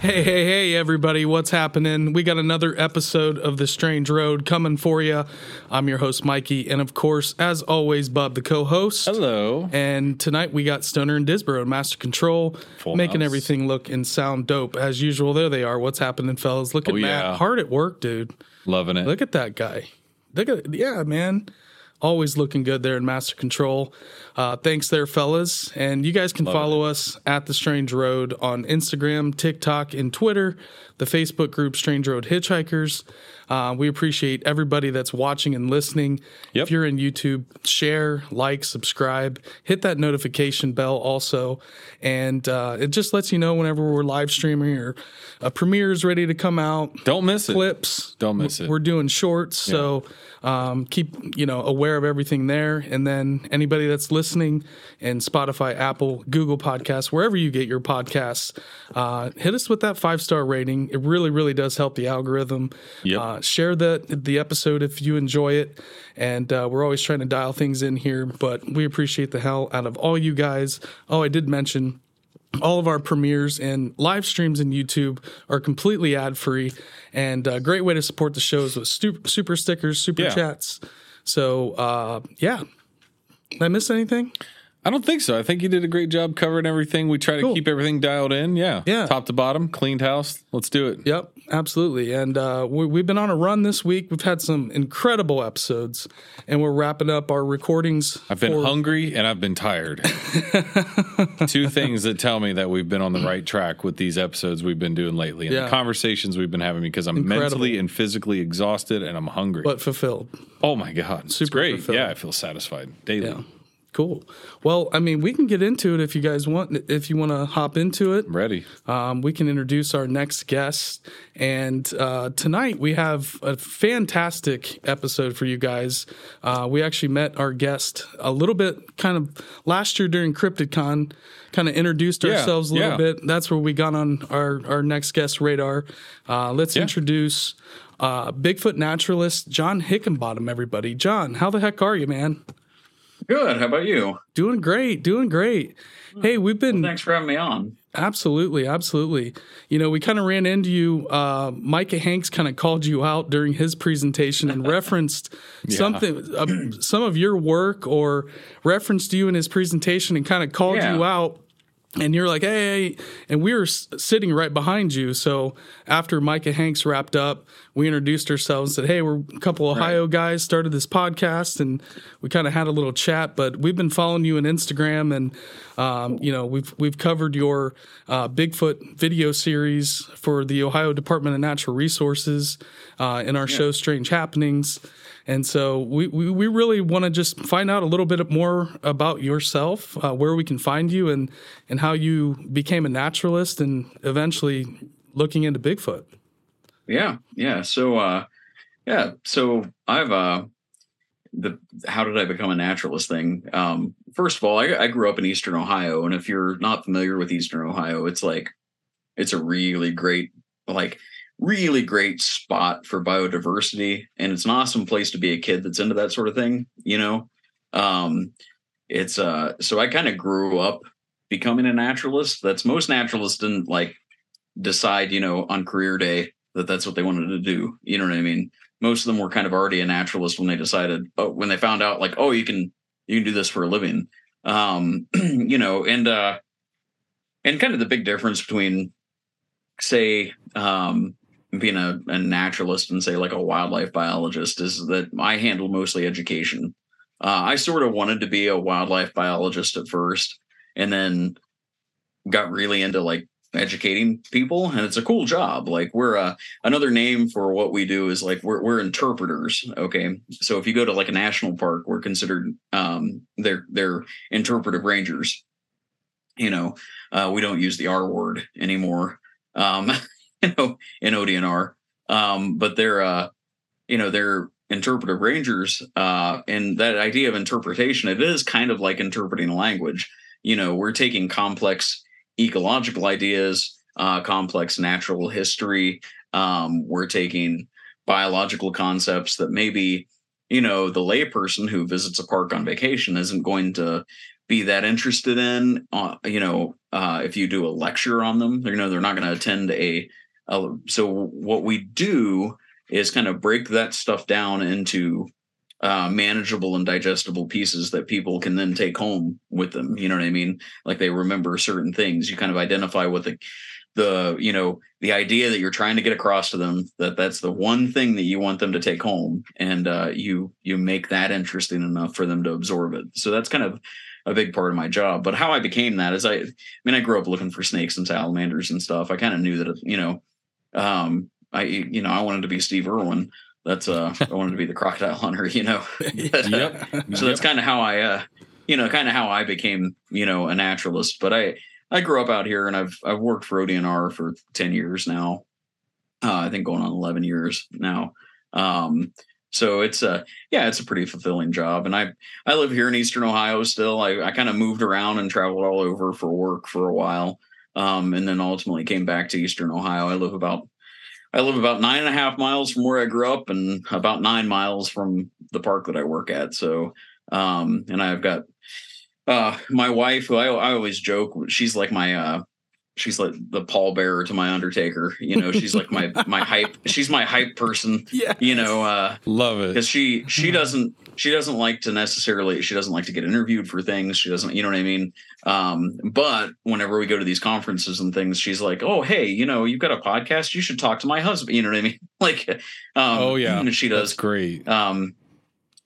Hey, hey, hey, everybody, what's happening? We got another episode of The Strange Road coming for you. I'm your host, Mikey, and of course, as always, Bub, the co host. Hello. And tonight we got Stoner and Disbrow and Master Control, Full making house. everything look and sound dope as usual. There they are. What's happening, fellas? Look at Oh, Matt. yeah. Hard at work, dude. Loving it. Look at that guy. Look at yeah, man. Always looking good there in Master Control. Uh, thanks there, fellas. And you guys can follow us at The Strange Road on Instagram, TikTok, and Twitter, the Facebook group Strange Road Hitchhikers. Uh, we appreciate everybody that's watching and listening. Yep. If you're in YouTube, share, like, subscribe, hit that notification bell also. And uh, it just lets you know whenever we're live streaming or a premiere is ready to come out Don't miss it. clips. Don't miss it. We're doing shorts, so um, keep you know aware of everything there. And then anybody that's listening in Spotify, Apple, Google Podcasts, wherever you get your podcasts, uh, hit us with that five star rating. It really, really does help the algorithm. Yep. Uh, share the the episode if you enjoy it. And uh, we're always trying to dial things in here, but we appreciate the hell out of all you guys. Oh, I did mention all of our premieres and live streams in YouTube are completely ad free, and a great way to support the shows with stu- super stickers, super Yeah. chats. So, uh, yeah. Did I miss anything? I don't think so. I think you did a great job covering everything. We try to Cool. keep everything dialed in. Yeah. Yeah. Top to bottom, cleaned house. Let's do it. Yep, absolutely. And uh, we, we've been on a run this week. We've had some incredible episodes, and we're wrapping up our recordings. I've been for- hungry and I've been tired. Two things that tell me that we've been on the right track with these episodes we've been doing lately and Yeah. the conversations we've been having because I'm Incredible. mentally and physically exhausted and I'm hungry. but fulfilled. oh my God. It's Super great. fulfilling. Yeah. I feel satisfied daily. Yeah. Cool. Well, I mean, we can get into it if you guys want. If you want to hop into it, Ready. um, we can introduce our next guest. And uh, tonight we have a fantastic episode for you guys. Uh, we actually met our guest a little bit kind of last year during CryptidCon, kind of introduced Yeah, ourselves a little yeah. bit. That's where we got on our, our next guest radar. Uh, let's Yeah. introduce uh, Bigfoot naturalist John Hickenbottom, everybody. John, how the heck are you, man? Good. How about you? Doing great, doing great. Hey, we've been Thanks for having me on. Absolutely, absolutely. You know, we kind of ran into you. Uh, Micah Hanks kind of called you out during his presentation and referenced something, uh, some of your work, or referenced you in his presentation and kind of called Yeah. you out. And you're like, hey, and we were sitting right behind you. So after Micah Hanks wrapped up, we introduced ourselves and said, hey, we're a couple Ohio guys, started this podcast, and we kind of had a little chat. But we've been following you on Instagram, and um, you know, we've we've covered your uh, Bigfoot video series for the Ohio Department of Natural Resources uh, in our show Strange Happenings. And so we, we, we really want to just find out a little bit more about yourself, uh, where we can find you, and and how you became a naturalist, and eventually looking into Bigfoot. Yeah. Yeah. So, uh, yeah. So I've, uh, the how did I become a naturalist thing? Um, first of all, I, I grew up in Eastern Ohio, and if you're not familiar with Eastern Ohio, it's like it's a really great, like really great spot for biodiversity, and it's an awesome place to be a kid that's into that sort of thing. You know, um, it's uh, so I kind of grew up becoming a naturalist. That's most naturalists didn't like decide, you know, on career day that that's what they wanted to do. You know what I mean? Most of them were kind of already a naturalist when they decided, oh, when they found out, like, oh, you can you can do this for a living. Um, you know, and uh, and kind of the big difference between, say, um, being a, a naturalist and say like a wildlife biologist is that I handle mostly education. Uh, I sort of wanted to be a wildlife biologist at first, and then got really into like educating people and it's a cool job. Like we're uh, another name for what we do is like we're, we're interpreters okay? So if you go to like a national park we're considered um they're they're interpretive rangers. You know uh we don't use the r word anymore. Um you know in odnr um but they're uh you know they're interpretive rangers uh and that idea of interpretation it is kind of like interpreting language you know we're taking complex ecological ideas, uh, complex natural history. Um, we're taking biological concepts that maybe, you know, the layperson who visits a park on vacation isn't going to be that interested in, uh, you know, uh, if you do a lecture on them, you know they're not going to attend a, a. So what we do is kind of break that stuff down into uh, manageable and digestible pieces that people can then take home with them. You know what I mean? Like they remember certain things. You kind of identify what the the you know the idea that you're trying to get across to them that that's the one thing that you want them to take home and uh, you you make that interesting enough for them to absorb it so that's kind of a big part of my job but how i became that is i i mean i grew up looking for snakes and salamanders and stuff i kind of knew that you know um i you know i wanted to be steve irwin that's uh i wanted to be the crocodile hunter you know but, Yep. so that's kind of how i uh you know kind of how i became you know a naturalist but i I grew up out here and I've I've worked for ODNR for 10 years now. Uh, I think going on 11 years now. Um, so it's a yeah, it's a pretty fulfilling job. And I I live here in Eastern Ohio still. I, I kind of moved around and traveled all over for work for a while. Um, and then ultimately came back to Eastern Ohio. I live about I live about nine and a half miles from where I grew up and about nine miles from the park that I work at. So um, and I've got uh my wife who I, I always joke she's like my uh she's like the pallbearer to my undertaker you know she's like my my hype she's my hype person Yeah. you know uh Love it. because she she doesn't she doesn't like to necessarily she doesn't like to get interviewed for things she doesn't you know what i mean um but whenever we go to these conferences and things she's like oh hey you know you've got a podcast you should talk to my husband you know what i mean like um oh yeah, and she That's does great. um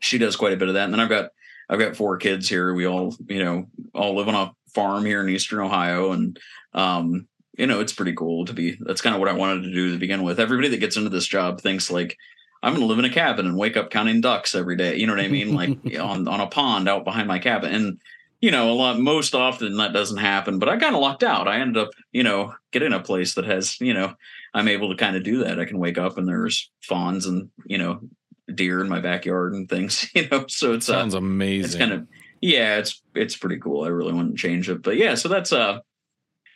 she does quite a bit of that and then i've got i've got four kids here we all you know all live on a farm here in eastern ohio and um you know it's pretty cool to be that's kind of what i wanted to do to begin with. Everybody that gets into this job thinks like i'm going to live in a cabin and wake up counting ducks every day you know what i mean? Like on on a pond out behind my cabin. And you know a lot most often that doesn't happen but i kind of lucked out. I ended up you know getting a place that has you know i'm able to kind of do that. I can wake up and there's fawns and you know deer in my backyard and things you know? So it's uh, Sounds amazing. it's kind of yeah it's it's pretty cool. I really wouldn't change it. But yeah so that's uh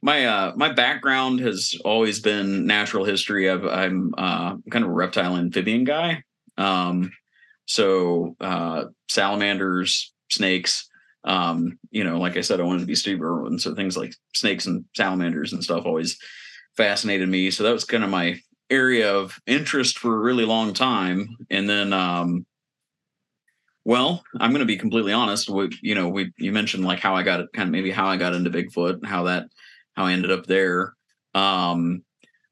my uh my background has always been natural history I've, i'm uh kind of a reptile amphibian guy um so uh salamanders snakes um you know like i said i wanted to be steve irwin so things like snakes and salamanders and stuff always fascinated me so that was kind of my area of interest for a really long time and then um well, I'm going to be completely honest. We, you know, we you mentioned like how I got it, kind of maybe how I got into Bigfoot, and how that how I ended up there. Um,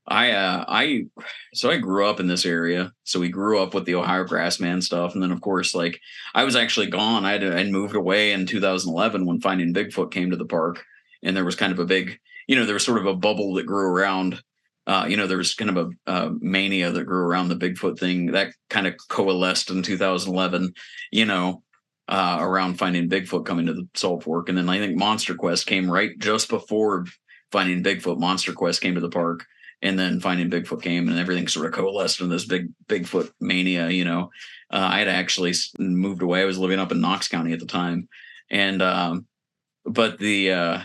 I uh, I so I grew up in this area, so we grew up with the Ohio Grassman stuff, and then of course, like I was actually gone. I would I'd moved away in 2011 when Finding Bigfoot came to the park, and there was kind of a big, you know, there was sort of a bubble that grew around uh, you know, there was kind of a, a mania that grew around the Bigfoot thing that kind of coalesced in 2011, you know, uh, around finding Bigfoot coming to the Salt Fork. And then I think Monster Quest came right just before finding Bigfoot. Monster Quest came to the park and then finding Bigfoot came and everything sort of coalesced in this big Bigfoot mania, you know. Uh, I had actually moved away. I was living up in Knox County at the time. And, um, but the, uh,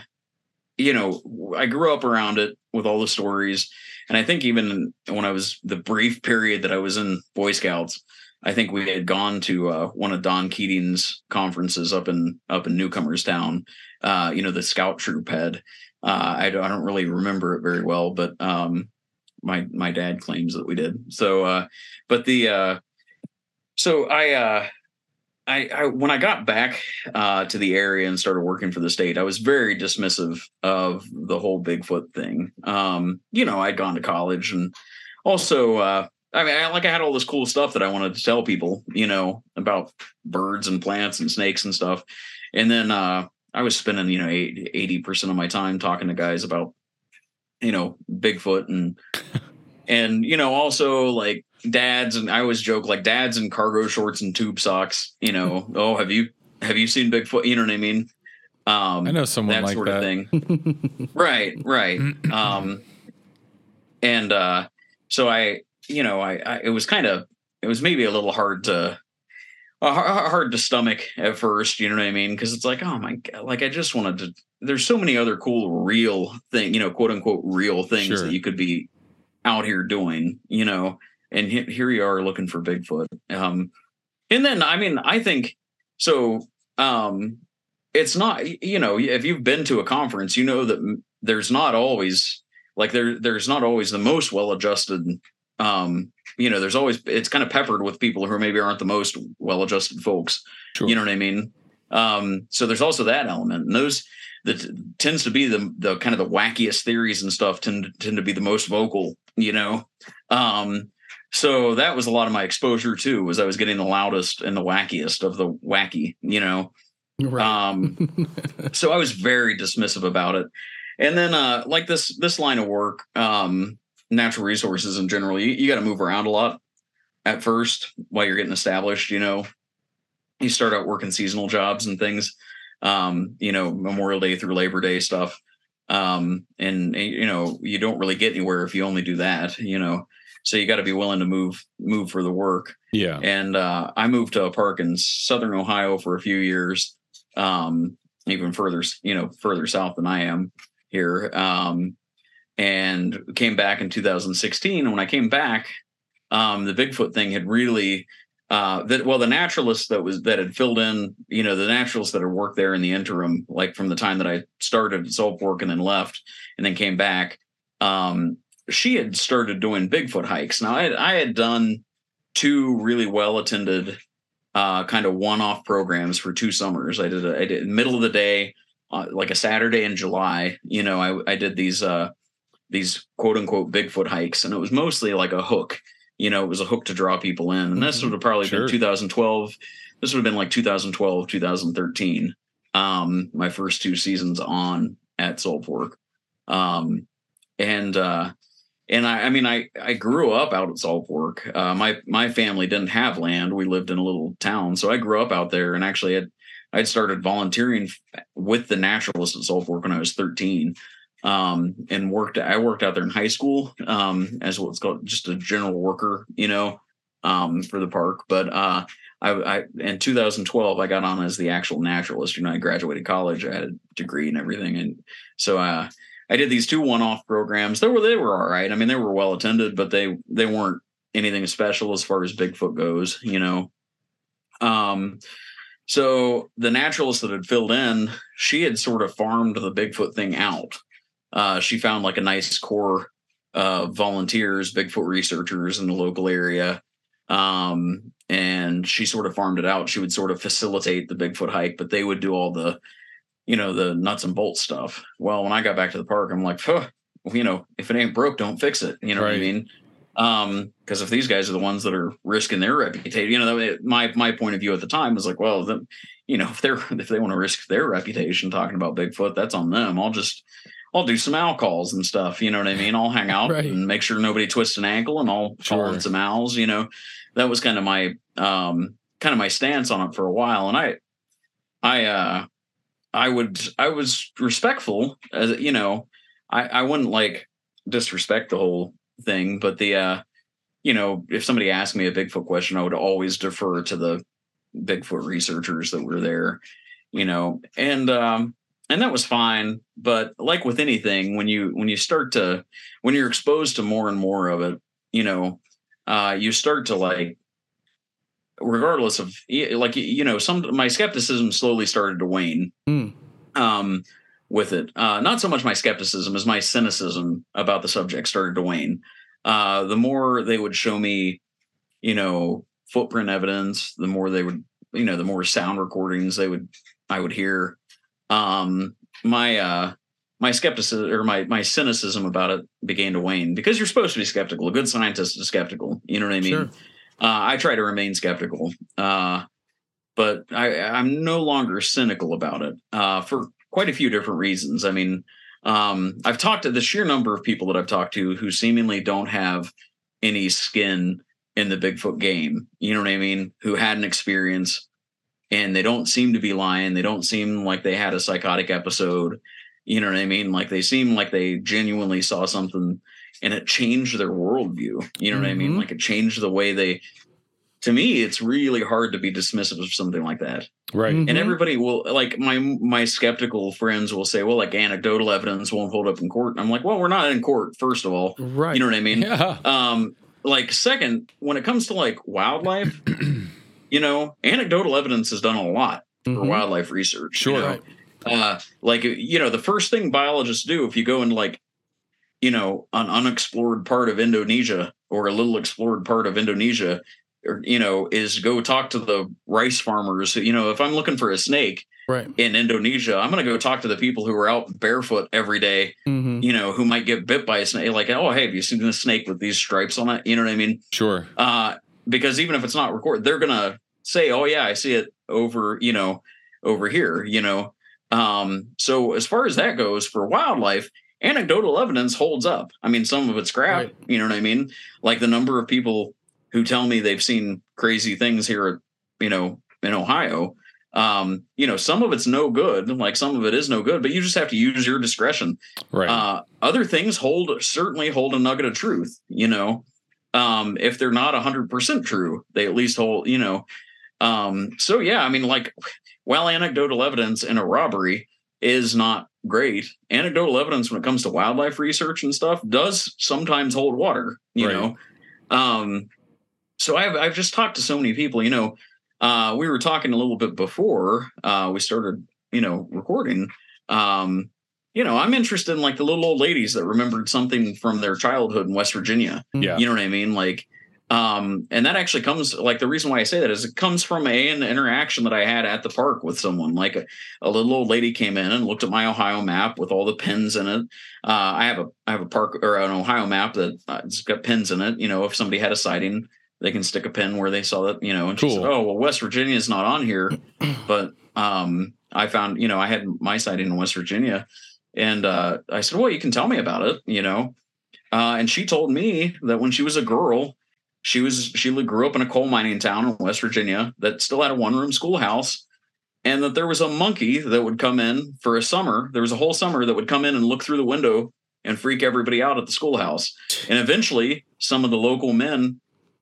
you know, I grew up around it with all the stories. And I think even when I was the brief period that I was in Boy Scouts, I think we had gone to uh, one of Don Keating's conferences up in up in Newcomerstown. Uh, you know, the Scout Troop had. Uh, I don't I don't really remember it very well, but um, my my dad claims that we did. So, uh, but the uh, so I uh, I, I when I got back uh, to the area and started working for the state, I was very dismissive of the whole Bigfoot thing. Um, you know, I'd gone to college and also, uh, I mean, I, like I had all this cool stuff that I wanted to tell people, you know, about birds and plants and snakes and stuff. And then uh, I was spending, you know, eighty percent of my time talking to guys about, you know, Bigfoot and and you know also like dads and I always joke like dads in cargo shorts and tube socks. You know, oh have you have you seen Bigfoot? You know what I mean? Um, I know someone that like sort that. of thing. right, right. Um, and uh, so I, you know, I, I it was kind of it was maybe a little hard to hard to stomach at first. You know what I mean? Because it's like, oh my god, like I just wanted to. There's so many other cool, real thing, you know, quote unquote, real things Sure. that you could be out here doing, you know. And he- here you are looking for Bigfoot. Um, and then I mean, I think so. Um, it's not, you know, if you've been to a conference, you know that there's not always like there there's not always the most well adjusted um you know there's always it's kind of peppered with people who maybe aren't the most well adjusted folks Sure. you know what i mean um so there's also that element and those that tends to be the the kind of the wackiest theories and stuff tend tend to be the most vocal you know um so that was a lot of my exposure too was i was getting the loudest and the wackiest of the wacky you know Right. um so I was very dismissive about it. And then uh like this this line of work, um, natural resources in general, you, you got to move around a lot at first while you're getting established, you know. You start out working seasonal jobs and things, um, you know, Memorial Day through Labor Day stuff. Um, and and, you know, you don't really get anywhere if you only do that, you know. So you got to be willing to move move for the work Yeah. and uh, I moved to a park in southern Ohio for a few years, um, even further, you know, further south than I am here, um, and came back in 2016. And when I came back, um, the Bigfoot thing had really uh, that well, the naturalists that was that had filled in, you know, the naturalists that had worked there in the interim, like from the time that I started at Salt and then left and then came back. Um, she had started doing Bigfoot hikes. Now I had, I had done two really well attended uh, kind of one off programs for two summers. I did a, I did middle of the day, uh, like a Saturday in July. You know, I I did these uh these quote unquote Bigfoot hikes, and it was mostly like a hook. You know, it was a hook to draw people in, and this Mhm. would have probably Sure. been 2012. This would have been like 2012, 2013. Um, my first two seasons on at Salt Fork. Um, and uh and I, I mean, I, I grew up out at Salt Fork. Uh, my my family didn't have land. We lived in a little town, so I grew up out there. And actually, had I'd started volunteering with the naturalists at Salt Fork when I was 13, um, and worked. I worked out there in high school um, as what's called just a general worker, you know, um, for the park. But uh, I, I in 2012, I got on as the actual naturalist. You know, I graduated college. I had a degree and everything, and so uh, I did these two one-off programs. They were they were all right. I mean, they were well attended, but they they weren't anything special as far as Bigfoot goes, you know. Um so the naturalist that had filled in, she had sort of farmed the Bigfoot thing out. Uh she found like a nice core uh volunteers, Bigfoot researchers in the local area. Um and she sort of farmed it out. She would sort of facilitate the Bigfoot hike, but they would do all the you know, the nuts and bolts stuff. Well, when I got back to the park, I'm like, huh, you know, if it ain't broke, don't fix it. You know what I mean? Um, because if these guys are the ones that are risking their reputation, you know, my my point of view at the time was like, well, then, you know, if they're if they want to risk their reputation talking about Bigfoot, that's on them. I'll just I'll do some owl calls and stuff. You know what I mean? I'll hang out Right. and make sure nobody twists an ankle, and I'll call in some owls. You know, that was kind of my um kind of my stance on it for a while, and I I uh I would I was respectful as you know I I wouldn't like disrespect the whole thing but the uh you know if somebody asked me a Bigfoot question I would always defer to the Bigfoot researchers that were there you know and um and that was fine but like with anything when you when you start to when you're exposed to more and more of it you know uh you start to like regardless of like you know some my skepticism slowly started to wane Hmm. um with it. Uh not so much my skepticism as my cynicism about the subject started to wane. Uh the more they would show me you know footprint evidence the more they would you know the more sound recordings they would i would hear um my uh my skepticism or my my cynicism about it began to wane because you're supposed to be skeptical a good scientist is skeptical you know what i mean Sure. uh, I try to remain skeptical, uh, but I, I'm no longer cynical about it uh, for quite a few different reasons. I mean, um, I've talked to the sheer number of people that I've talked to who seemingly don't have any skin in the Bigfoot game. You know what I mean? Who had an experience and they don't seem to be lying. They don't seem like they had a psychotic episode. You know what I mean? Like they seem like they genuinely saw something and it changed their worldview. You know what I mean? Mhm. Like it changed the way they. To me, it's really hard to be dismissive of something like that. Right. Mhm. And everybody will like my my skeptical friends will say, "Well, like anecdotal evidence won't hold up in court." And I'm like, "Well, we're not in court, first of all. Right. You know what I mean? Yeah. Um, like second, when it comes to like wildlife, you know, anecdotal evidence has done a lot for Mhm. wildlife research. you Sure. know? Right. uh, like you know, the first thing biologists do if you go into like, you know, an unexplored part of Indonesia or a little explored part of Indonesia, or you know, is go talk to the rice farmers. You know, if I'm looking for a snake Right. in Indonesia, I'm going to go talk to the people who are out barefoot every day. hmm You know, who might get bit by a snake. Like, oh, hey, have you seen the snake with these stripes on it? You know what I mean? Sure. uh, because even if it's not recorded, they're gonna say, "Oh yeah, I see it over," you know, over here, you know. Um, so as far as that goes, for wildlife, anecdotal evidence holds up. I mean, some of it's crap, Right. you know what I mean? Like the number of people who tell me they've seen crazy things here, you know, in Ohio. Um, you know, some of it's no good, like some of it is no good, but you just have to use your discretion Right. uh, other things hold certainly hold a nugget of truth. You know, um, if they're not hundred percent true, they at least hold. You know, um, so yeah, I mean, like, while anecdotal evidence in a robbery is not great, anecdotal evidence when it comes to wildlife research and stuff does sometimes hold water. You Right. know, um, so I've I've just talked to so many people. You know, uh, we were talking a little bit before uh, we started, you know, recording. Um, you know, I'm interested in like the little old ladies that remembered something from their childhood in West Virginia. yeah. You know what I mean? Like, um, and that actually comes like the reason why I say that is it comes from a, an interaction that I had at the park with someone. Like a, a little old lady came in and looked at my Ohio map with all the pins in it. Uh, I have a I have a park or an Ohio map that uh, it's got pins in it. You know, if somebody had a sighting, they can stick a pin where they saw that. You know, and she said, Cool. "Oh, well, West Virginia is not on here," but um, I found you know I had my sighting in West Virginia, and uh, I said, "Well, you can tell me about it," you know. Uh, and she told me that when she was a girl, she was she grew up in a coal mining town in West Virginia that still had a one room schoolhouse, and that there was a monkey that would come in for a summer. There was a whole summer that would come in and look through the window and freak everybody out at the schoolhouse. And eventually, some of the local men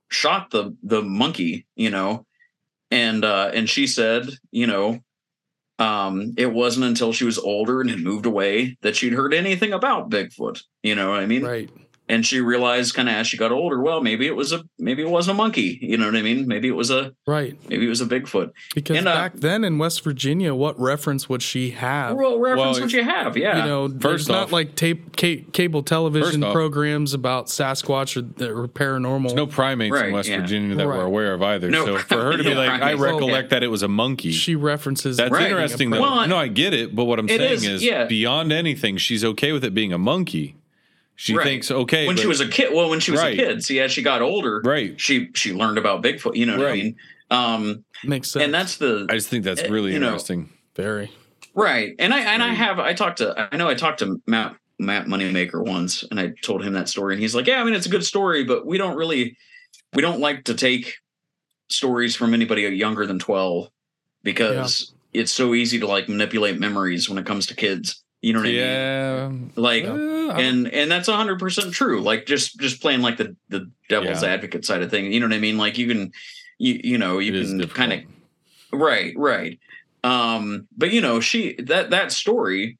shot the the monkey, you know, and uh, and she said, you know, um, it wasn't until she was older and had moved away that she'd heard anything about Bigfoot. You know what I mean? Right. And she realized kind of as she got older well maybe it was a maybe it wasn't a monkey you know what i mean maybe it was a Right. maybe it was a bigfoot Because And, uh, back then in West Virginia, what reference would she have? well reference Well, what you have yeah you know, First there's not like tape ca- cable television off- programs about Sasquatch or, or paranormal. no primates in West yeah. Virginia that Right. we're aware of either. No so for her to be no like, I primates. recollect that it was a monkey. she references That's Right. interesting, though. Well, no, I get it, but what I'm saying is, is, yeah. beyond anything, she's okay with it being a monkey. She Right. thinks, okay, when she was a kid well when she was Right. a kid see as she got older right. she she learned about bigfoot you know what i mean um Makes sense. and that's the I just think that's Uh, really you know, interesting. very. Right. And I and I have I talked to I know I talked to Matt Matt Moneymaker once and I told him that story and he's like, Yeah, I mean it's a good story, but we don't really we don't like to take stories from anybody younger than 12 because it's so easy to like manipulate memories when it comes to kids. You know what I Yeah. mean? Like Uh, I- and and that's 100% true. Like just just playing like the the devil's Yeah. advocate side of things. You know what I mean? Like you can you you know, you it can kind of Right, right. Um, but you know, she that that story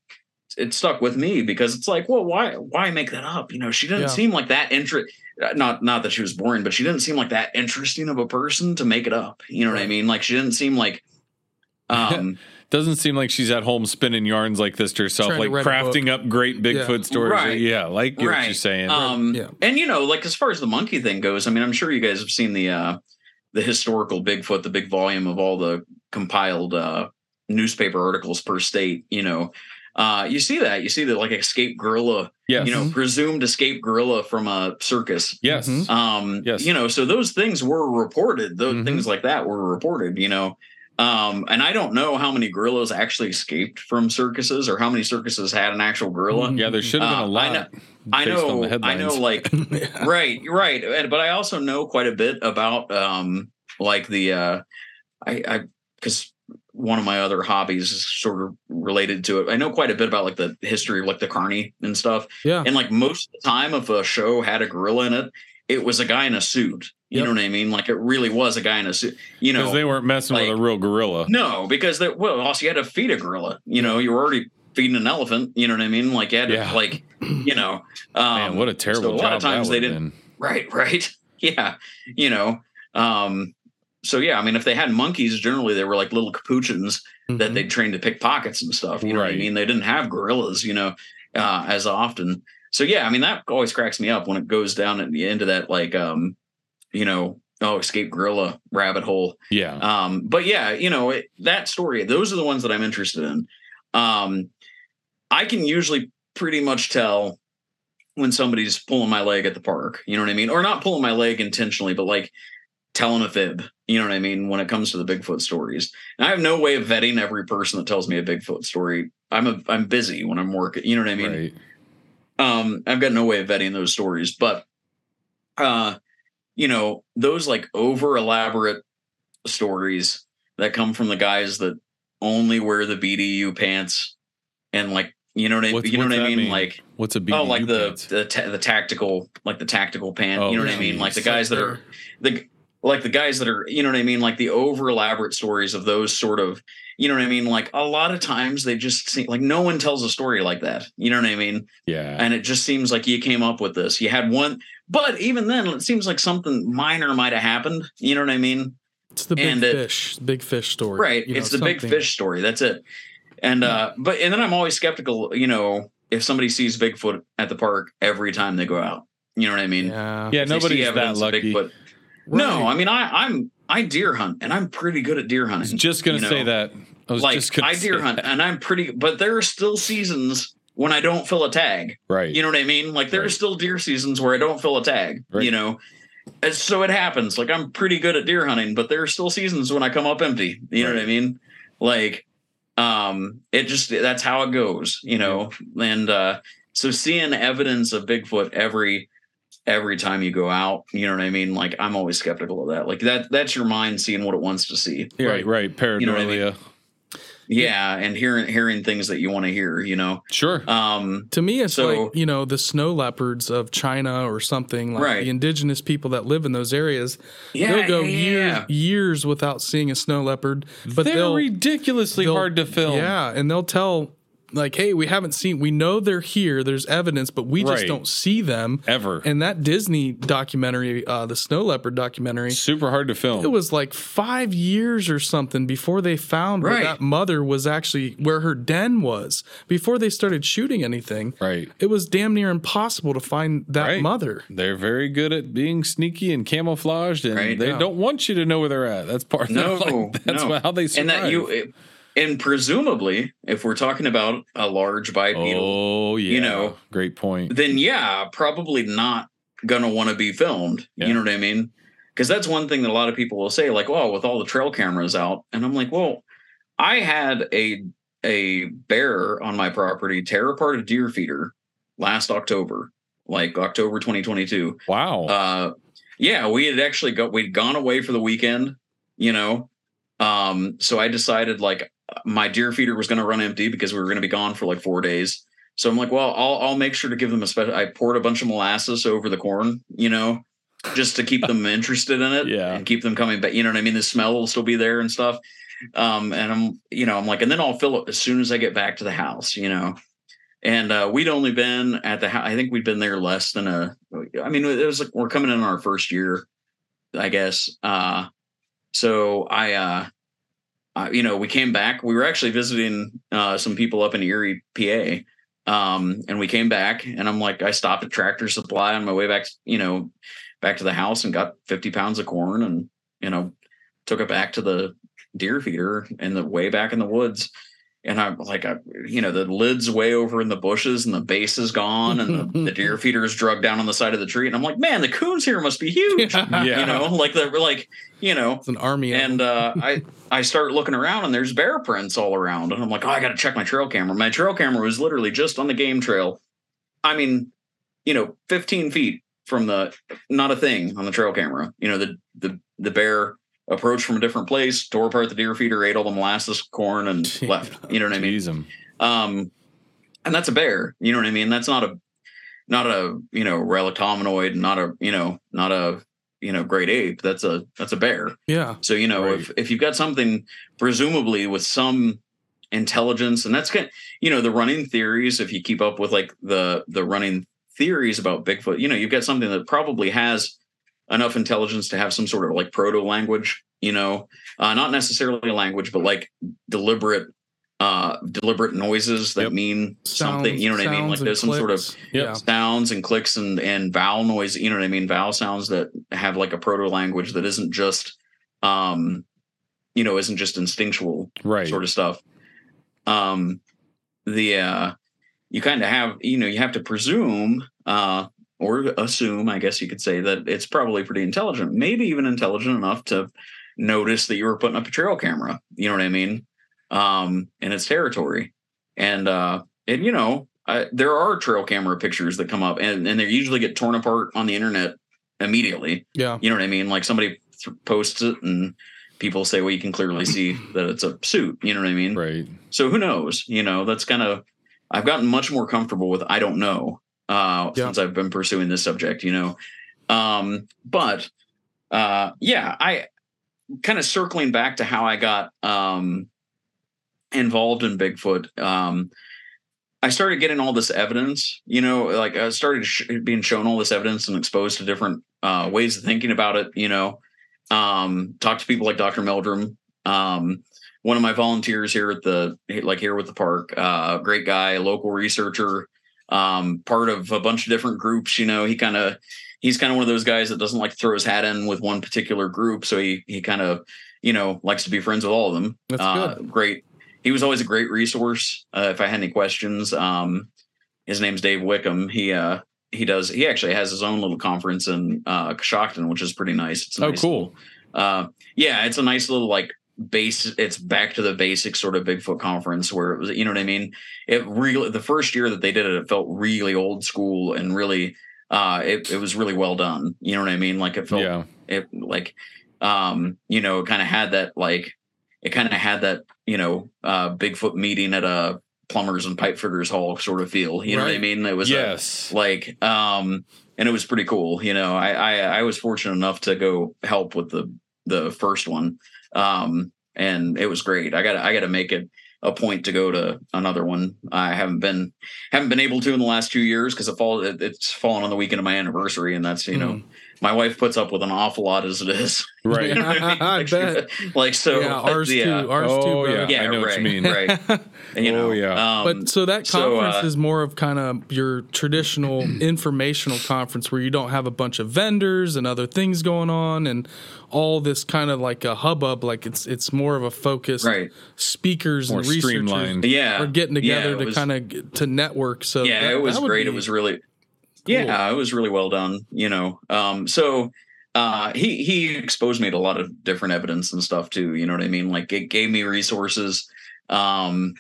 it stuck with me because it's like, well, why why make that up? You know, she didn't Yeah. seem like that interest. Not not that she was boring, but she didn't seem like that interesting of a person to make it up. You know what I mean? Like she didn't seem like. Um, Doesn't seem like she's at home spinning yarns like this to herself, Trying like write a book. crafting up great Bigfoot Yeah. stories. Right. Yeah, like get what you're saying. Um, Yeah. and you know, like as far as the monkey thing goes, I mean, I'm sure you guys have seen the uh, the historical Bigfoot, the big volume of all the compiled uh, newspaper articles per state. You know, uh, you see that you see that like escaped gorilla, yes. you know, presumed escaped gorilla from a circus. yes. Mhm. Um, Yes. you know, so those things were reported. Those Mhm. things like that were reported. You know. Um, and I don't know how many gorillas actually escaped from circuses or how many circuses had an actual gorilla. Yeah, there should have been a Uh, I lot. know- I based on the know, I know, like Yeah. right right but i also know quite a bit about um like the uh i i because one of my other hobbies is sort of related to it i know quite a bit about like the history of like the carney and stuff Yeah. and like most of the time if a show had a gorilla in it it was a guy in a suit you Yep. know what i mean like it really was a guy in a suit you because know they weren't messing with a real gorilla. no because they well also you had to feed a gorilla you know you were already feeding an elephant you know what i mean like you had to Yeah. like you know um Man, what a terrible so a lot of times they didn't been. Right, right. Yeah. You know, um so yeah, I mean, if they had monkeys, generally they were like little capuchins that Mhm. they trained to pick pockets and stuff. You know what I mean? They didn't have gorillas, you know, uh, as often. So yeah, I mean, that always cracks me up when it goes down at the end of that, like, um, you know, oh, escape gorilla rabbit hole. Yeah. Um, but yeah, you know, it, that story, those are the ones that I'm interested in. Um, I can usually pretty much tell when somebody's pulling my leg at the park, you know what I mean? Or not pulling my leg intentionally, but like telling a fib, you know what I mean? When it comes to the Bigfoot stories, and I have no way of vetting every person that tells me a Bigfoot story. I'm a, I'm busy when I'm working, you know what I mean? right. um i've got no way of vetting those stories but uh you know those like over elaborate stories that come from the guys that only wear the bdu pants and like you know what i, What's- you know what's what i mean? mean? like What's a BDU oh like the pants? the, ta- the tactical like the tactical pant Oh, you know what i mean like the guys that are the like the guys that are you know what i mean like the over elaborate stories of those sort of you know what i mean like a lot of times they just seem like no one tells a story like that you know what i mean yeah. and it just seems like you came up with this. You had one, but even then, it seems like something minor might have happened. You know what I mean? It's the big and it- fish, big fish story. Right. you know, it's the big fish story. That's it. And uh, but and then I'm always skeptical. You know, if somebody sees Bigfoot at the park every time they go out. You know what I mean? Yeah. yeah, If they see nobody's that lucky. Bigfoot- No, I mean I I'm I deer hunt and I'm pretty good at deer I was hunting. just gonna you say that. I was like I deer hunt that. and I'm pretty, but there are still seasons when I don't fill a tag. Right. You know what I mean? Like there are still deer seasons where I don't fill a tag. Right. You know, and so it happens. Like I'm pretty good at deer hunting, but there are still seasons when I come up empty. You know what I mean? Like, um, it just that's how it goes. You know, and uh, so seeing evidence of Bigfoot every every time you go out, you know what I mean? Like I'm always skeptical of that. Like that that's your mind seeing what it wants to see. right, right. Paranoia. You know I mean? Yeah, and hearing hearing things that you want to hear. You know, Sure. um, To me, it's So- like you know the snow leopards of China or something like Right. the indigenous people that live in those areas. yeah, they'll go yeah, year, yeah. years without seeing a snow leopard, but They're ridiculously they'll- hard to film. Yeah, and they'll tell like, "Hey, we haven't seen. We know they're here. There's evidence, but we just Right. don't see them." Ever. And that Disney documentary, uh, the snow leopard documentary, Super hard to film. it was like five years or something before they found where Right. that mother was actually where her den was. Before they started shooting anything, right. it was damn near impossible to find that Right. mother. They're very good at being sneaky and camouflaged, and Right. they Yeah. don't want you to know where they're at. That's part. No, like, that's no. how they survive. and that you and presumably if we're talking about a large bipedal oh yeah, you know, great point. then yeah probably not gonna want to be filmed Yeah. you know what i mean because that's one thing that a lot of people will say like oh with all the trail cameras out and i'm like well i had a a bear on my property tear apart a deer feeder last october like october 2022 Wow. uh yeah we had actually got we'd gone away for the weekend you know um so i decided like my deer feeder was going to run empty because we were going to be gone for like four days so i'm like well i'll i'll make sure to give them a special i poured a bunch of molasses over the corn you know just to keep them interested in it Yeah. and keep them coming back you know what i mean the smell will still be there and stuff um and i'm you know i'm like and then i'll fill it as soon as i get back to the house you know and uh, we'd only been at the house. I think we'd been there less than a. I mean, it was like we're coming in our first year, I guess. Uh, so I, uh, uh, you know, we came back. We were actually visiting uh, some people up in Erie, PA, um, and we came back. And I'm like, I stopped at Tractor Supply on my way back, you know, back to the house and got 50 pounds of corn, and you know, took it back to the deer feeder in the way back in the woods and I'm like, I, you know, the lid's way over in the bushes and the base is gone and the, the deer feeder is drugged down on the side of the tree. And I'm like, man, the coons here must be huge. Yeah. You know, like the like, you know, It's an army. and uh, I I start looking around and there's bear prints all around, and I'm like, oh, I got to check my trail camera. My trail camera was literally just on the game trail. I mean, you know, 15 feet from the not a thing on the trail camera. You know, the the the bear approached from a different place, tore apart the deer feeder, ate all the molasses, corn, and left. You know what I mean? Tease 'em. Um, and that's a bear. You know what I mean? That's not a not a you know relic hominoid, not a you know not a you know great ape. That's a that's a bear. yeah. So you know Right. if if you've got something presumably with some intelligence, and that's kind you know the running theories. If you keep up with like the the running theories about Bigfoot, you know you've got something that probably has enough intelligence to have some sort of like proto language, you know, uh, not necessarily a language, but like deliberate uh deliberate noises that Yep. mean something you know what i mean like there's some sort of. Yep. Sounds and clicks and and vowel noise you know what i mean vowel sounds that have like a proto language that isn't just um you know isn't just instinctual Right. sort of stuff um the uh you kind of have you know you have to presume uh or assume i guess you could say that it's probably pretty intelligent maybe even intelligent enough to notice that you were putting up a trail camera you know what i mean um in its territory and uh and you know I, there are trail camera pictures that come up and, and they usually get torn apart on the internet immediately Yeah. you know what I mean? Like somebody th- posts it and people say, well, you can clearly see that it's a suit. You know what I mean? Right. So who knows? You know, that's kind of, I've gotten much more comfortable with I don't know uh, Yeah. since I've been pursuing this subject, you know. Um, but uh, yeah, I kind of circling back to how I got um, involved in Bigfoot. Um, I started getting all this evidence, you know, like I started sh- being shown all this evidence and exposed to different uh, ways of thinking about it, you know. Um, talk to people like Dr. Meldrum, um, one of my volunteers here at the like here with the park, uh, great guy, local researcher, um, part of a bunch of different groups. You know, he kind of he's kind of one of those guys that doesn't like to throw his hat in with one particular group, so he he kind of you know likes to be friends with all of them. That's uh, good. Great. He was always a great resource uh, if I had any questions. Um, his name's Dave Wickham. He uh he does he actually has his own little conference in uh Coshocton, which is pretty nice. It's Oh, nice cool. uh yeah it's a nice little like base it's back to the basic sort of bigfoot conference where it was you know what i mean? It really the first year that they did it it felt really old school and really uh it, it was really well done. You know what i mean? Like it felt Yeah. it like um you know it kind of had that like it kind of had that you know uh bigfoot meeting at a plumbers and pipe fitters hall sort of feel. You know what i mean? It was a- Yes. like um and it was pretty cool you know? I, I i was fortunate enough to go help with the the first one um and it was great i gotta i gotta make it a point to go to another one i haven't been haven't been able to in the last two years because it fall it, it's fallen on the weekend of my anniversary and that's you know Mm. my wife puts up with an awful lot as it is Right. You know what mean? I Like, bet. like so yeah, ours yeah. too. Ours Oh, too, brother. yeah. yeah I know what you mean. right you know Oh, yeah. um, But so that so, conference uh, is more of kind of your traditional informational conference where you don't have a bunch of vendors and other things going on and all this kind of like a hubbub. Like it's it's more of a focus. Right. speakers More and researchers streamlined. yeah are getting together Yeah, to kind of to network. So yeah that- it was great it was really yeah it was really well done you know um so uh he he exposed me to a lot of different evidence and stuff too you know what i mean like it gave me resources um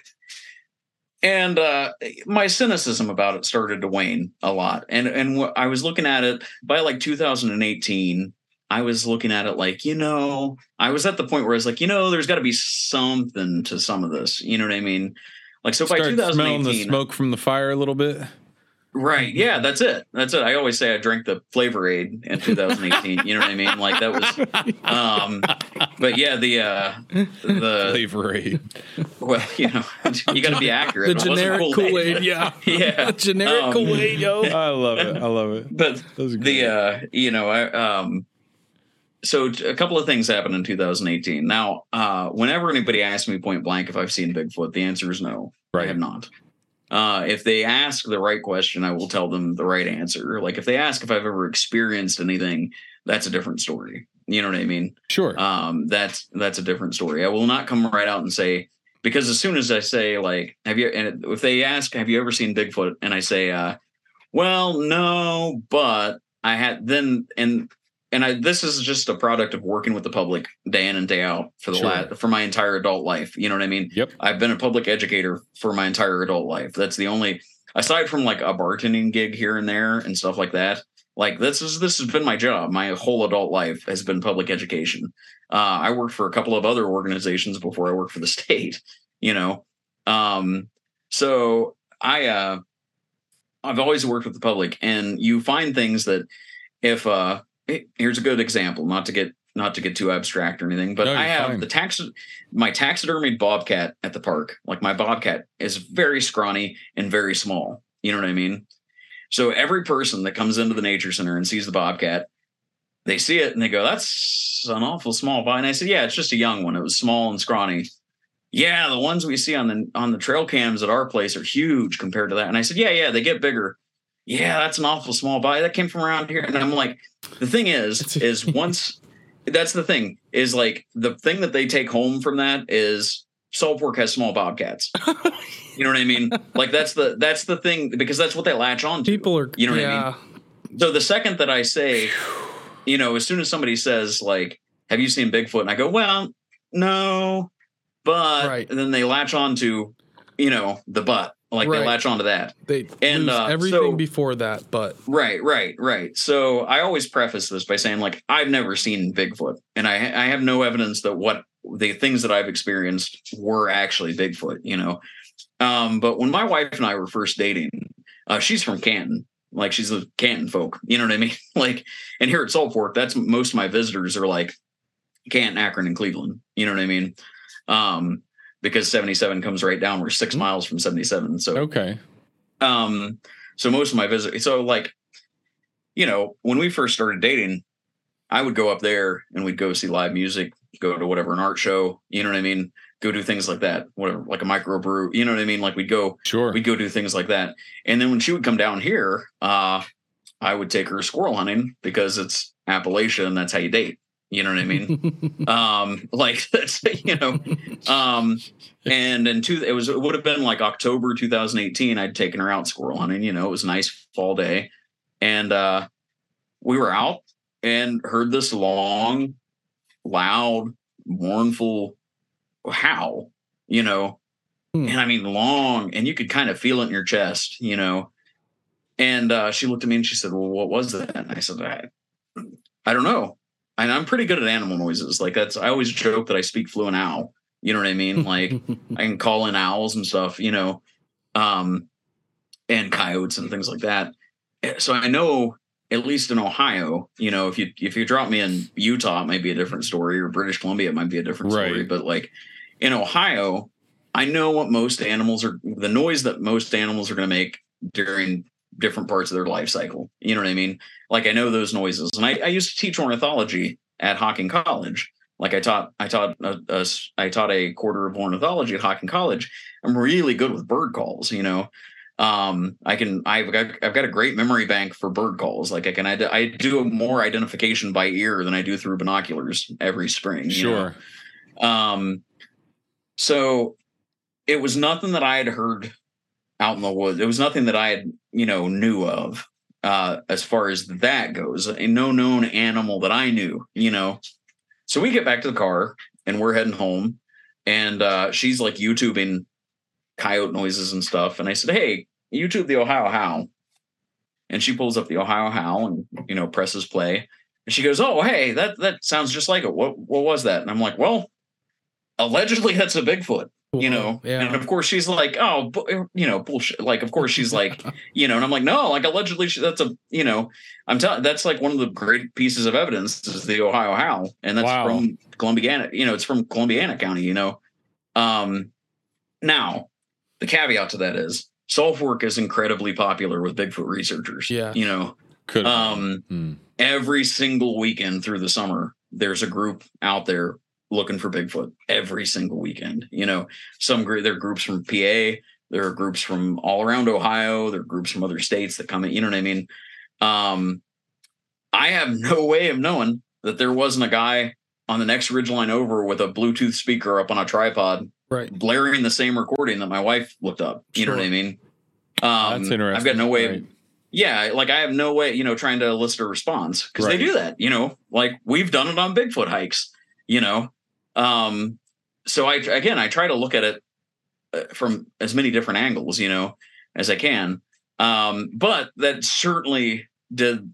and uh my cynicism about it started to wane a lot and and wh- i was looking at it by like 2018 i was looking at it like you know i was at the point where i was like you know there's got to be something to some of this you know what i mean like so by Start smelling 2018 the smoke from the fire a little bit. Right. Yeah, that's it. That's it. I always say I drank the flavor aid in 2018. you know what I mean? Like that was um but yeah, the uh the Flavor aid. well, you know, you gotta be accurate. the It wasn't generic Kool Aid. Yeah, Yeah. The generic Um, Kool Aid, yo. I love it. I love it. But the uh you know, I um so a couple of things happened in 2018. Now, uh whenever anybody asks me point blank if I've seen Bigfoot, the answer is no. I have not. Uh, if they ask the right question, I will tell them the right answer. Like if they ask if I've ever experienced anything, that's a different story. You know what I mean? Sure. Um, that's that's a different story. I will not come right out and say because as soon as I say like, have you? And if they ask, have you ever seen Bigfoot? And I say, uh, well, no, but I had then and and I this is just a product of working with the public day in and day out for the Sure. last for my entire adult life. You know what I mean? Yep. I've been a public educator for my entire adult life. That's the only aside from like a bartending gig here and there and stuff like that. Like this is this has been my job. My whole adult life has been public education. Uh, I worked for a couple of other organizations before I worked for the state. You know, um, so I uh, I've always worked with the public, and you find things that if uh, here's a good example, not to get not to get too abstract or anything, but No, I have fine. the tax my taxidermied bobcat at the park. Like my bobcat is very scrawny and very small. You know what I mean? So every person that comes into the nature center and sees the bobcat, they see it and they go, "That's an awful small body." And I said, "Yeah, it's just a young one. It was small and scrawny." Yeah, the ones we see on the on the trail cams at our place are huge compared to that. And I said, "Yeah, yeah, they get bigger." Yeah, that's an awful small body. That came from around here. And I'm like, the thing is, is once that's the thing is like the thing that they take home from that is Salt Fork has small bobcats. you know what I mean? Like that's the that's the thing because that's what they latch on to. People are you know what yeah. I mean? So the second that I say, you know, as soon as somebody says like, "Have you seen Bigfoot?" and I go, "Well, no," but Right. then they latch on to, you know, the butt. Like Right. they latch on to that. They And, lose uh, everything so- before that, but Right, right, right. So I always preface this by saying, like, I've never seen Bigfoot, and I I have no evidence that what the things that I've experienced were actually Bigfoot. You know, um, but when my wife and I were first dating, uh, she's from Canton, like she's a Canton folk. You know what I mean? Like, and here at Salt Fork, that's most of my visitors are like Canton, Akron, and Cleveland. You know what I mean? Um, because 77 comes right down. We're 6 miles from 77. So Okay. um, so most of my visitors, so like, you know, when we first started dating, I would go up there and we'd go see live music, go to whatever an art show, you know what I mean? Go do things like that, whatever, like a microbrew, you know what I mean? Like we'd go, Sure. we'd go do things like that. And then when she would come down here, uh, I would take her squirrel hunting because it's Appalachia and that's how you date. You know what I mean? um like that's you know um and in two it was it would have been like october 2018 i'd taken her out squirrel hunting you know it was a nice fall day. And uh we were out and heard this long loud mournful howl you know? Hmm. and i mean long and you could kind of feel it in your chest you know? And uh she looked at me and she said well what was that? And i said i, I don't know and I'm pretty good at animal noises. Like that's I always joke that I speak fluent owl. You know what I mean? Like I can call in owls and stuff, you know, um, and coyotes and things like that. Eh, So I know at least in Ohio, you know, if you if you drop me in Utah, it might be a different story, or British Columbia, it might be a different story. But like in Ohio, I know what most animals are the noise that most animals are going to make during different parts of their life cycle. You know what I mean? Like I know those noises, and I, I used to teach ornithology at Hocking College. Like I taught, I taught, a, a I taught a quarter of ornithology at Hocking College. I'm really good with bird calls. You know, um, I can, I've got, I've got a great memory bank for bird calls. Like I can, I, I do more identification by ear than I do through binoculars every spring. you know? Sure. Um, so it was nothing that I had heard out in the woods. It was nothing that I had, you know, knew of uh, as far as that goes. No known animal that I knew, you know. So we get back to the car and we're heading home, and uh, she's like YouTubing coyote noises and stuff. And I said, "Hey, YouTube the Ohio Howl." And she pulls up the Ohio Howl and you know presses play. And she goes, "Oh, hey, that that sounds just like it. What what was that?" And I'm like, "Well, allegedly that's a Bigfoot." you know yeah. and of course she's like oh bu- you know bullshit like of course she's like you know and i'm like no like allegedly she, that's a you know i'm telling that's like one of the great pieces of evidence is the ohio howl and that's Wow. from columbiana you know it's from columbiana county you know um now the caveat to that is Salt Fork is incredibly popular with bigfoot researchers Yeah. you know Could um Hmm. every single weekend through the summer there's a group out there looking for bigfoot every single weekend you know some there are groups from pa there are groups from all around ohio there are groups from other states that come in you know what i mean um i have no way of knowing that there wasn't a guy on the next ridge line over with a bluetooth speaker up on a tripod right. blaring the same recording that my wife looked up you know what i mean um That's interesting. i've got no way of Right. yeah, like I have no way, you know, trying to elicit a response because Right. they do that, you know, like we've done it on Bigfoot hikes, you know. Um, so I again, I try to look at it uh, from as many different angles, you know, as I can. Um, but that certainly did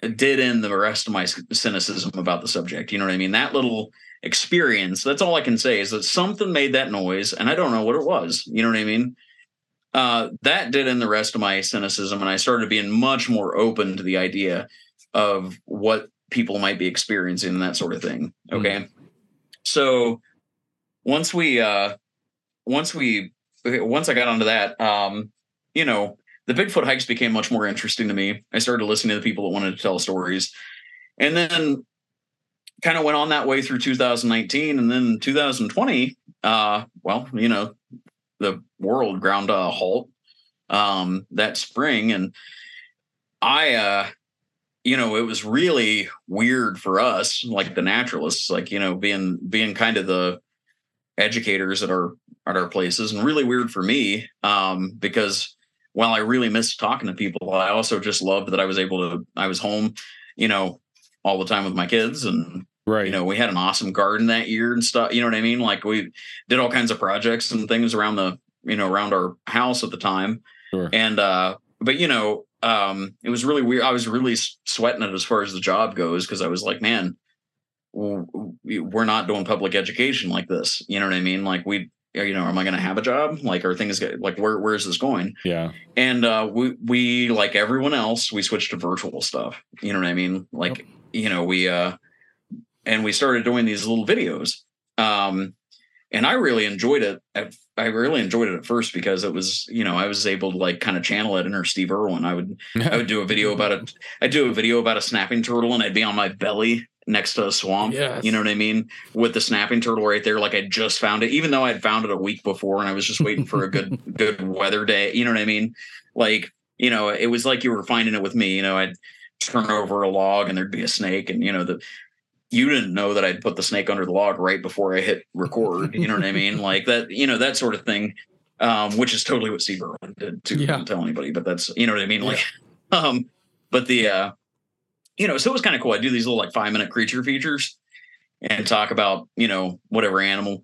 did end the rest of my cynicism about the subject. You know what I mean? That little experience. That's all I can say is that something made that noise, and I don't know what it was. You know what I mean? uh, that did in the rest of my cynicism, and I started being much more open to the idea of what people might be experiencing and that sort of thing. Okay, so once we, uh, once we, once I got onto that, um, you know, the Bigfoot hikes became much more interesting to me. I started listening to the people that wanted to tell stories, and then kind of went on that way through 2019 and then 2020 uh well you know the world ground a halt um that spring and i uh you know it was really weird for us like the naturalists like you know being being kind of the educators at our at our places and really weird for me um because while i really missed talking to people i also just loved that i was able to i was home you know all the time with my kids and Right. you know we had an awesome garden that year and stuff you know what i mean like we did all kinds of projects and things around the you know around our house at the time Sure. and uh but you know um it was really weird. I was really sweating it as far as the job goes because i was like man we're not doing public education like this. You know what i mean? Like we you know am i going to have a job? Like are things like where where's this going? Yeah. and uh we we like everyone else we switched to virtual stuff. You know what i mean? Like you know we uh and we started doing these little videos. Um and i really enjoyed it i really enjoyed it at first because it was you know i was able to like kind of channel it inner steve irwin i would i would do a video about it i'd do a video about a snapping turtle and i'd be on my belly next to a swamp Yes. you know what i mean with the snapping turtle right there like i just found it even though i'd found it a week before and i was just waiting for a good good weather day you know what i mean like you know it was like you were finding it with me you know i'd turn over a log and there'd be a snake and you know the you didn't know that I'd put the snake under the log right before I hit record. You know what I mean? Like that, you know, that sort of thing. Um, which is totally what Steve Irwin did too. Yeah. Don't tell anybody, but that's you know what I mean? Like um, but the uh you know, so it was kind of cool. I do these little like five minute creature features and talk about, you know, whatever animal.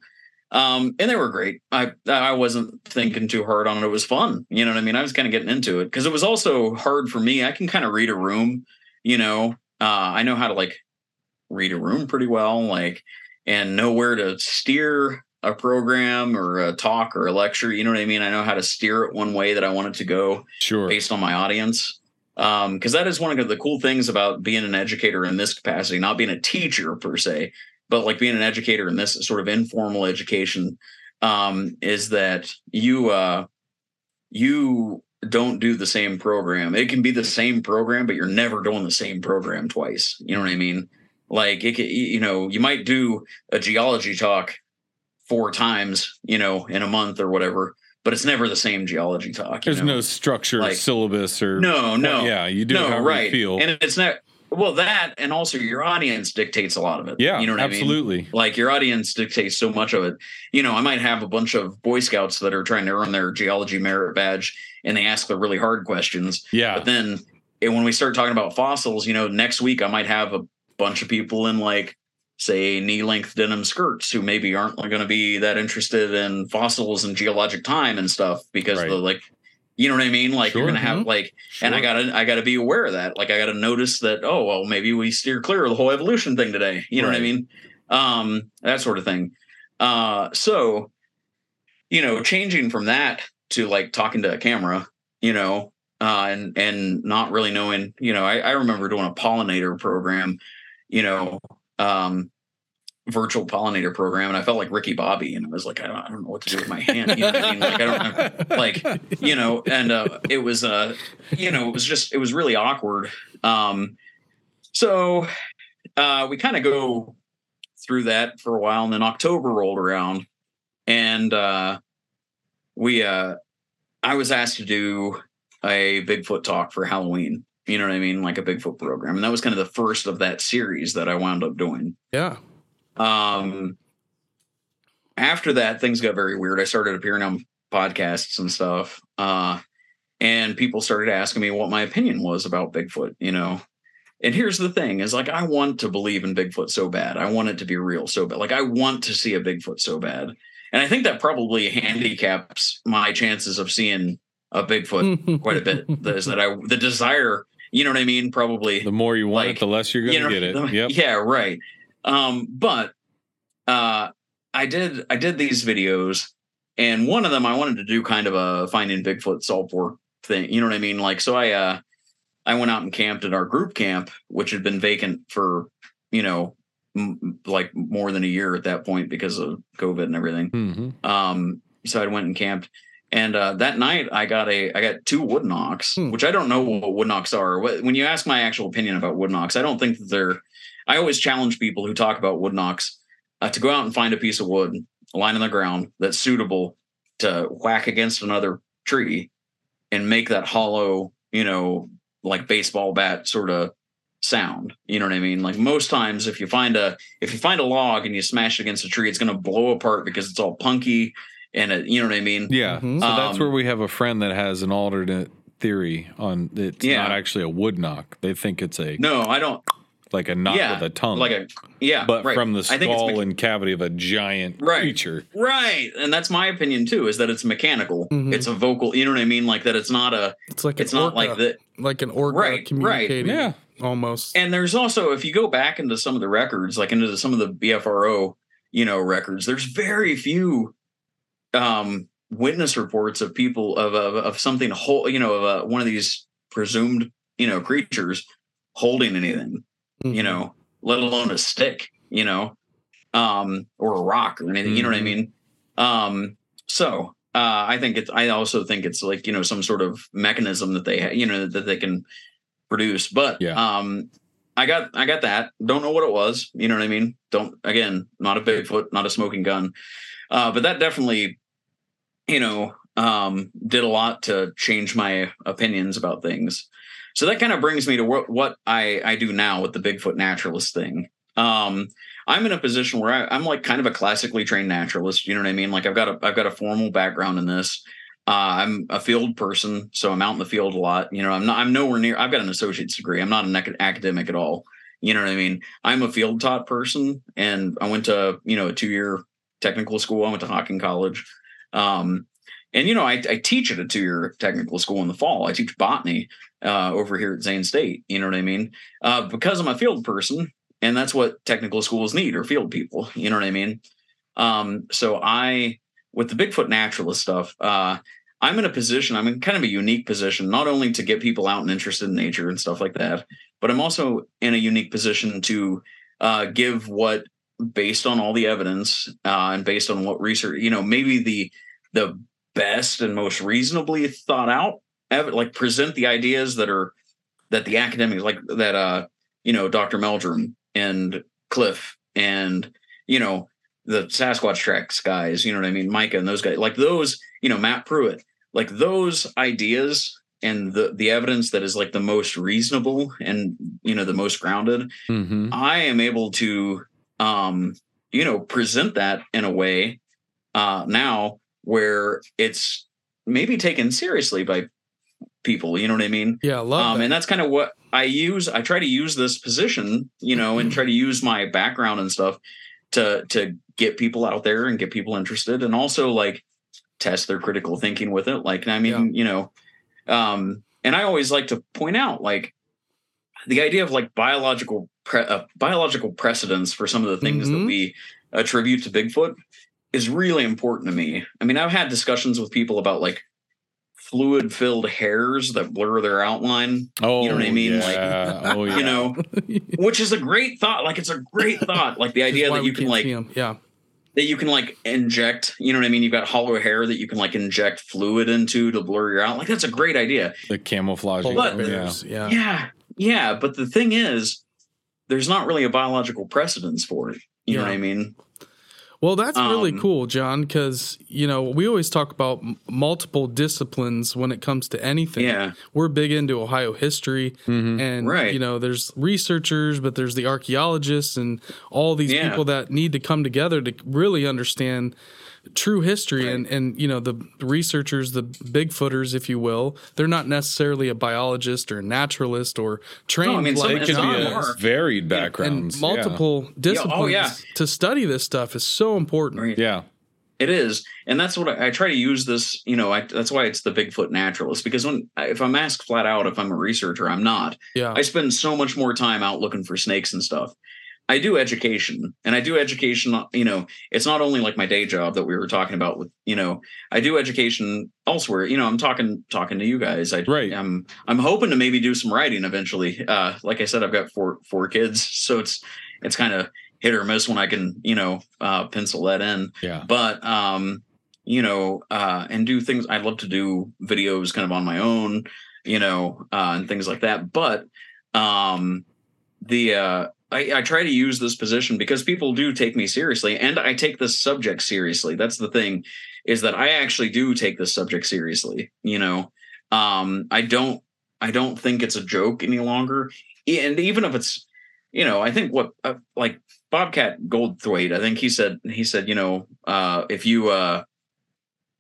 Um, and they were great. I I wasn't thinking too hard on it. It was fun. You know what I mean? I was kind of getting into it because it was also hard for me. I can kind of read a room, you know. Uh, I know how to like read a room pretty well, like, and know where to steer a program or a talk or a lecture. You know what I mean? I know how to steer it one way that I want it to go Sure. based on my audience. Um, because that is one of the cool things about being an educator in this capacity, not being a teacher per se, but like being an educator in this sort of informal education, um, is that you uh you don't do the same program. It can be the same program, but you're never doing the same program twice. You know what I mean? Like it, you know, you might do a geology talk four times, you know, in a month or whatever, but it's never the same geology talk. you There's know? no structure, Like- syllabus, or no, no, Yeah, you do no, right. you feel. And it's not well that, and also your audience dictates a lot of it. yeah, you know what I mean absolutely. like your audience dictates so much of it. You know, I might have a bunch of Boy Scouts that are trying to earn their geology merit badge and they ask the really hard questions. Yeah, But then eh, when we start talking about fossils, you know, next week I might have a bunch of people in like, say, knee length denim skirts who maybe aren't going to be that interested in fossils and geologic time and stuff because Right. the like, you know what I mean? Like Sure, you're going to have mhm. like, and I gotta, I gotta be aware of that. Like I gotta notice that. Oh well, maybe we steer clear of the whole evolution thing today. You know what I mean? Um, that sort of thing. Uh, so, you know, changing from that to like talking to a camera, you know, uh, and and not really knowing, you know, I, I remember doing a pollinator program, you know, um, virtual pollinator program, and I felt like Ricky Bobby, and I was like, I don't, I don't know what to do with my hand. You know what I mean? Like I don't know like you know and uh it was uh you know it was just it was really awkward um so uh we kind of go through that for a while and then october rolled around and uh we uh i was asked to do a bigfoot talk for halloween you know what i mean? Like a bigfoot program. And that was kind of the first of that series that i wound up doing. Yeah. um after that things got very weird. I started appearing on podcasts and stuff uh and people started asking me what my opinion was about bigfoot you know? And here's the thing is like i want to believe in bigfoot so bad. I want it to be real so bad. Like i want to see a bigfoot so bad. And i think that probably handicaps my chances of seeing a bigfoot quite a bit is that i the desire you know what i mean probably the more you want like, it, the less you're going to you know, get it. the- Yep. Yeah, right. Um, but uh I did I did these videos and one of them I wanted to do kind of a finding Bigfoot salt fork thing. You know what I mean? Like so I uh I went out and camped at our group camp, which had been vacant for, you know, m- like more than a year at that point because of COVID and everything. hmm Um, so I went and camped, And uh, that night, I got a I got two wood knocks, Hmm. which I don't know what wood knocks are. When you ask my actual opinion about wood knocks, I don't think that they're. I always challenge people who talk about wood knocks uh, to go out and find a piece of wood, lying on the ground that's suitable to whack against another tree, and make that hollow, you know, like baseball bat sort of sound. You know what I mean? Like most times, if you find a if you find a log and you smash it against a tree, it's going to blow apart because it's all punky and it, you know what I mean. Yeah. Mhm. So that's Um, where we have a friend that has an alternate theory on it's Yeah. not actually a wood knock. They think it's a No, I don't. like a knock yeah, with a tongue. like a yeah, but right. from the I think skull mecha- and cavity of a giant Right. creature. right, and that's my opinion too. Is that it's mechanical. Mhm. It's a vocal. You know what I mean? Like that. It's not a. It's like It's not orca, like that. like an organ Right, right. Yeah. almost. And there's also if you go back into some of the records, like into some of the BFRO, you know, records. There's very few um witness reports of people of of, of something whole. You know, of uh, one of these presumed you know creatures holding anything. Mhm. you know, let alone a stick, you know, um, or a rock or anything. You know what I Mhm. mean? Um, so uh, I think it's. I also think it's like you know some sort of mechanism that they ha- you know that they can produce. But Yeah. um, I got I got that. Don't know what it was. You know what I mean? Don't again. Not a Bigfoot. Not a smoking gun. Uh, but that definitely, you know, um, did a lot to change my opinions about things. So that kind of brings me to what, what I, I do now with the Bigfoot naturalist thing. Um, I'm in a position where I, I'm like kind of a classically trained naturalist. You know what I mean? Like I've got a I've got a formal background in this. Uh, I'm a field person, so I'm out in the field a lot. You know, I'm not. I'm nowhere near. I've got an associate's degree. I'm not an ac- academic at all. You know what I mean? I'm a field taught person, and I went to you know a two year technical school. I went to Hocking College, um, and you know I, I teach at a two year technical school in the fall. I teach botany uh, over here at Zane State. You know what I mean? Uh, because I'm a field person, and that's what technical schools need are field people. You know what I mean? Um, so I, with the Bigfoot naturalist stuff, uh, I'm in a position. I'm in kind of a unique position, not only to get people out and interested in nature and stuff like that, but I'm also in a unique position to uh, give what, based on all the evidence uh, and based on what research, you know, maybe the the best and most reasonably thought out like present the ideas that are that the academics like that uh you know dr meldrum and cliff and you know the sasquatch tracks guys you know what i mean micah and those guys like those you know matt pruitt like those ideas and the the evidence that is like the most reasonable and you know the most grounded Mm-hmm. I am able to, um, you know, present that in a way uh, now where it's maybe taken seriously by people. You know what I mean? Yeah, I love Um, that. and that's kind of what I use. I try to use this position, you know, and try to use my background and stuff to to get people out there and get people interested, and also like test their critical thinking with it. Like, I mean, you know, um, and I always like to point out like the idea of like biological pre- uh, biological precedence for some of the things that Mhm. we attribute to Bigfoot is really important to me. I mean, I've had discussions with people about like fluid filled hairs that blur their outline, Oh, You know what I oh, mean? Like, oh, yeah. you know, which is a great thought. Like it's a great thought. Like the idea that you can like. Yeah, that you can like inject, you know what I mean? You've got hollow hair that you can like inject fluid into to blur your out. Like that's a great idea. the camouflage. But- yeah. yeah. Yeah. Yeah. But the thing is, there's not really a biological precedence for it. You know what I mean? Well, that's really Um, cool, John, because you know we always talk about m- multiple disciplines when it comes to anything. Yeah. we're big into Ohio history, Mhm. and Right. you know there's researchers, but there's the archaeologists and all these Yeah. people that need to come together to really understand true history. Right. And and you know the researchers, the Bigfooters, if you will, they're not necessarily a biologist or a naturalist or trained I mean, like It and could be a are. varied and backgrounds. yeah. multiple disciplines oh, yeah. to study this stuff is so important. Right. Yeah. It is, and that's what I, I try to use this. You know, I, that's why it's the Bigfoot naturalist. Because when if I'm asked flat out if I'm a researcher, I'm not. Yeah. I spend so much more time out looking for snakes and stuff. I do education, and I do education. You know, it's not only like my day job that we were talking about. With you know, I do education elsewhere. You know, I'm talking talking to you guys. I, Right. I'm I'm hoping to maybe do some writing eventually. Uh, like I said, I've got four four kids, so it's it's kind of hit or miss when I can you know uh, pencil that in Yeah. but um you know, uh, and do things. I'd love to do videos kind of on my own, you know, uh, and things like that. But um, the uh, I, I try to use this position because people do take me seriously, and I take this subject seriously. That's the thing, is that I actually do take this subject seriously. You know, um, I don't I don't think it's a joke any longer, and even if it's you know, I think what uh, like Bobcat Goldthwait, I think he said he said, you know, uh, if you uh,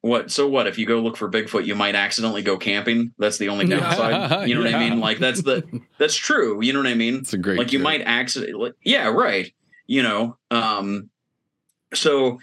what so what if you go look for Bigfoot, you might accidentally go camping. That's the only downside. you know yeah. what I mean? Like that's the that's true. You know what I mean? It's a great like you might accidentally yeah, right. You know, um so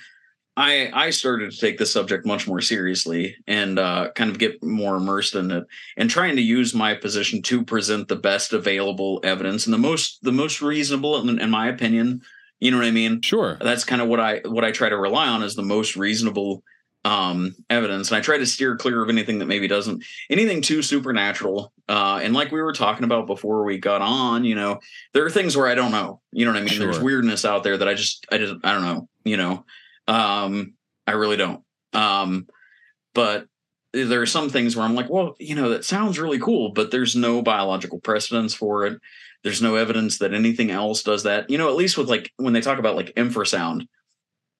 I I started to take this subject much more seriously and uh, kind of get more immersed in it and trying to use my position to present the best available evidence and the most the most reasonable in, in my opinion. You know what I mean? Sure. That's kind of what I what I try to rely on is the most reasonable um evidence and i try to steer clear of anything that maybe doesn't anything too supernatural uh and like we were talking about before we got on you know there are things where i don't know you know what i mean sure. there's weirdness out there that i just i just i don't know you know um, I really don't. Um, but there are some things where I'm like, well, you know, that sounds really cool, but there's no biological precedence for it. There's no evidence that anything else does that. You know, at least with like when they talk about like infrasound,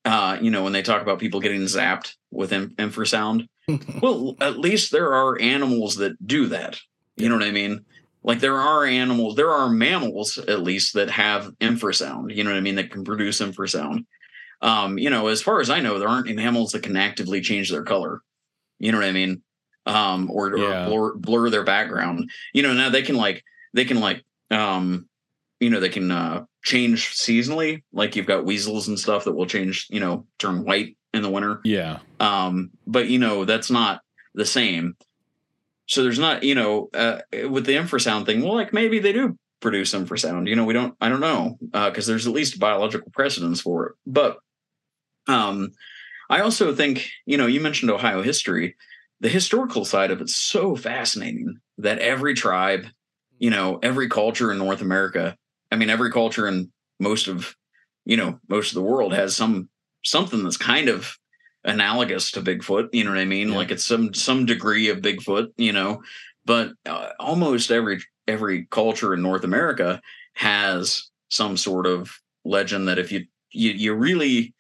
uh, you know, when they talk about people getting zapped with in- infrasound, well, at least there are animals that do that. You know what I mean? Like there are animals, there are mammals at least that have infrasound. You know what I mean? That can produce infrasound um, you know, as far as I know, there aren't mammals that can actively change their color. You know what I mean? Um, or, yeah. or blur, blur their background. You know, now they can like they can like um, you know, they can uh change seasonally. Like you've got weasels and stuff that will change, you know, turn white in the winter. Yeah. Um, but you know, that's not the same. So there's not, you know, uh, with the infrasound thing, well, like maybe they do produce infrasound. You know, we don't, I don't know, because uh, there's at least biological precedence for it. But um, I also think, you know, you mentioned Ohio history. The historical side of it's so fascinating that every tribe, you know, every culture in North America, I mean, every culture in most of, you know, most of the world has some something that's kind of analogous to Bigfoot. You know what I mean? Yeah. Like it's some some degree of Bigfoot. You know, but uh, almost every every culture in North America has some sort of legend that if you you, you really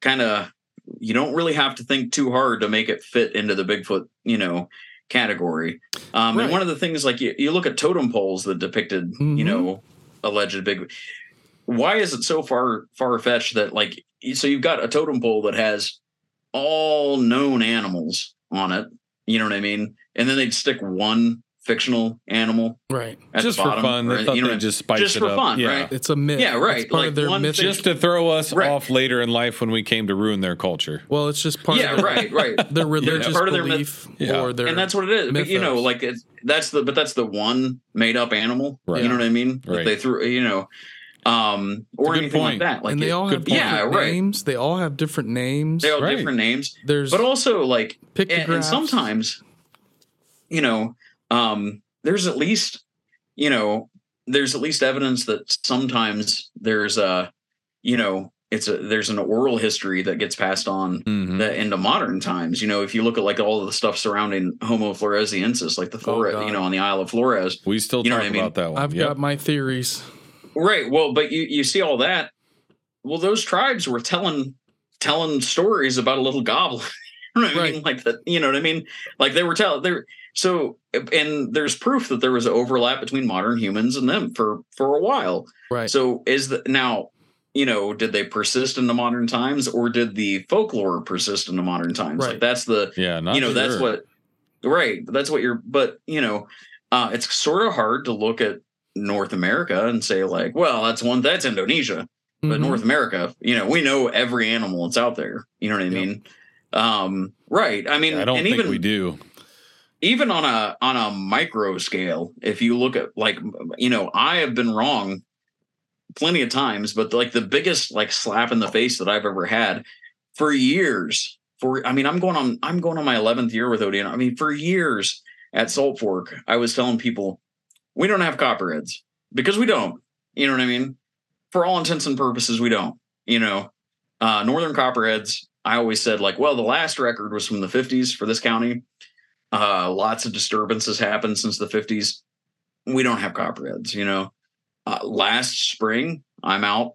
kind of you don't really have to think too hard to make it fit into the Bigfoot, you know, category. Um, right. And one of the things, like you, you look at totem poles that depicted, mm-hmm. you know, alleged big. Why is it so far far fetched that like so you've got a totem pole that has all known animals on it, you know what I mean, and then they'd stick one fictional animal, right? Just for fun. They thought you know, they just spice just it for up. fun, yeah. right? It's a myth. Yeah, right. It's part like of their myth. Just to throw us right. off later in life when we came to ruin their culture. Well, it's just part. Yeah, of their, right, right. Their religious yeah, part of their myth. Yeah. or their and that's what it is. But you know, like it's that's the but that's the one made up animal. Right. You know what I mean? Right. That they threw. You know. Um, or anything point. like that. Like and they it, all have different yeah, names. Right. They all have different names. They all have different names. There's but also like pictographs. And, and sometimes, you know, um, there's at least you know, there's at least evidence that sometimes there's a, you know, it's a there's an oral history that gets passed on mm-hmm. that into modern times. You know, if you look at like all of the stuff surrounding Homo floresiensis, like the Flores, oh, you know, on the Isle of Flores, we still you know talk about I mean? that one. I've yep. got my theories. Right. Well, but you you see all that. Well, those tribes were telling telling stories about a little goblin. right. I mean? Like that, you know what I mean? Like they were telling they're so, and there's proof that there was an overlap between modern humans and them for for a while. Right. So, is the now, you know, did they persist into modern times, or did the folklore persist into modern times? Right. Like that's the yeah, you know, sure. that's what right. That's what you're. But you know, uh, it's sort of hard to look at North America and say like, well, that's one that's Indonesia, but mm-hmm. North America, you know, we know every animal that's out there. You know what I yep. mean? Um, right. I mean, I don't think even, we do even on a on a micro scale if you look at like you know i have been wrong plenty of times but like the biggest like slap in the face that i've ever had for years for i mean i'm going on i'm going on my 11th year with ODNR. i mean for years at salt fork i was telling people we don't have copperheads because we don't you know what i mean for all intents and purposes we don't you know uh northern copperheads I always said like, well, the last record was from the 50s for this county. Uh, lots of disturbances happened since the 50s. We don't have copperheads, you know. Uh, last spring, I'm out.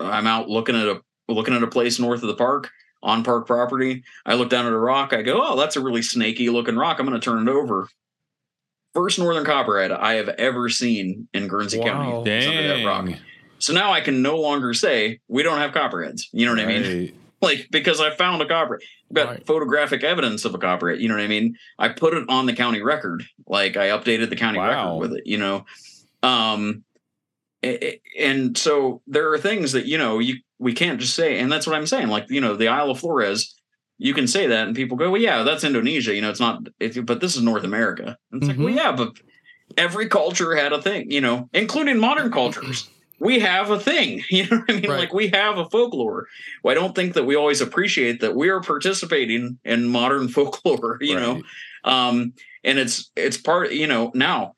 I'm out looking at a looking at a place north of the park on park property. I look down at a rock. I go, oh, that's a really snaky looking rock. I'm going to turn it over. First northern copperhead I have ever seen in Guernsey Wow. County. is under that rock. Dang. So now I can no longer say we don't have copperheads. You know what I mean? Like because I found a copper. I've got Right. photographic evidence of a copperhead. You know what I mean? I put it on the county record. Like I updated the county Wow. record with it. You know, um, and so there are things that you know you we can't just say, and that's what I'm saying. Like you know, the Isle of Flores. You can say that, and people go, "Well, yeah, that's Indonesia." You know, it's not. If, you, but this is North America. And it's like, Mhm. well, yeah, but every culture had a thing. You know, including modern cultures we have a thing. You know what I mean? Right. Like we have a folklore. Well, I don't think that we always appreciate that we are participating in modern folklore, you know. Um and it's it's part, you know, now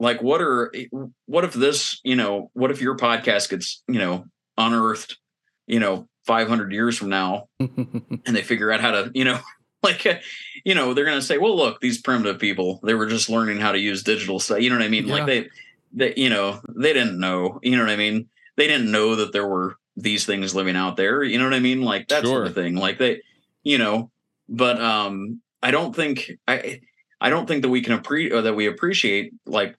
like what are what if this, you know, what if your podcast gets, you know, unearthed, you know, 500 years from now and they figure out how to, you know, like, you know, they're going to say, well, look, these primitive people, they were just learning how to use digital stuff. You know what I mean? Yeah. Like they, they, you know, they didn't know, you know what I mean? They didn't know that there were these things living out there. You know what I mean? Like that sort of thing. Like they, you know, but, um, I don't think, I, I don't think that we can appreciate or that we appreciate like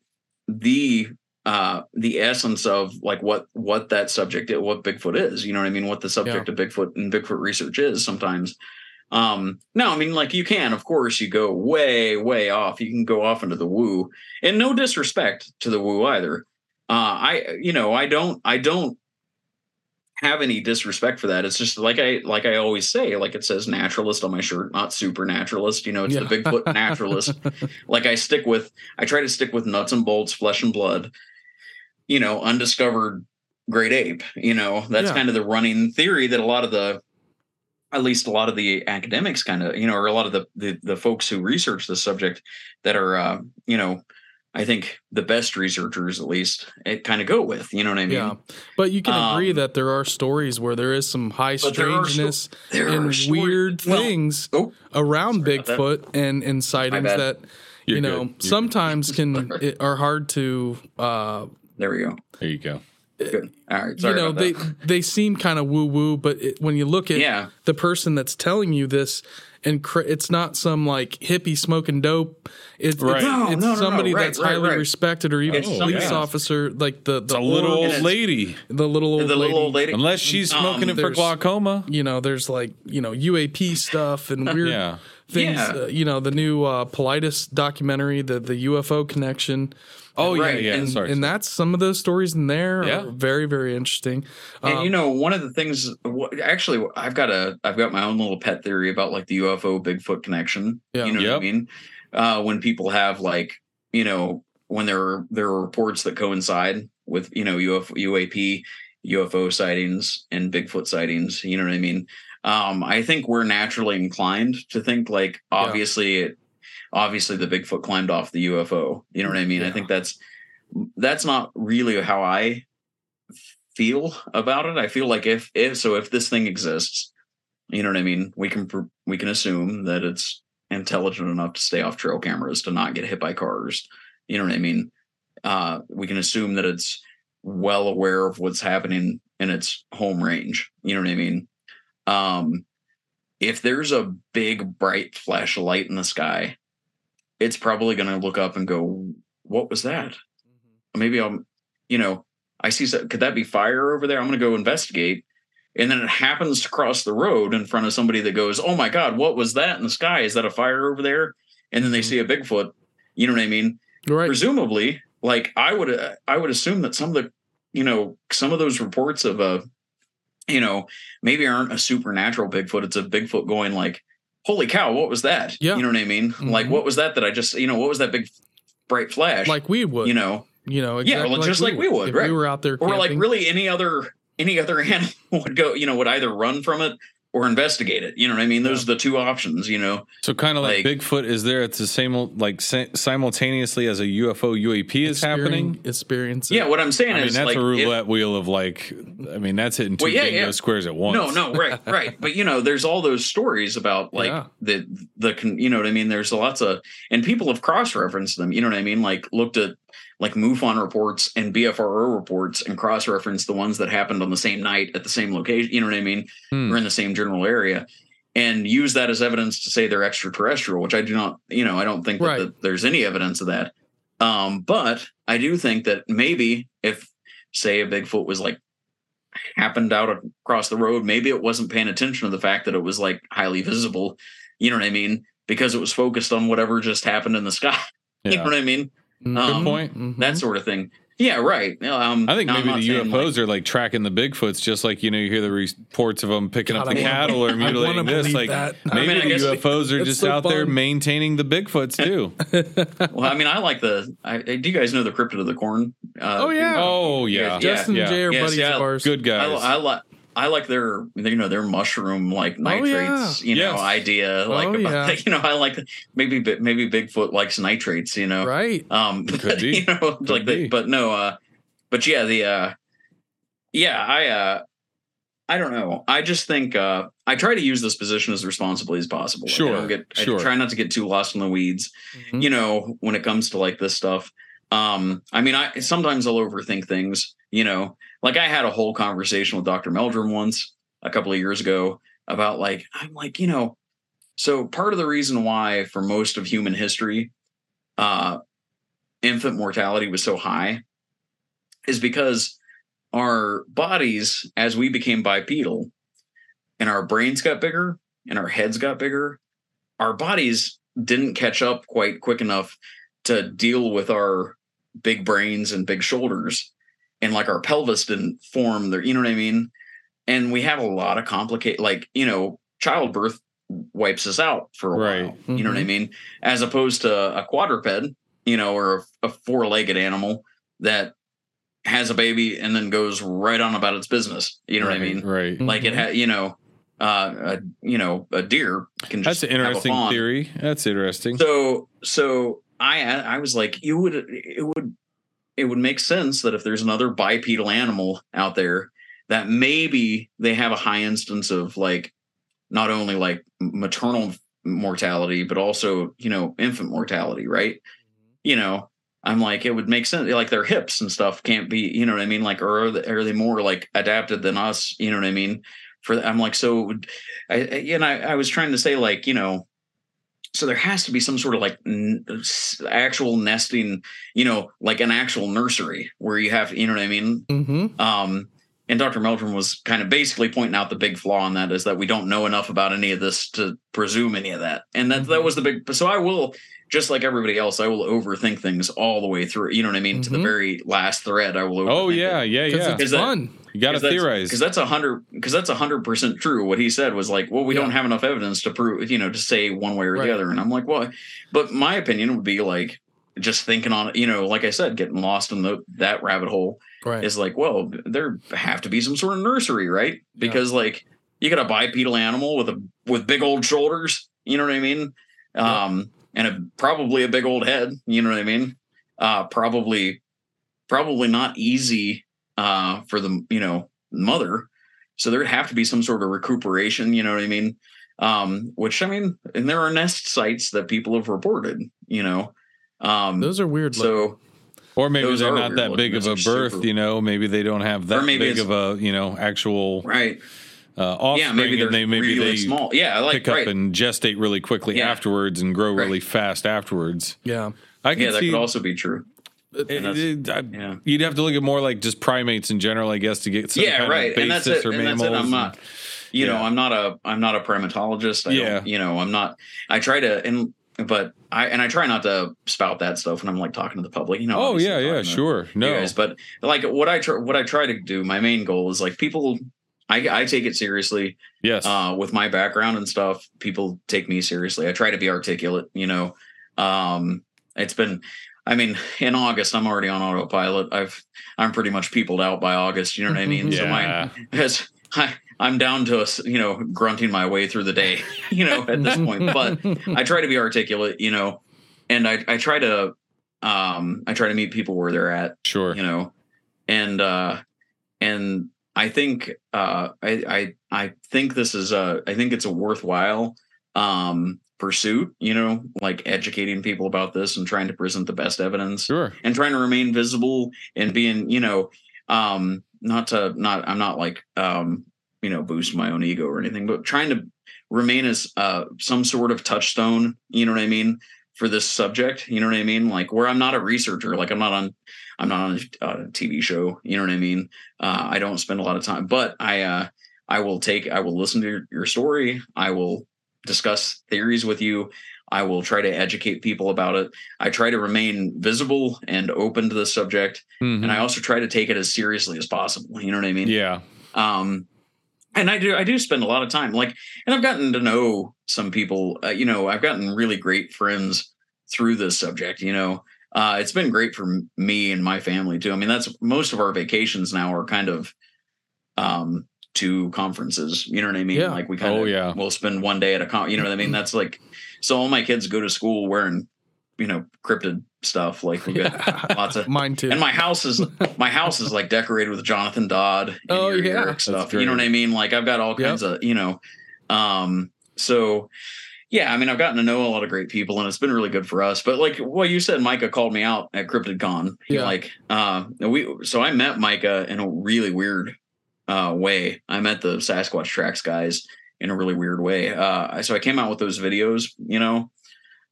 the uh the essence of like what what that subject what bigfoot is you know what i mean what the subject of bigfoot and bigfoot research is sometimes um no i mean like you can of course you go way way off you can go off into the woo and no disrespect to the woo either uh i you know i don't i don't have any disrespect for that it's just like i like i always say like it says naturalist on my shirt not supernaturalist you know it's Yeah. the bigfoot naturalist like I stick with I try to stick with nuts and bolts, flesh and blood, you know, undiscovered great ape. You know, that's Yeah. kind of the running theory that a lot of the at least a lot of the academics kind of, you know, or a lot of the the, the folks who research the subject that are uh, you know, I think the best researchers at least it kind of go with, you know what I mean? yeah, but you can agree Um, that there are stories where there is some high But there are sto- strangeness There and are weird well, things oh, around sorry about that. Bigfoot and and sightings that You're you know good. Sometimes can it, are hard to uh there we go. There you go. Good. All right. Sorry you know about they that. they seem kind of woo woo but it, when you look at Yeah. the person that's telling you this and cr- it's not some like hippie smoking dope it's Right. it's, No, it's no, no, no. somebody Right, that's right, highly right. respected or even It's police somebody else. officer like the the It's little old lady. the little old The little lady. old lady. Unless she's Um, smoking it for glaucoma. you know there's like you know UAP stuff and weird Yeah. things Yeah. uh, you know the new uh Paulides documentary the the UFO connection Oh Right, yeah, yeah. and, Sorry. and that's some of those stories in there Yeah. are very very interesting And Um, you know, one of the things, actually, I've got a, I've got my own little pet theory about like the UFO Bigfoot connection. Yeah. You know what I mean? Uh, when people have like, you know, when there are there are reports that coincide with you know UFO, UAP, UFO sightings and Bigfoot sightings. You know what I mean? Um, I think we're naturally inclined to think like obviously it, obviously the Bigfoot climbed off the UFO. You know what I mean? I think that's that's not really how I feel about it. I feel like if if so if this thing exists, you know what I mean, we can we can assume that it's intelligent enough to stay off trail cameras to not get hit by cars. You know what I mean? Uh, we can assume that it's well aware of what's happening in its home range. You know what I mean? Um, if there's a big bright flash of light in the sky, it's probably going to look up and go, "What was that?" maybe I'm, you know, I see, so- could that be fire over there? I'm going to go investigate. And then it happens to cross the road in front of somebody that goes, Oh my God, what was that in the sky? Is that a fire over there? And then they Mhm. see a Bigfoot. You know what I mean? right Presumably, like I would, I would assume that some of the, you know, some of those reports of a, you know, maybe aren't a supernatural Bigfoot. It's a Bigfoot going like, Holy cow, what was that? Yeah. You know what I mean? Like, Mhm. what was that that I just, you know, what was that big bright flash? like we would you know, you know Yeah, exactly well, just like we would, if right. we were out there or like really any other any other animal would go you know would either run from it or investigate it. You know what I mean? Those are the two options. You know, So kind of like, Like- Bigfoot is there at the same like simultaneously as a UFO UAP is happening. Experience. yeah. What I'm saying I mean is that's like a if- roulette wheel of like I mean that's hitting two Well, yeah, bingo yeah. squares at once. No, no, right, right. But you know, there's all those stories about like Yeah. the the you know what I mean. There's lots of and people have cross referenced them. You know what I mean? Like looked at like MUFON reports and BFRO reports and cross reference the ones that happened on the same night at the same location. You know what I mean? Hmm. Or in the same general area. And use that as evidence to say they're extraterrestrial, which I do not, you know, I don't think that, Right. that there's any evidence of that. Um, but I do think that maybe if, say, a Bigfoot was like happened out across the road, maybe it wasn't paying attention to the fact that it was like highly visible. You know what I mean? Because it was focused on whatever just happened in the sky. You know what I mean? Mhm. Um, point. Mhm. That sort of thing. Yeah, right. Um, I think maybe the UFOs like- are like tracking the Bigfoots, just like you know you hear the reports of them picking up the I wanna- cattle or wanna mutilating this. Like that. I maybe mean, I the guess- UFOs are just so out there maintaining the Bigfoots too. well, I mean, I like the. I, do you guys know the Cryptid of the Corn? Uh, Oh, yeah. oh yeah, Yeah. Justin yeah. and Jay are Yes, buddies yeah. of ours. good I, guys. I like. I like their, you know, their mushroom like nitrates, you know, Yes. idea. Like, Oh, about, yeah. you know, I like maybe maybe Bigfoot likes nitrates, you know, Right. Um, Could but, be. you know, like be. the, but no, uh, but yeah, the, uh, yeah, I, uh, I don't know. I just think uh, I try to use this position as responsibly as possible. Like, I Sure, don't get, sure. I try not to get too lost in the weeds. Mhm. You know, when it comes to like this stuff. Um, I mean, I sometimes I'll overthink things. You know, like I had a whole conversation with Dr. Meldrum once a couple of years ago about like I'm like you know, so part of the reason why for most of human history, uh, infant mortality was so high, is because our bodies, as we became bipedal, and our brains got bigger and our heads got bigger, our bodies didn't catch up quite quick enough to deal with our big brains and big shoulders. And like our pelvis didn't form there, you know what I mean? And we have a lot of complicate like, you know, childbirth wipes us out for a Right. while. You know what I mean? As opposed to a quadruped, you know, or a, a four-legged animal that has a baby and then goes right on about its business. You know what I mean? Right. Like it Mhm. had, you know, uh, a, you know, a deer can just That's an interesting theory. That's interesting. So, so I, I was like, you would, it would, it would make sense that if there's another bipedal animal out there, that maybe they have a high instance of like, not only like maternal mortality, but also, you know, infant mortality, right? You know, I'm like, it would make sense. Like their hips and stuff can't be, you know what I mean? Like, or are they, are they more like adapted than us? You know what I mean? For I'm like, so, I, and I, I was trying to say like, you know, so there has to be some sort of like n- actual nesting, you know, like an actual nursery where you have, you know what I mean? Mm-hmm. Um, and Dr. Meldrum was kind of basically pointing out the big flaw in that is that we don't know enough about any of this to presume any of that. And that that Mhm. was the big so I will just like everybody else, I will overthink things all the way through. You know what I mean? To the Mhm. very last thread, I will overthink oh it. yeah, yeah, yeah. it's Is that- fun. You got to theorize. because that's a hundred because that's a hundred percent true. What he said was like, well, we Yeah. don't have enough evidence to prove, you know, to say one way or Right. the other. And I'm like, well, but my opinion would be like just thinking on you know, like I said, getting lost in the that rabbit hole Right. is like, well, there have to be some sort of nursery, right? Because like you got a bipedal animal with a with big old shoulders, you know what I mean? Yeah. Um, and a probably a big old head, you know what I mean? Uh, probably probably not easy uh for the you know mother. So there'd have to be some sort of recuperation, you know what I mean? Um, which I mean, and there are nest sites that people have reported, you know. Um, Those are weird. looking. so or maybe they're not that big of a birth. super- You know, maybe they don't have that big of a you know actual right, uh, offspring, yeah, maybe they're and they maybe really they small. Yeah, like pick up right. and gestate really quickly Yeah. afterwards and grow Right. really fast afterwards. yeah. I can yeah, that see. could also be true. it- it- I- Yeah. You'd have to look at more like just primates in general, I guess, to get some yeah, kind right. of And that's it. or And that's it. I'm not. You know, I'm not a. I'm not a primatologist. I Yeah. Don't, you know, I'm not. I try to and but I and I try not to spout that stuff when I'm like talking to the public. You know. oh yeah, yeah, sure. No, guys, but like what I try, what I try to do. My main goal is like people. I, I take it seriously yes, uh, with my background and stuff. People take me seriously. I try to be articulate. You know, um, it's been. I mean, in August, I'm already on autopilot. I've I'm pretty much peopled out by August. You know what I mean? So my yeah. because I I'm down to you know grunting my way through the day, you know, at this point. But I try to be articulate, you know, and I I try to um I try to meet people where they're at, Sure. you know, and uh and I think uh I I I think this is a I think it's a worthwhile um pursuit, you know, like educating people about this and trying to present the best evidence Sure. and trying to remain visible and being you know um not to not i'm not like um you know boost my own ego or anything but trying to remain as uh some sort of touchstone you know what i mean for this subject you know what i mean like where i'm not a researcher like i'm not on i'm not on a, a tv show you know what i mean uh i don't spend a lot of time but i uh i will take i will listen to your, your story i will discuss theories with you i will try to educate people about it I try to remain visible and open to the subject, Mhm. and I also try to take it as seriously as possible. You know what I mean? yeah. Um, and I do I do spend a lot of time like, and I've gotten to know some people. Uh, you know, I've gotten really great friends through this subject. You know, uh, it's been great for me and my family too. I mean, that's most of our vacations now are kind of um to conferences. You know what I mean? Yeah. Like we kind of Oh, yeah. we'll spend one day at a con. You know what I mean? That's like so all my kids go to school wearing you know cryptid stuff. Like we got lots of Mine too. and my house is my house is like decorated with Jonathan Dodd Oh, yeah. Stuff. You know what I mean? Like I've got all Yep. kinds of you know. Um, so yeah, I mean I've gotten to know a lot of great people and it's been really good for us. But like what you said, Micah called me out at CryptidCon. Yeah. Like uh, we so I met Micah in a really weird uh, way. I met the Sasquatch Tracks guys in a really weird way. Uh, so I came out with those videos, you know,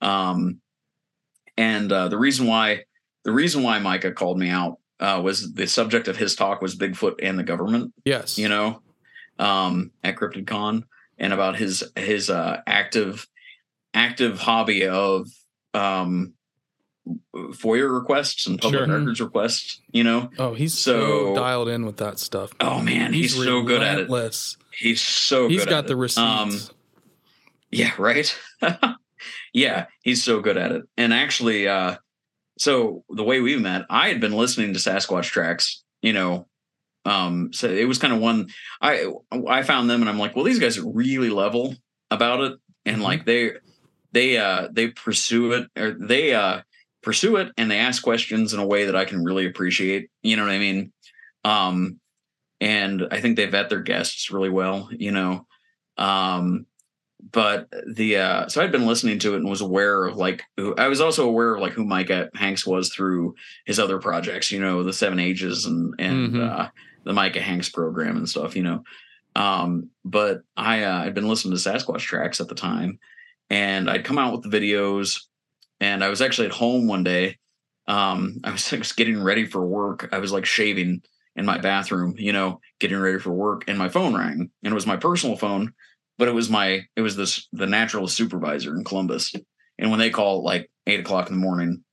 um, and uh, the reason why the reason why Micah called me out uh, was the subject of his talk was Bigfoot and the government, yes. you know, um, at CryptidCon, and about his his uh, active active hobby of um, FOIA requests and public Sure. records requests, you know. Oh, he's so, So- dialed in with that stuff. Oh man, he's, so good at it. He's so He's got the it. receipts. Um, Yeah, right. yeah, he's so good at it. And actually, uh, so the way we met, I had been listening to Sasquatch tracks, you know. Um, so it was kind of one I I found them and I'm like, well, these guys are really level about it. And Mhm. like they they uh they pursue it or they uh pursue it and they ask questions in a way that I can really appreciate. You know what I mean? Um and I think they vet their guests really well, you know. Um but the uh so I'd been listening to it and was aware of like who I was also aware of like who Micah Hanks was through his other projects, you know, the Seven Ages and and Mhm. uh the Micah Hanks program and stuff, you know. Um, but I uh, I'd been listening to Sasquatch tracks at the time, and I'd come out with the videos, and I was actually at home one day. Um, I was getting ready for work. I was like shaving in my bathroom, you know, getting ready for work, and my phone rang, and it was my personal phone, but it was my it was this the naturalist supervisor in Columbus, and when they call at like eight o'clock in the morning,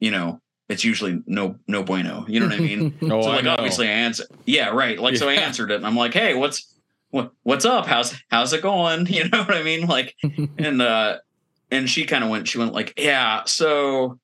you know, it's usually no no bueno. You know what I mean? Oh, so I like know. obviously I answer yeah right. Like so I answered it and I'm like hey what's what what's up? How's how's it going? You know what I mean? Like and uh and she kind of went she went like yeah so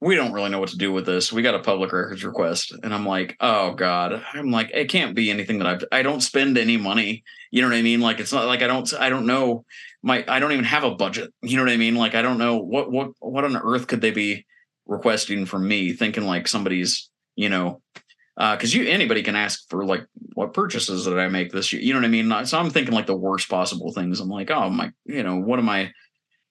we don't really know what to do with this. We got a public records request. And I'm like oh god. I'm like it can't be anything that I've I don't spend any money. You know what I mean? Like it's not like I don't I don't know my I don't even have a budget. You know what I mean? Like I don't know what what what on earth could they be requesting from me thinking like somebody's you know because you anybody can ask for like what purchases did I make this year? You know what I mean? So I'm thinking like the worst possible things. I'm like, oh my, you know, what am I?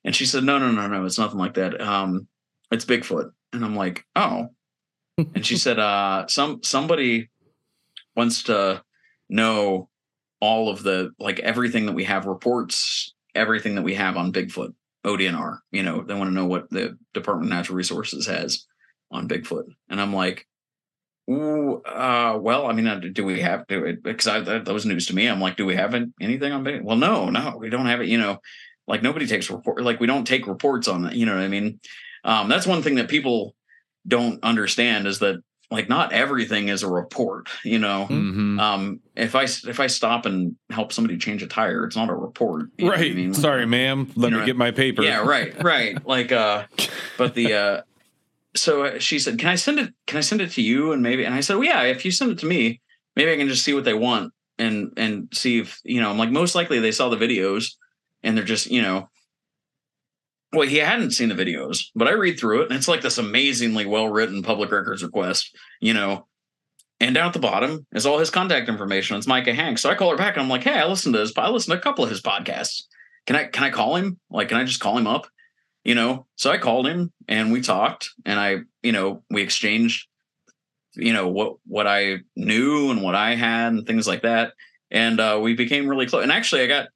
And she said, no, no, no, no, it's nothing like that. Um, it's Bigfoot. And I'm like, oh. and she said, uh, some somebody wants to know all of the like everything that we have reports, everything that we have on Bigfoot, ODNR. You know, they want to know what the Department of Natural Resources has on Bigfoot. And I'm like, Ooh, uh, well, I mean, uh, do we have to? Because I, that, was news to me. I'm like, do we have anything on? Big? Well, no, no, we don't have it. You know, like nobody takes report. Like we don't take reports on that. You know what I mean? Um, that's one thing that people don't understand is that like not everything is a report. You know, Mhm. um, if I if I stop and help somebody change a tire, it's not a report. You know I Right. mean? Sorry, ma'am. Let You me know, get my paper. Yeah, right, right. Like, uh, but the, uh, so uh, she said, "Can I send it? Can I send it to you?" And maybe, and I said, "Well, yeah. If you send it to me, maybe I can just see what they want, and and see if you know. I'm like most likely they saw the videos and they're just you know. Well, he hadn't seen the videos, but I read through it and it's like this amazingly well written public records request, you know. And down at the bottom is all his contact information. It's Micah Hanks. So I call her back and I'm like, hey, I listened to his I listened to a couple of his podcasts. Can I can I call him? Like, can I just call him up? You know, so I called him and we talked and I, you know, we exchanged, you know, what what I knew and what I had and things like that. And uh, we became really close. And actually I got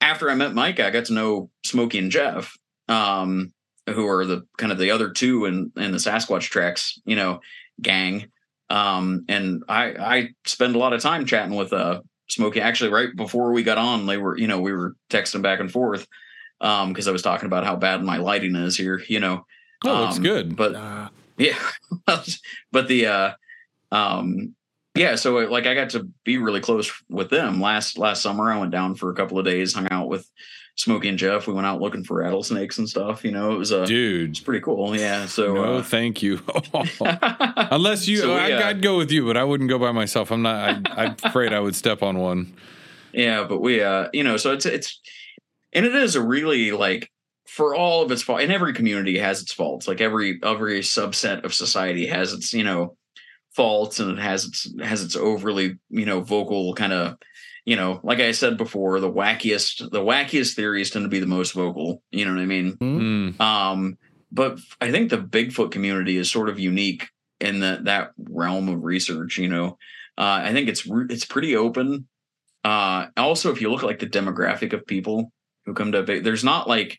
after I met Micah, I got to know Smokey and Jeff, um, who are the kind of the other two in in the Sasquatch tracks, you know, gang. Um, and I I spend a lot of time chatting with uh Smokey. Actually, right before we got on, they were you know we were texting back and forth um because I was talking about how bad my lighting is here. You know, Oh, looks Um, good. but Uh, yeah, but the uh, um, yeah. So like I got to be really close with them last last summer. I went down for a couple of days, hung out with Smokey and Jeff. We went out looking for rattlesnakes and stuff. You know, it was uh, Dude, it's pretty cool. Yeah. So no, uh, thank you. Unless you, So we, I, I'd go with you, but I wouldn't go by myself. I'm not. I, I'm afraid I would step on one. yeah, but we uh, you know, so it's it's and it is a really like for all of its fault, and every community has its faults. Like every every subset of society has its you know faults, and it has its has its overly you know vocal kind of you know, like I said before, the wackiest the wackiest theories tend to be the most vocal. You know what I mean? Mm. Um, but I think the Bigfoot community is sort of unique in that that realm of research. You know, uh, I think it's it's pretty open. Uh, also, if you look at like the demographic of people who come to big, there's not like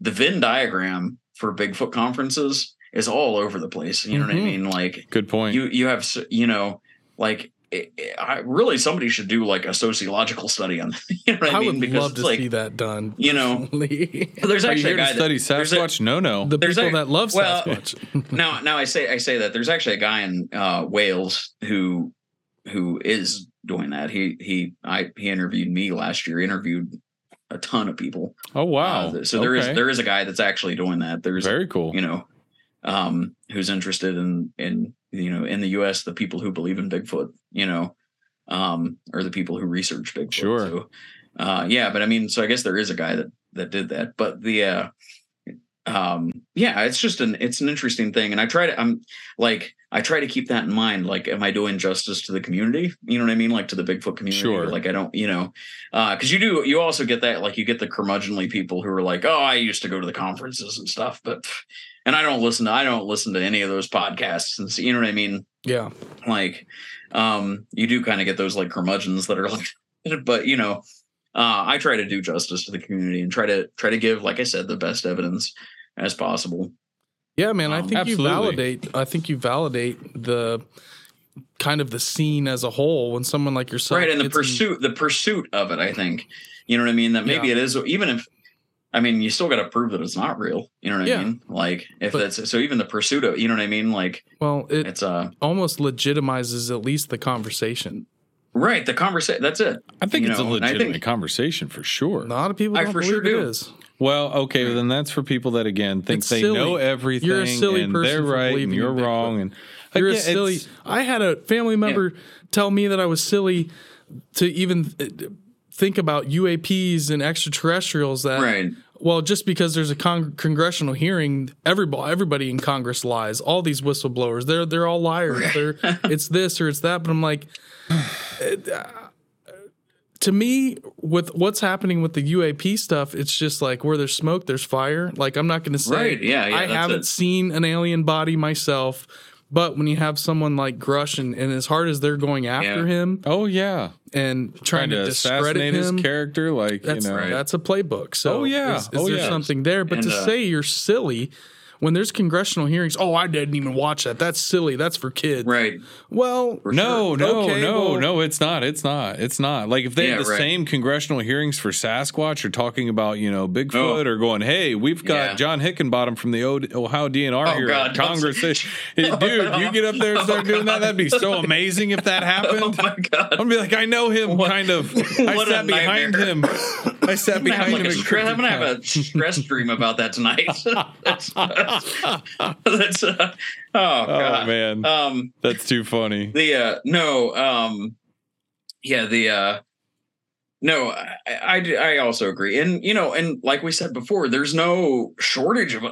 the Venn diagram for Bigfoot conferences is all over the place. You know what I Mhm. mean? Like Good point. you you have you know like. It- it- I really somebody should do like a sociological study on you know what I, I mean would love to like see that done. you know, personally. there's Are you actually here a to guy that- study there's a- Sasquatch? no, no. the There's people a- that love well, Sasquatch. now now I say I say that there's actually a guy in uh, Wales who who is doing that. He he I he interviewed me last year. Interviewed a ton of people. oh wow. Uh, so there is Okay. there is a guy that's actually doing that. There's very cool. you know um who's interested in in you know in the US the people who believe in Bigfoot, you know, um or the people who research Bigfoot. Sure. So uh yeah, but I mean so I guess there is a guy that that did that. But the uh um yeah it's just an it's an interesting thing and i try to i'm like i try to keep that in mind like am i doing justice to the community you know what i mean like to the bigfoot community Sure. like i don't you know uh because you do you also get that like you get the curmudgeonly people who are like oh i used to go to the conferences and stuff but and i don't listen to i don't listen to any of those podcasts and so, you know what i mean yeah. like um you do kind of get those like curmudgeons that are like but you know uh i try to do justice to the community and try to try to give like i said the best evidence as possible Yeah, man. I Um, think Absolutely. you validate. I think you validate the kind of the scene as a whole when someone like yourself, right and the gets in- pursuit the pursuit of it i think you know what i mean that maybe Yeah. it is even if i mean you still got to prove that it's not real you know what Yeah. i mean like if But- that's so even the pursuit of you know what i mean like well, it it's uh almost legitimizes at least the conversation. right the conversation that's it I think you it's know, a and I legitimate think- conversation for sure. A lot of people I don't for believe sure do. is. Well, okay, well, then that's for people that again think It's they silly. know everything You're a silly and person they're right and you're in Bigfoot. wrong and You're Again, a silly. I had a family member tell me that I was silly to even uh, think about UAPs and extraterrestrials. That right well, just because there's a con- congressional hearing, everybody everybody in Congress lies. All these whistleblowers, they're they're all liars. They're it's this or it's that. But I'm like, to me, with what's happening with the UAP stuff, it's just like where there's smoke, there's fire. Like I'm not going to say Right, yeah, yeah, I haven't it. seen an alien body myself. But when you have someone like Grusch and, and as hard as they're going after Yeah. him oh yeah, and trying, trying to, to discredit assassinate his character, like that's you know, Right. that's a playbook. So Oh, yeah. is, is Oh, there yeah. something there? But And, to uh, say you're silly when there's congressional hearings, oh, I didn't even watch that. That's silly. That's for kids. right Well, No, sure. no, Okay, no, well- no. It's not. It's not. It's not. Like if they had the right. same congressional hearings for Sasquatch or talking about you know Bigfoot Oh. or going, hey, we've got Yeah. John Hickenbottom from the Ohio DNR Oh, here God, at don't Congress. say- Hey, Dude, you get up there and start doing that. That'd be so amazing if that oh, happened. oh my god I'm gonna be like, I know him, What- kind of. I what a sat behind him. I sat I'm gonna, have behind like him. A stress, I'm gonna have a stress dream about that tonight. that's, uh, oh Oh man, um, that's too funny. the uh, no, um, yeah, the uh no, I, I I also agree, and you know, and like we said before, there's no shortage of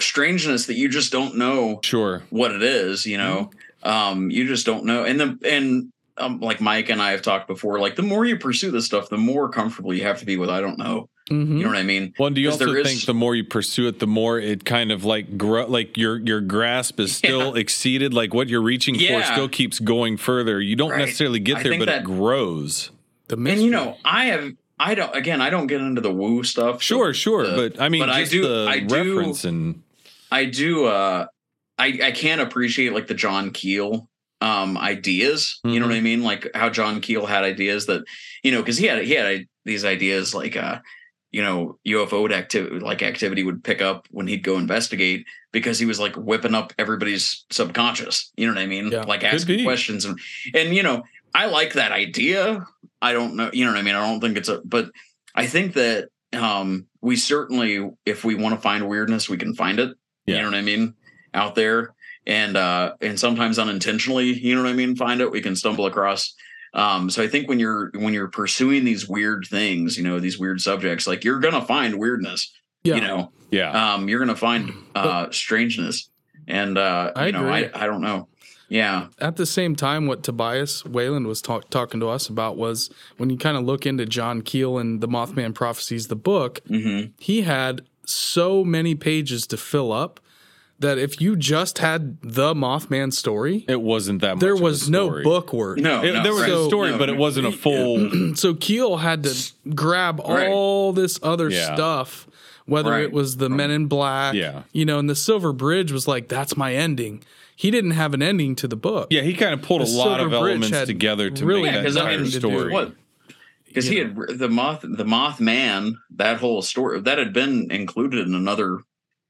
strangeness that you just don't know Sure. what it is. You know, um, you just don't know, and the and um, like Mike and I have talked before, like the more you pursue this stuff, the more comfortable you have to be with I don't know. Mhm. You know what I mean? Well, and do you also there is- think the more you pursue it, the more it kind of like grow, like your your grasp is still exceeded, like what you're reaching for still keeps going further. You don't Right. necessarily get I there, but that- it grows. The And you know, I have I don't again I don't get into the woo stuff. Sure, sure, the- but I mean, but I do- the I do- reference and I do uh I I can appreciate like the John Keel um ideas. You know what I mean? Like how John Keel had ideas that you know because he had he had these ideas like uh you know UFO activity like activity would pick up when he'd go investigate because he was like whipping up everybody's subconscious. You know what I mean? Yeah, like asking questions and and you know I like that idea. I don't know. You know what I mean? I don't think it's a but I think that um we certainly if we want to find weirdness we can find it Yeah. you know what i mean out there and uh and sometimes unintentionally you know what i mean find it we can stumble across um so i think when you're when you're pursuing these weird things you know these weird subjects like you're gonna find weirdness yeah. you know? Yeah, um you're gonna find uh strangeness. And uh I you know agree. i i don't know. Yeah. At the same time, what Tobias Wayland was talk- talking to us about was when you kind of look into John Keel and the Mothman Prophecies, the book, hmm he had so many pages to fill up that if you just had the Mothman story, it wasn't that. there much of a was no story. book worth. no, It- no, there was right. a story, No, but it wasn't a full. So Keel had to grab Right. all this other Yeah. stuff, whether Right. it was the Men in Black, Yeah. you know, and the Silver Bridge was like, that's my ending. He didn't have an ending to the book. yeah, he kind of pulled a lot Silver of Bridge elements had together to really make Yeah, that 'cause I entire mean, to story. what because he had the moth the mothman that whole story that had been included in another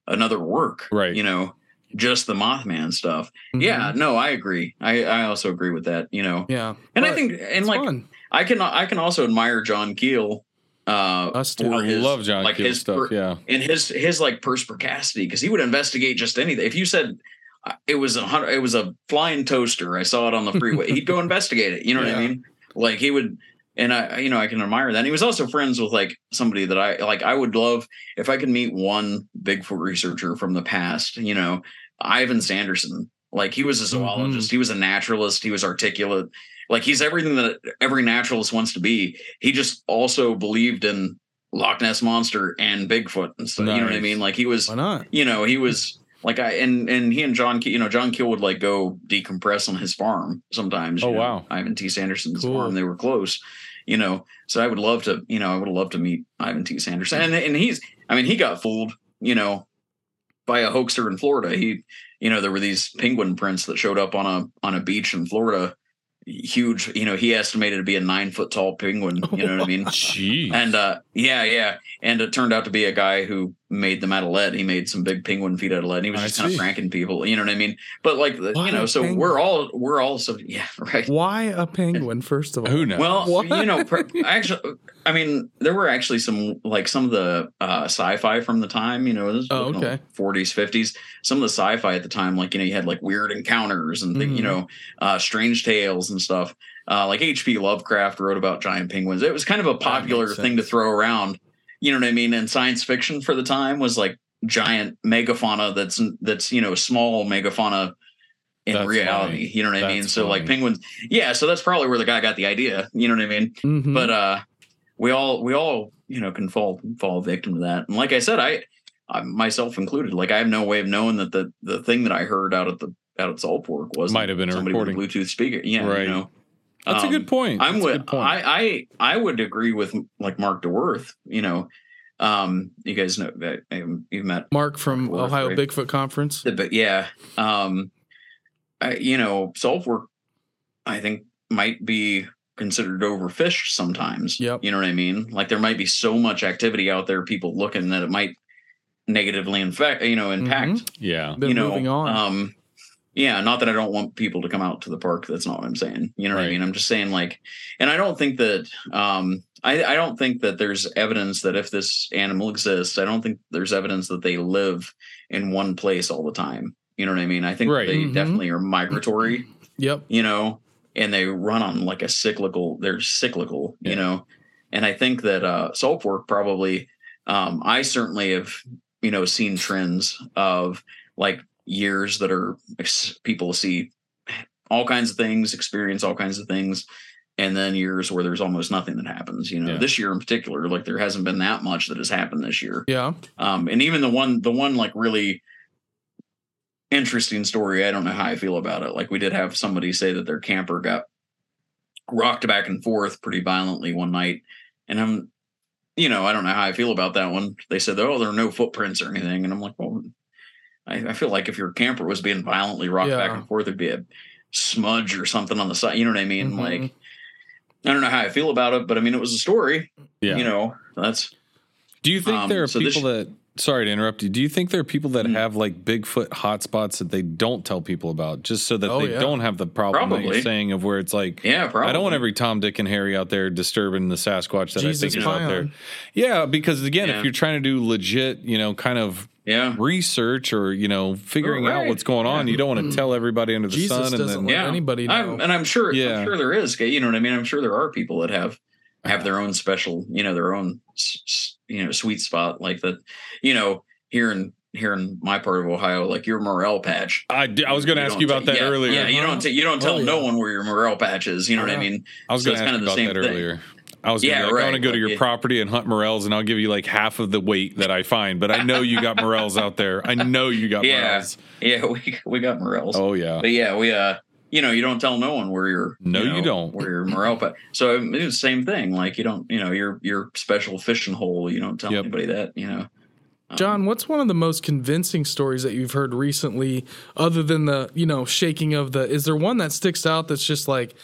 another work Right. you know just the mothman stuff Mhm. yeah no i agree i i also agree with that you know Yeah. and i think and like fun. i can i can also admire john keel uh Us too. I his- love John like Keel his stuff. per- yeah, and his his like perspicacity because he would investigate just anything. If you said uh, it was a hundred, it was a flying toaster, I saw it on the freeway. he'd go investigate it. You know what I mean? Like he would, and I you know I can admire that. And he was also friends with like somebody that I like. I would love if I could meet one Bigfoot researcher from the past. You know, Ivan Sanderson. Like he was a mm-hmm. zoologist. He was a naturalist. He was articulate. Like he's everything that every naturalist wants to be. He just also believed in Loch Ness monster and Bigfoot and stuff. You know what I mean? Like he was, Why not? you know, he was like I and and he and John, you know, John Keel would like go decompress on his farm sometimes. Oh, know, wow. Ivan T. Sanderson's Cool. farm. They were close, you know. So I would love to, you know, I would love to meet Ivan T. Sanderson. And and he's, I mean, he got fooled, you know, by a hoaxer in Florida. He, you know, there were these penguin prints that showed up on a on a beach in Florida. Huge, you know, he estimated to be a nine foot tall penguin. You know what I mean? Gee. And uh, yeah, yeah, and it turned out to be a guy who made them out of lead. He made some big penguin feet out of lead. And he was I just kind of pranking people. You know what I mean? But like, Why you know, so penguin? we're all we're all so yeah, right. Why a penguin, first of all? Who knows? Well, What? you know, pr- actually, I mean, there were actually some like some of the uh, sci-fi from the time. You know, this was, Oh, okay. 40s, 50s. Some of the sci-fi at the time, like you know, you had like weird encounters and thing, you Mhm. know, uh, strange tales and stuff. Uh, like H.P. Lovecraft wrote about giant penguins. It was kind of a popular thing to throw around. You know what I mean? And science fiction for the time was like giant megafauna. That's that's you know small megafauna in That's reality. funny. You know what I mean? That's So like penguins. Yeah. So that's probably where the guy got the idea. You know what I mean? Mhm. but uh we all we all you know can fall fall victim to that and like i said i, I myself included like i have no way of knowing that the the thing that i heard out at the out at salt fork was Might have been a somebody with recording. bluetooth speaker yeah Right. you know That's a Um, good point. i'm with point. i i i would agree with like mark deworth you know um you guys know that um, you've met Mark from Worth, Ohio right? Bigfoot Conference. but yeah um I, you know salt fork. i think might be considered overfished sometimes Yep. you know what i mean like there might be so much activity out there people looking that it might negatively infect you know impact yeah. Been you know moving on. um yeah not that i don't want people to come out to the park that's not what i'm saying you know what i mean i'm just saying like and i don't think that um I, I don't think that there's evidence that if this animal exists, I don't think there's evidence that they live in one place all the time. You know what I mean? I think Right. they Mhm. definitely are migratory, yep. you know, and they run on like a cyclical. They're cyclical, you know. And I think that uh, salt fork probably. Um, I certainly have you know seen trends of like years that are people see all kinds of things, experience all kinds of things, and then years where there's almost nothing that happens. You know, Yeah. this year in particular, like there hasn't been that much that has happened this year. Yeah. Um, and even the one, the one like really interesting story. I don't know how I feel about it. Like we did have somebody say that their camper got rocked back and forth pretty violently one night, and I'm, you know, I don't know how I feel about that one. They said, oh, there are no footprints or anything, and I'm like, well, I, I feel like if your camper was being violently rocked back and forth, it'd be a smudge or something on the side. You know what I mean? Mhm. Like. I don't know how I feel about it, but I mean, it was a story. Yeah. You know, that's Do you think Um, there are so this- people that? Sorry to interrupt you. Do you think there are people that Mm. have like Bigfoot hotspots that they don't tell people about, just so that Oh, they yeah. don't have the problem that Probably. you're saying of where it's like, yeah, probably. I don't want every Tom, Dick, and Harry out there disturbing the Sasquatch that Jesus I think is out there. Yeah, because again, Yeah. if you're trying to do legit, you know, kind of Yeah, research or you know figuring out what's going on, you don't want to mm-hmm. tell everybody under the Jesus sun. And then, let yeah. anybody know. I'm, and I'm sure, Yeah. I'm sure there is. You know what I mean? I'm sure there are people that have have their own special, you know, their own, s- s- you know, sweet spot like that. You know, here in here in my part of Ohio, like your morel patch. I, d- I was going to ask don't you about t- that yeah, earlier. Yeah, you don't uh-huh. t- you don't tell Oh, no one where your morel patch is. You know what I uh-huh. mean? I was So going to ask kinda you the about same that thing. Earlier. I was gonna Yeah, be like, I want to go to your it- property and hunt morels, and I'll give you like half of the weight that I find. But I know you got morels out there. I know you got Yeah. morels. Yeah, we we got morels. Oh yeah, But yeah, we uh you know, you don't tell no one where you're No, you know, don't. where your morel patch. So it's the same thing. Like you don't, you know, your your special fishing hole, you don't tell Yep. anybody that, you know. Um, John, what's one of the most convincing stories that you've heard recently, other than the you know shaking of the? Is there one that sticks out that's just like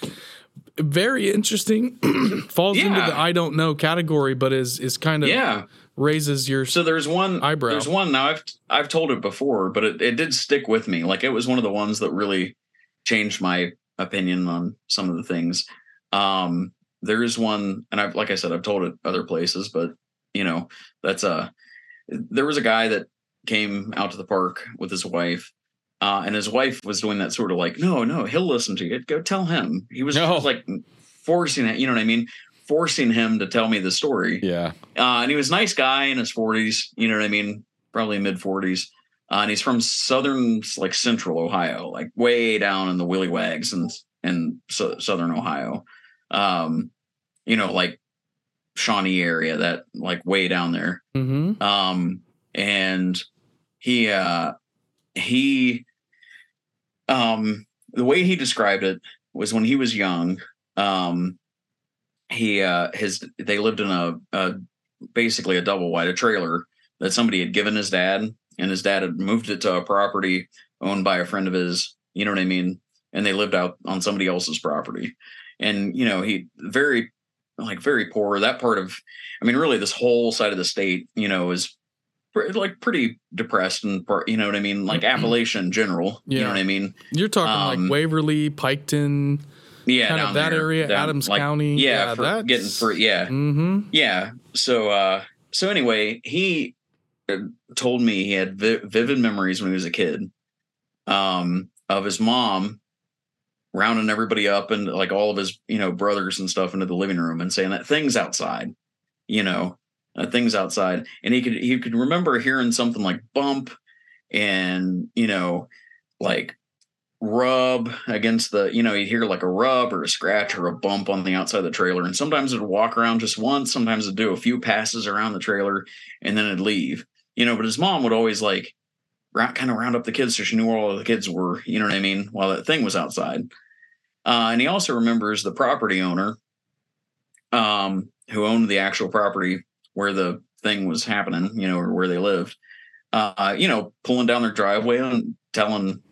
very interesting, falls into the I don't know category, but is is kind of Yeah. raises your So there's one Eyebrow. There's one now. I've I've told it before, but it, it did stick with me. Like it was one of the ones that really changed my opinion on some of the things. Um, there is one, and I've like I said, I've told it other places, but you know, that's a. There was a guy that came out to the park with his wife. Uh, and his wife was doing that sort of like, no, no, he'll listen to you. Go tell him. He was No. like forcing it, you know what I mean? Forcing him to tell me the story. yeah. Uh, and he was a nice guy in his 40s, you know what I mean? Probably mid 40s. Uh, and he's from southern, like central Ohio, like way down in the willy wags and in so, southern Ohio. Um, you know, like Shawnee area, that like way down there. Mhm. Um, and he, uh, he, um, the way he described it was when he was young, um, he, uh, his, they lived in a, a basically a double wide, a trailer that somebody had given his dad, and his dad had moved it to a property owned by a friend of his. You know what I mean? And they lived out on somebody else's property. And you know, he very like very poor. That part of, I mean, really, this whole side of the state, you know, is like pretty depressed and. You know what I mean? Like Appalachia in general. You know what I mean? You're talking Um, like Waverly, Piketon, Yeah, kind down of that there, area, down, Adams like, County. Yeah, for that's getting for yeah. hmm Yeah. So uh so anyway, he uh, told me he had vi- vivid memories when he was a kid um of his mom rounding everybody up and like all of his, you know, brothers and stuff into the living room and saying that thing's outside, you know, that thing's outside. And he could he could remember hearing something like bump and, you know, like rub against the, you know, you hear like a rub or a scratch or a bump on the outside of the trailer. And sometimes it'd walk around just once, sometimes it'd do a few passes around the trailer and then it'd leave, you know, but his mom would always like kind of round up the kids so she knew where all the kids were, you know what I mean, while that thing was outside. Uh, and he also remembers the property owner um, who owned the actual property where the thing was happening, you know, or where they lived, uh, you know, pulling down their driveway and telling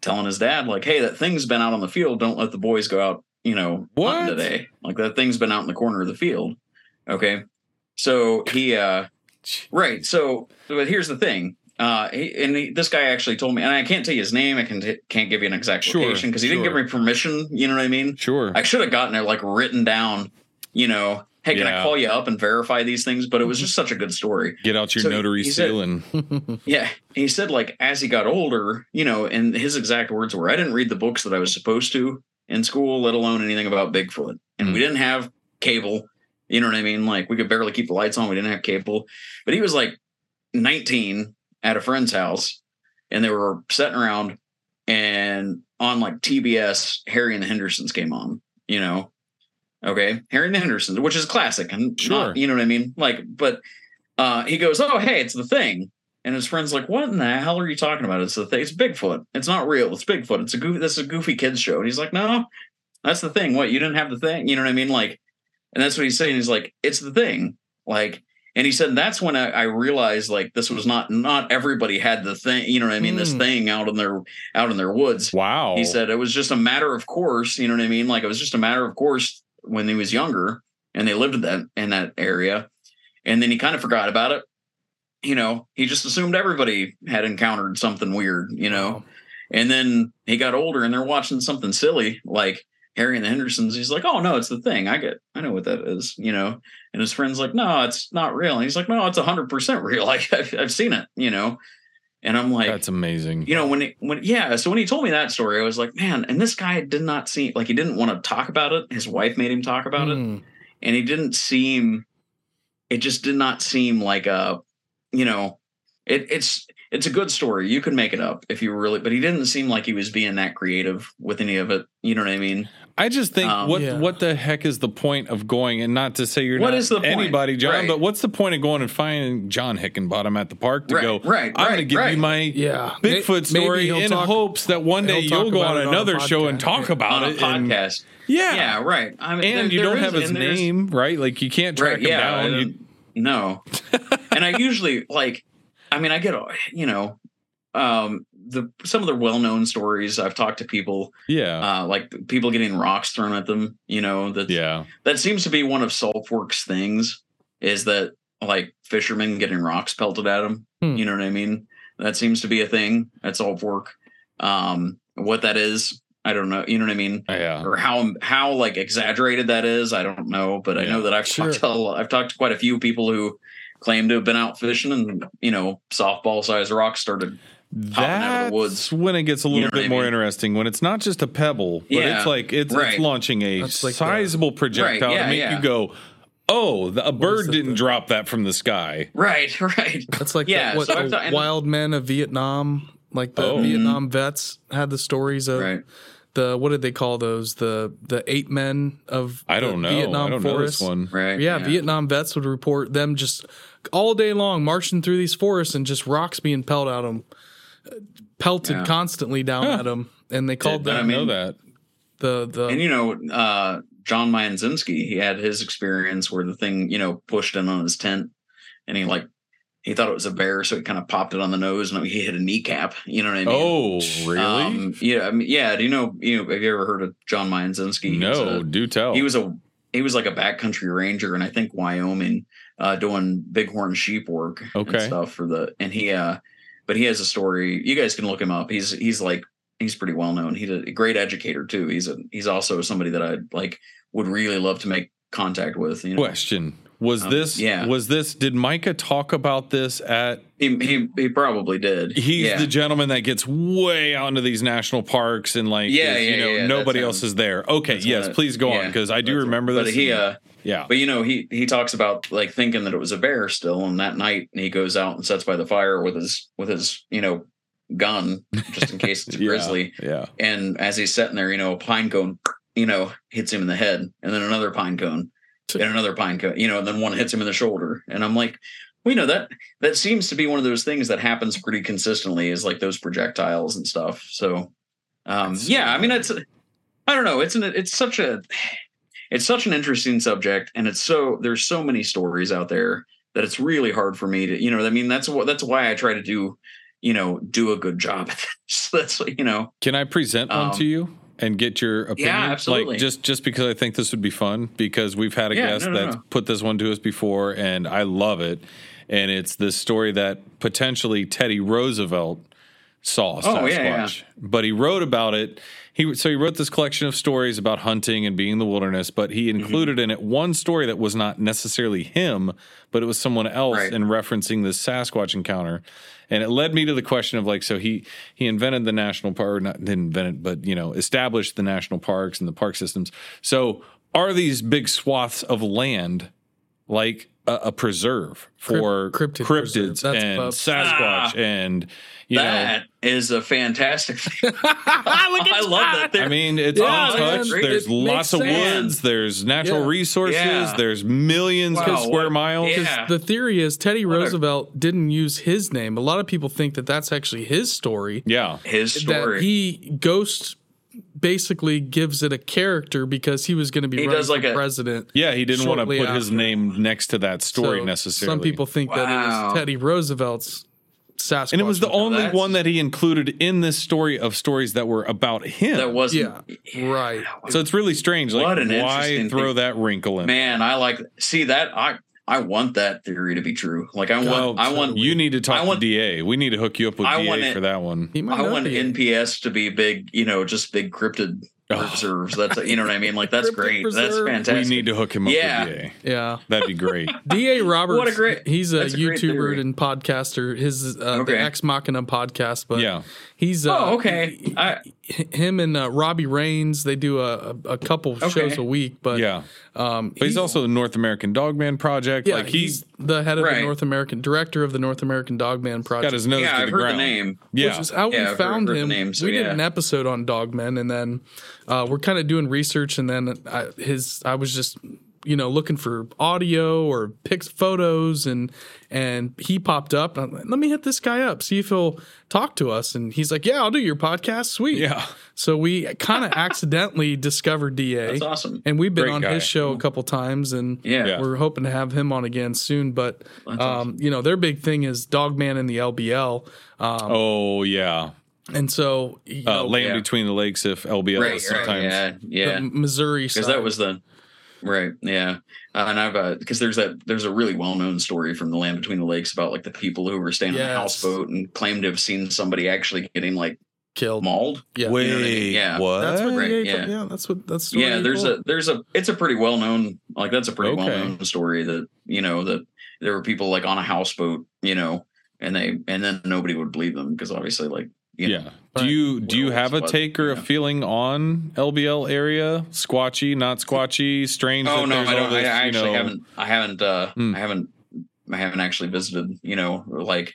telling his dad, like, hey, that thing's been out on the field. Don't let the boys go out, you know, What? today. Like that thing's been out in the corner of the field. Okay. So he uh right. So but here's the thing. Uh, he, and he, this guy actually told me, and I can't tell you his name. I can t- can't give you an exact Sure, location because he sure. didn't give me permission. You know what I mean? Sure. I should have gotten it like written down. You know, hey, can I call you up and verify these things? But it was just such a good story. Get out your So notary seal and Yeah, he said like as he got older, you know, and his exact words were, "I didn't read the books that I was supposed to in school, let alone anything about Bigfoot. And Mm. we didn't have cable. You know what I mean? Like we could barely keep the lights on. We didn't have cable. But he was like 19 at a friend's house and they were sitting around and on like TBS, Harry and the Hendersons came on, you know. Okay. Harry and the Hendersons, which is classic and Sure. not, you know what I mean? Like, but uh he goes, Oh, hey, it's the thing. And his friend's like, What in the hell are you talking about? It's the thing, it's Bigfoot. It's not real, it's Bigfoot. It's a goofy this is a goofy kids show. And he's like, No, that's the thing. What, you didn't have the thing? You know what I mean? Like, and that's what he's saying. He's like, It's the thing. Like, and he said that's when I, I realized like this was not not everybody had the thing, you know what I mean? This Hmm. thing out in their out in their woods. Wow. He said it was just a matter of course, you know what I mean? Like it was just a matter of course when he was younger and they lived in that in that area. And then he kind of forgot about it. You know, he just assumed everybody had encountered something weird, you know. And then he got older and they're watching something silly like Harry and the Hendersons. He's like, "Oh no, it's the thing. I get, I know what that is," you know. And his friend's like, "No, it's not real." And he's like, "No, it's hundred percent real. Like I've, I've seen it," you know. And I'm like, That's amazing. you know, when it, when yeah. So when he told me that story, I was like, man. And this guy did not seem like he didn't want to talk about it. His wife made him talk about it, Mm. and he didn't seem. It just did not seem like a, you know, it, it's it's a good story. You could make it up if you really, but he didn't seem like he was being that creative with any of it. You know what I mean? I just think Um, what Yeah. what the heck is the point of going and not to say you're What not is the point? anybody, John, Right. but what's the point of going and finding John Hickenbottom at the park to Right, go? right, I'm going to give right. you my Yeah. Bigfoot story in talk- hopes that one day you'll go on it on another show and podcast. talk about On a it. and- podcast. yeah, Yeah, right. I mean, and there- you there don't is- have his name, right? Like you can't track right him yeah down. You, don't- no and i usually like i mean i get you know um the some of the well-known stories i've talked to people yeah, uh like people getting rocks thrown at them you know that yeah, that seems to be one of salt fork's things is that like fishermen getting rocks pelted at them Hmm. you know what i mean that seems to be a thing at salt fork um what that is i don't know you know what i mean yeah. or how how like exaggerated that is, I don't know. But I know that I've sure. talked to a lot, I've talked to quite a few people who claim to have been out fishing and you know softball sized rocks started. Popping out of That's the woods. when it gets a You little know what bit I more mean? interesting. When it's not just a pebble, but Yeah, it's like it's, right. it's launching a That's like the- sizable projectile Right, yeah, to make yeah. you go, "Oh, the, a bird didn't the- drop that from the sky." Right, right. That's like Yeah, the, what so the done- wild men of Vietnam, like the Oh. Vietnam vets had the stories of Right. the what did they call those the the eight men of I don't know. Vietnam I don't forests. know this one. Right. Yeah, Vietnam vets would report them just all day long marching through these forests and just rocks being pelted at them, pelted Yeah. constantly down Huh. at him, and they called I I didn't mean- know that. the the And you know, uh John Mionczynski, he had his experience where the thing, you know, pushed in on his tent and he like he thought it was a bear, so he kind of popped it on the nose and he hit a kneecap. You know what I mean? Oh, really? Um, yeah, I mean, yeah. Do you know? You know? Have you ever heard of John Mionczynski? No, a- do tell. he was a he was like a backcountry ranger in I think Wyoming, uh, doing bighorn sheep work Okay. and stuff for the and he uh, but he has a story. You guys can look him up. He's he's like he's pretty well known. He's a great educator too. He's a he's also somebody that I like would really love to make contact with. You know, Question: Was Um, this? yeah. Was this? Did Micah talk about this at? he he, he probably did. He's yeah. the gentleman that gets way out into these national parks and like, Yeah, is, you yeah, know, yeah, nobody else him. is there. Okay, yes, please go on because I do remember this. But he uh yeah, But you know, he he talks about like thinking that it was a bear still, and that night he goes out and sits by the fire with his with his you know gun just in case it's a grizzly. yeah, And as he's sitting there, you know, a pine cone, you know, hits him in the head, and then another pine cone, and another pine cone, you know, and then one hits him in the shoulder. And I'm like, well, you know that that seems to be one of those things that happens pretty consistently, is like those projectiles and stuff. So, um, That's- yeah, I mean, it's I don't know, it's an it's such a it's such an interesting subject and it's so there's so many stories out there that it's really hard for me to you know i mean? That's what that's why i try to do you know do a good job at this. That's you know. Can I present one Um, to you and get your opinion? absolutely. Like just just because I think this would be fun because we've had a Yeah, guest no, no, that's no. put this one to us before and I love it. And it's this story that potentially Teddy Roosevelt saw Sasquatch, Oh, yeah, yeah. but he wrote about it. He so he wrote this collection of stories about hunting and being in the wilderness, but he Mm-hmm. included in it one story that was not necessarily him, but it was someone else Right. in referencing this Sasquatch encounter. And it led me to the question of like, so he he invented the national park, not didn't invent it, but you know, established the national parks and the park systems. So are these big swaths of land like a, a preserve for Crypt- cryptid cryptids That's and Bub. Sasquatch Ah. and you know That is a fantastic thing. I love that. I mean, it's Yeah, untouched. man, There's it lots of sense. woods. There's natural Yeah. resources. Yeah. There's millions Wow, of square what- miles. yeah. The theory is Teddy What a- Roosevelt didn't use his name. A lot of people think that that's actually his story. Yeah. His That story. he ghost basically gives it a character because he was going to be He running does like for a- president. Yeah, he didn't want to Shortly put his name next to that story So necessarily. Some people think that it was Teddy Roosevelt's Sasquatch. and it was the only That's- one that he included in this story of stories that were about him. that wasn't. Yeah, right. so it's really strange. Like, What an why interesting throw thing. that wrinkle in? Man, I like see that. I I want that theory to be true. Like I want. Well, I want. you need to talk I want- to DA. We need to hook you up with I DA want it- for that one. I want be. NPS to be big. You know, just big cryptid Oh. reserves. That's you know what I mean. Like that's Cryptid great. That's fantastic. We need to hook him up Yeah. with DA. Yeah. That'd be great. DA Roberts. What a great- He's a a YouTuber theory. and podcaster. His uh, Okay. the Ex Machina podcast, but Yeah. he's uh, Oh, okay. I, him and uh, Robbie Rains. They do a, a, a couple Okay. shows a week, but yeah. um, But he's also the North American Dogman Project. yeah, like he's he's the head of the North American director of the North American Dogman Project. got his nose yeah, to I've the heard ground. the name. Yeah. which is how Yeah, we I've found heard the him. name, so we did an episode on Dogmen, and then uh, we're kind of doing research, and then I, his I was just you know looking for audio or pics, photos, and and he popped up. And I'm like, Let me hit this guy up, see if he'll talk to us. And he's like, "Yeah, I'll do your podcast. Sweet." Yeah. So we kind of accidentally discovered Da. That's awesome. And we've been Great on guy. his show a couple times, and Yeah. Yeah. we're hoping to have him on again soon. But um, awesome. you know, their big thing is Dogman and the LBL, um, Oh yeah. and so you Uh, Land yeah. Between the Lakes if LBL Right, is right. sometimes. Yeah. the Yeah. Missouri Because that was the. Right. Yeah. Uh, and I've uh, because there's that there's a really well known story from the land between the lakes about like the people who were staying on Yes. the houseboat and claimed to have seen somebody actually getting like killed. mauled. Yeah, Wait, You know what I mean? Yeah. what? that's what Right, yeah, yeah. yeah, that's what that's the yeah there's told. a there's a it's a pretty well known like that's a pretty Okay. well known story that you know that there were people like on a houseboat you know and they and then nobody would believe them because obviously like you know, Yeah. Do you do you have a take or a feeling on LBL area? Squatchy, not squatchy, strange. oh no i don't I, this, I you actually know- haven't i haven't uh Hmm. i haven't i haven't actually visited you know like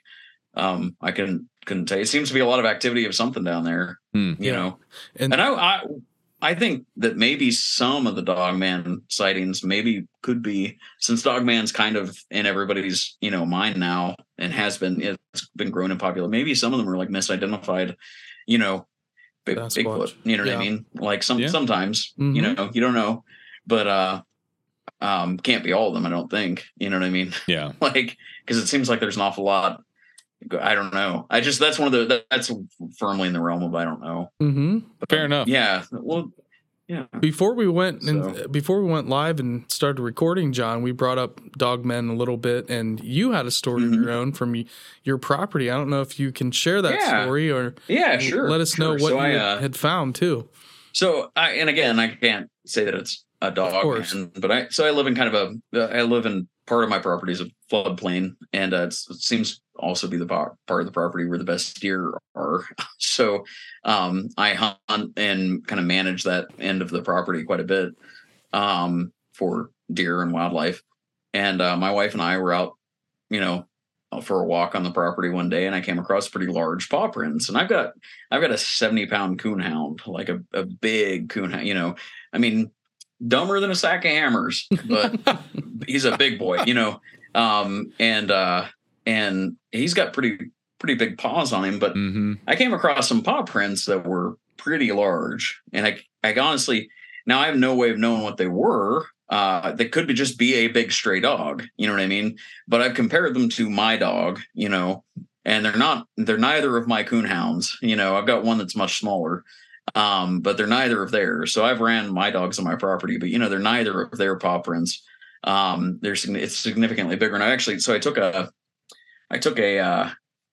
um i can couldn't tell you it seems to be a lot of activity of something down there Hmm. you Yeah. know and, and I, I I think that maybe some of the Dogman sightings maybe could be since Dogman's kind of in everybody's you know mind now and has been it's been grown in popular. Maybe some of them are like misidentified, you know, big, Bigfoot. You know what I mean? Like some Yeah. sometimes Mhm. you know you don't know, but uh, um, can't be all of them. I don't think. You know what I mean? Yeah. like because it seems like there's an awful lot. I don't know. I just that's one of the that's firmly in the realm of I don't know. Mhm. Fair enough. Yeah. Well, yeah. before we went and before we went live and started recording, John, we brought up Dogmen a little bit, and you had a story of Mhm. your own from your property. I don't know if you can share that Yeah. story or Yeah, sure. let us know what so you I, had- uh, had found too. so I, and again, I can't say that it's a dog, course. man, but I so I live in kind of a I live in part of my property is a floodplain, and uh, it seems also be the part of the property where the best deer are. So um, I hunt and kind of manage that end of the property quite a bit um, for deer and wildlife. And uh, my wife and I were out, you know, for a walk on the property one day, and I came across pretty large paw prints. And I've got I've got a seventy pound coonhound, like a, a big coonhound. You know, I mean, dumber than a sack of hammers, but he's a big boy. You know, um, and uh, and he's got pretty pretty big paws on him. But Mm-hmm. I came across some paw prints that were pretty large, and I, I honestly, now I have no way of knowing what they were. Uh, they could be just be a big stray dog, you know what I mean? But I've compared them to my dog, you know, and they're not, they're neither of my coonhounds. You know, I've got one that's much smaller, um, but they're neither of theirs. So I've ran my dogs on my property, but you know, they're neither of their paw prints. Um, they're it's significantly bigger, and I actually, so I took a, I took a uh,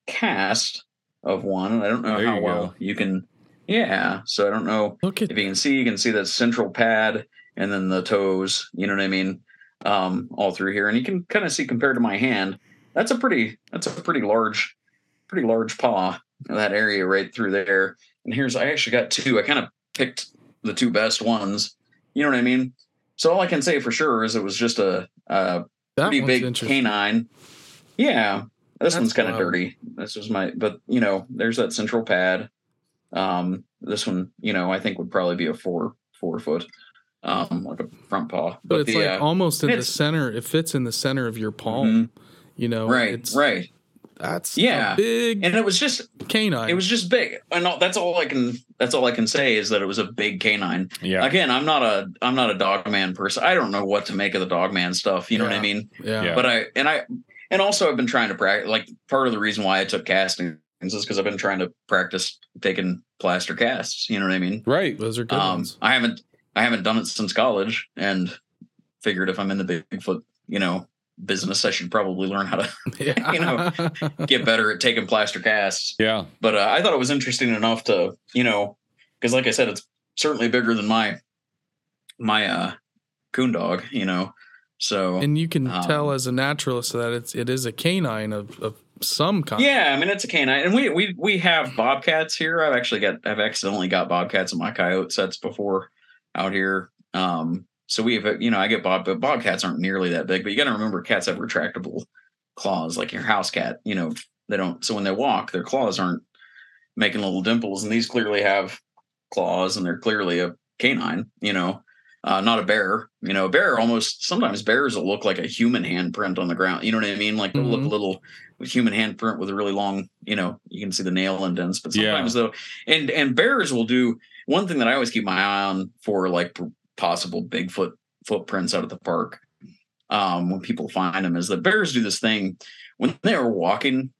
cast of one. And I don't know There how you well go. you can. Yeah, so I don't know Look at if you can see. You can see that central pad and then the toes. You know what I mean? Um, all through here, and you can kind of see compared to my hand. That's a pretty. That's a pretty large, pretty large paw. That area right through there. And here's I actually got two. I kind of picked the two best ones. You know what I mean? So all I can say for sure is it was just a, a pretty big canine. Yeah, this That's one's kind of dirty. This was my, but you know, there's that central pad. Um, this one, you know, I think would probably be a four four foot, um, like a front paw. but it's the, like uh, almost in the center. It fits in the center of your palm. You know, right, It's, right, That's Yeah. a big and it was just canine. it was just big, and all, that's all I can that's all I can say is that it was a big canine. Yeah. Again, I'm not a I'm not a dog man person. I don't know what to make of the dog man stuff. You know what I mean? yeah. Yeah. but I and I and also I've been trying to practice. Like part of the reason why I took casting is because I've been trying to practice taking plaster casts. You know what I mean? Right. Those are good Um, ones. I haven't I haven't done it since college, and figured if I'm in the Bigfoot, you know, business, I should probably learn how to Yeah. you know, get better at taking plaster casts. Yeah. But uh, I thought it was interesting enough to you know, because like I said, it's certainly bigger than my my uh coon dog. You know, so and you can Um, tell as a naturalist that it's it is a canine of, of some kind. Yeah, I mean it's a canine, and we we we have bobcats here. I've actually got I've accidentally got bobcats in my coyote sets before out here. Um, so we have you know I get bob, but bobcats aren't nearly that big. But you got to remember cats have retractable claws, like your house cat. You know they don't. So when they walk, their claws aren't making little dimples, and these clearly have claws, and they're clearly a canine. You know. Uh, not a bear, you know. A bear almost sometimes bears will look like a human handprint on the ground. You know what I mean? Like they'll look Mhm. a little human handprint with a really long, you know, you can see the nail indents. But Yeah. sometimes though, and and bears will do one thing that I always keep my eye on for like possible Bigfoot footprints out of the park. Um, when people find them, is that bears do this thing when they are walking.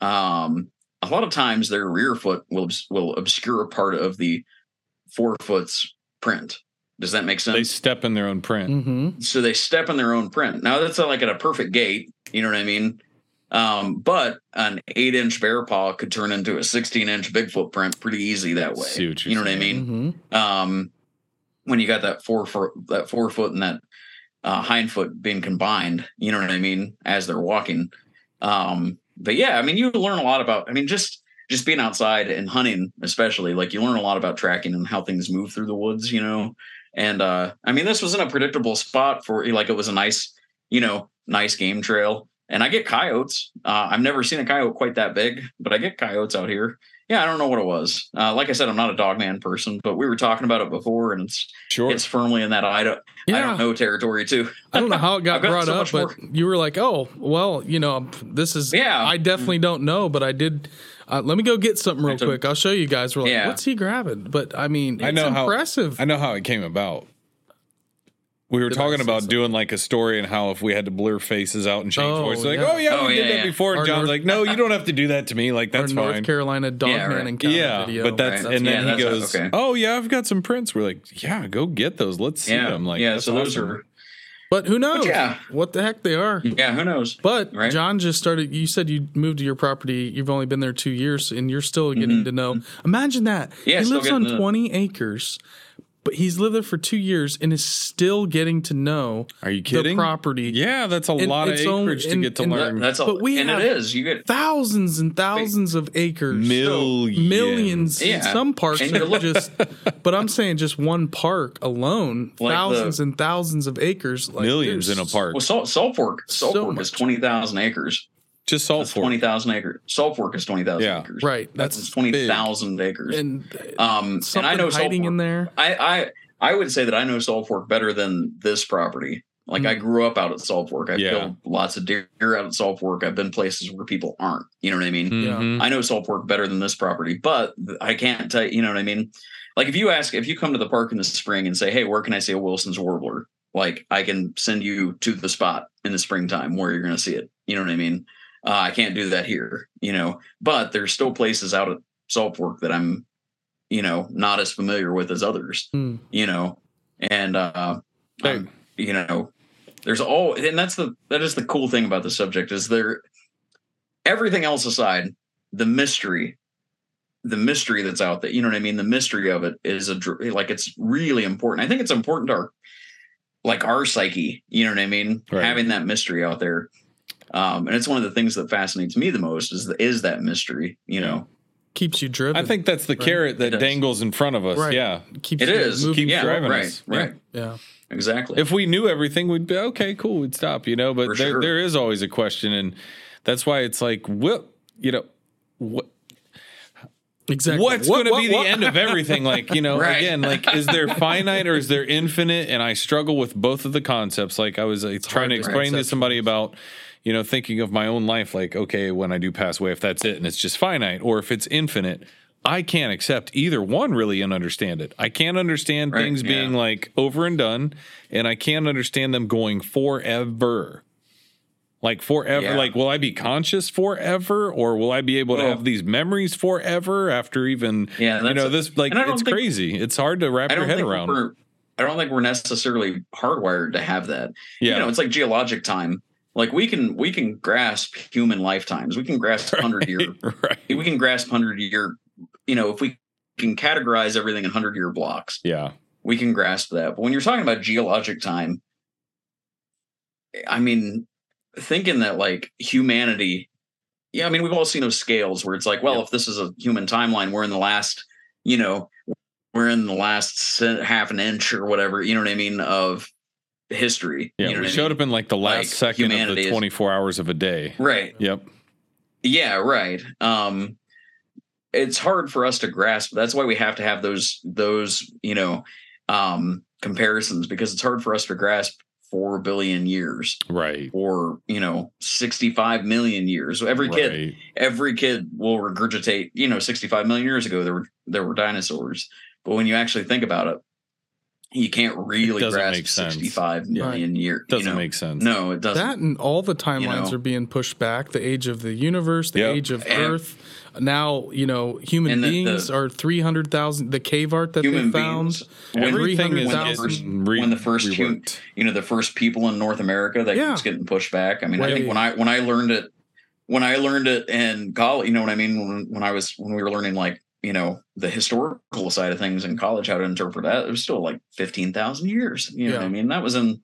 Um, a lot of times their rear foot will will obscure a part of the forefoot's print. Does that make sense? They step in their own print. Mm-hmm. so they step in their own print. Now that's not like at a perfect gait, you know what I mean? Um, but an eight inch bear paw could turn into a 16 inch Bigfoot print pretty easy that way. See what you're you know what I mean? Mm-hmm. Um, when you got that four foot, that four foot and that uh, hind foot being combined, you know what I mean? As they're walking. Um, but yeah, I mean, you learn a lot about, I mean, just, just being outside and hunting, especially like you learn a lot about tracking and how things move through the woods, you know? And, uh, I mean, this was in a predictable spot for like, it was a nice, you know, nice game trail. And I get coyotes. Uh, I've never seen a coyote quite that big, but I get coyotes out here. Yeah, I don't know what it was. Uh, like I said, I'm not a dog man person, but we were talking about it before, and it's Sure. it's firmly in that I don't I don't know territory too. I don't know how it got brought so up, much but you were like, "Oh, well, you know, this is." Yeah. I definitely don't know, but I did. Uh, let me go get something real I quick. I'll show you guys. We're like, Yeah. "What's he grabbing?" But I mean, it's I know how- impressive. I know how it came about. We were Did talking about something? doing like a story and how if we had to blur faces out and change Oh, voices, like, yeah. oh yeah, Oh, we yeah, did that before. Our And John's North- like, no, you don't have to do that to me. Like that's North fine. North Carolina Dogman Yeah, right. Encounter yeah, video. but that's Right. and Yeah, then he goes, okay. oh yeah, I've got some prints. We're like, yeah, go get those. Let's see them. Like, yeah. that's So those are But who knows? yeah. What the heck they are? yeah. Who knows? But Right. John just started. You said you moved to your property. You've only been there two years, and you're still getting Mhm. to know. Imagine that. Yeah, he lives on 20 acres, but he's lived there for two years and is still getting to know Are you the kidding? property. Yeah, that's a And lot of it's only- acreage to and- get to and That- learn. that's all. But we and have- it is. You get Thousands and thousands of acres. Millions. Millions. Yeah. Some parks And you are just, but I'm saying just one park alone, Like the- thousands and thousands of acres. Like Millions in a park. well. Salt Salt Fork. Salt So Fork much. is twenty thousand acres. Just salt That's for twenty thousand acres. Salt Fork is twenty thousand Yeah. acres. Right. That's, That's twenty thousand acres. and um, and something I know hiding Fork. in there. I, I I would say that I know Salt Fork better than this property. Like I Mm. grew up out at Salt Fork. I've Yeah. killed lots of deer out at Salt Fork. I've been places where people aren't. You know what I mean? Yeah. Mhm. I know Salt Fork better than this property, but I can't tell you. You know what I mean? Like if you ask, if you come to the park in the spring and say, "Hey, where can I see a Wilson's warbler?" Like I can send you to the spot in the springtime where you're going to see it. You know what I mean? Uh, I can't do that here. You know, but there's still places out at Salt Fork that I'm, you know, not as familiar with as others Hmm. you know and uh um, you know there's all and that's the that is the cool thing about the subject is there everything else aside the mystery the mystery that's out there you know what i mean the mystery of it is a like it's really important i think it's important to our like our psyche you know what i mean Right. having that mystery out there um and it's one of the things that fascinates me the most is the, is that mystery you know Keeps you driven. I think that's the Right. carrot that dangles in front of us. Right. Yeah. keeps it you is moving keeps yeah, driving right us. right Yeah. exactly If we knew everything, we'd be okay, cool, we'd stop, you know. But For there, sure. there is always a question, and that's why it's like, what, you know, what, Exactly. what's What- going to what- be the what? end of everything? Like, you know, Right. again, like, is there finite or is there infinite? And I struggle with both of the concepts. Like, I was uh, trying to to explain to accept. somebody about, you know, thinking of my own life, like, okay, when I do pass away, if that's it and it's just finite, or if it's infinite. I can't accept either one really and understand it. I can't understand Right, things yeah. being like over and done, and I can't understand them going forever. Like forever, Yeah. like will I be conscious forever, or will I be able to have these memories forever after even Yeah, you know this like and I don't it's think- crazy. It's hard to wrap your head around. I don't think we're necessarily hardwired to have that. Yeah, You know, it's like geologic time. Like we can we can grasp human lifetimes. We can grasp hundred year. right. We can grasp hundred year. You know, if we can categorize everything in hundred year blocks, Yeah, we can grasp that. But when you're talking about geologic time, I mean, thinking that like humanity, yeah, I mean, we've all seen those scales where it's like, well, Yeah. if this is a human timeline, we're in the last, you know, we're in the last half an inch or whatever, you know what I mean, of history. yeah. you know we what I showed mean? up in like the last Like, second of the is- 24 hours of a day. Right. Yep. Yeah, right. Um it's hard for us to grasp. That's why we have to have those those, you know, um comparisons because it's hard for us to grasp 4 billion years Right. or, you know, 65 million years. So every kid Right. every kid will regurgitate, you know, 65 million years ago there were there were dinosaurs. But when you actually think about it, you can't really grasp make sense. 65 million years. Doesn't you know? make sense. No, it doesn't. That and all the timelines know? are being pushed back. The age of the universe, the Yep. age of And- Earth. Now, you know, human the- beings the- are 300,000. The cave art that human they found. beings. Everything is when the first, re- when the first hu- you know the first people in North America that Yeah. keeps getting pushed back. I mean, I think when I when I learned it when I learned it in college, you know what I mean. When, when I was when we were learning like you know the historical side of things in college, how to interpret that, it was still like fifteen thousand years. You know what I mean? That was in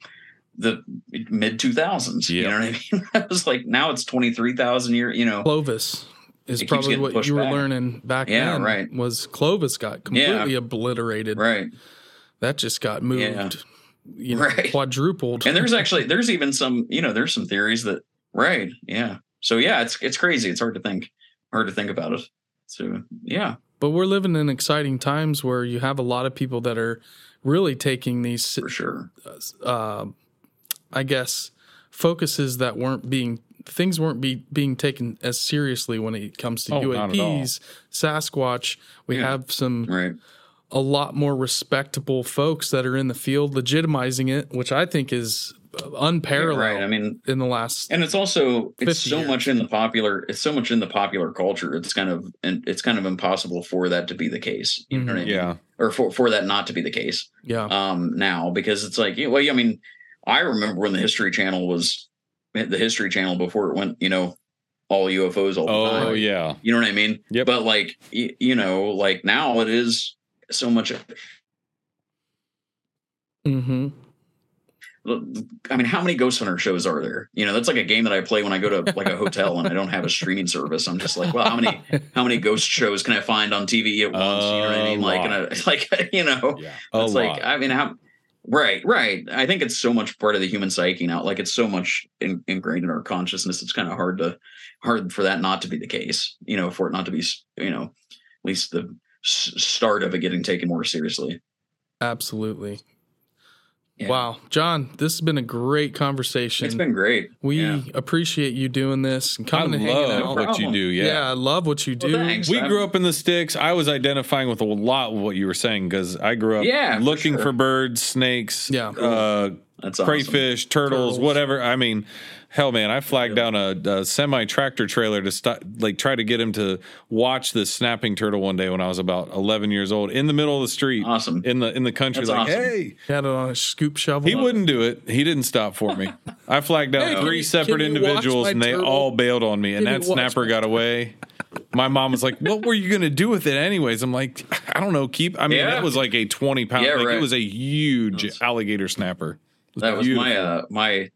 the mid two thousands. You know what I mean? that was like now it's twenty three thousand year. You know, Clovis is It probably what you were back. learning back Yeah, then. right. Was Clovis got completely obliterated. right? That just got moved. Yeah. You know, Right. quadrupled. and there's actually there's even some you know there's some theories that right yeah so yeah it's it's crazy it's hard to think hard to think about it so yeah but we're living in exciting times where you have a lot of people that are really taking these for sure uh, I guess focuses that weren't being things weren't be, being taken as seriously when it comes to Oh, not at all. UAPs, Sasquatch. We Yeah. have some right a lot more respectable folks that are in the field legitimizing it, which I think is unparalleled right i mean in the last. and it's also it's so years. much in the popular it's so much in the popular culture it's kind of and it's kind of impossible for that to be the case you know what I mean? Yeah. or for for that not to be the case Yeah, um now because it's like well yeah, I mean I remember when the History Channel was the History Channel before it went you know all UFOs all the Oh time yeah. You know what I mean? Yeah. But like, y- you know, like now it is so much. hmm I mean, how many Ghost Hunter shows are there? You know, that's like a game that I play when I go to like a hotel and I don't have a streaming service. I'm just like, well, how many how many ghost shows can I find on TV at once? you know what I A mean? Like, and I, like you know, Yeah. It's lot. like I mean, how right, right. I think it's so much part of the human psyche now. Like, it's so much in, ingrained in our consciousness. It's kind of hard to hard for that not to be the case. You know, for it not to be, you know, at least the s- start of it getting taken more seriously. absolutely. Yeah. Wow, John, this has been a great conversation. It's been great. we yeah. appreciate you doing this and coming I coming and hanging love out. what you do. yeah. Yeah. I love what you Well, do. thanks. We I'm- grew up in the sticks. I was identifying with a lot of what you were saying because I grew up Yeah, looking for, sure. birds, snakes, Yeah. uh, That's awesome. crayfish, turtles, Turtles. whatever. I mean, hell, man, I flagged down a, a semi tractor trailer to st- like try to get him to watch this snapping turtle one day when I was about 11 years old in the middle of the street, Awesome. in the in the country. That's like, awesome. hey, Had it on a scoop shovel. he wouldn't do it. He didn't stop for me. I flagged down Hey, three you- separate can you watch individuals, and they turtle? all bailed on me. And Can you that snapper got away. my mom was like, "What were you gonna do with it, anyways?" I'm like, "I don't know. Keep." I mean, Yeah. that was like a 20 pound. Yeah, like right. it was a huge That's- alligator snapper. It That was my uh my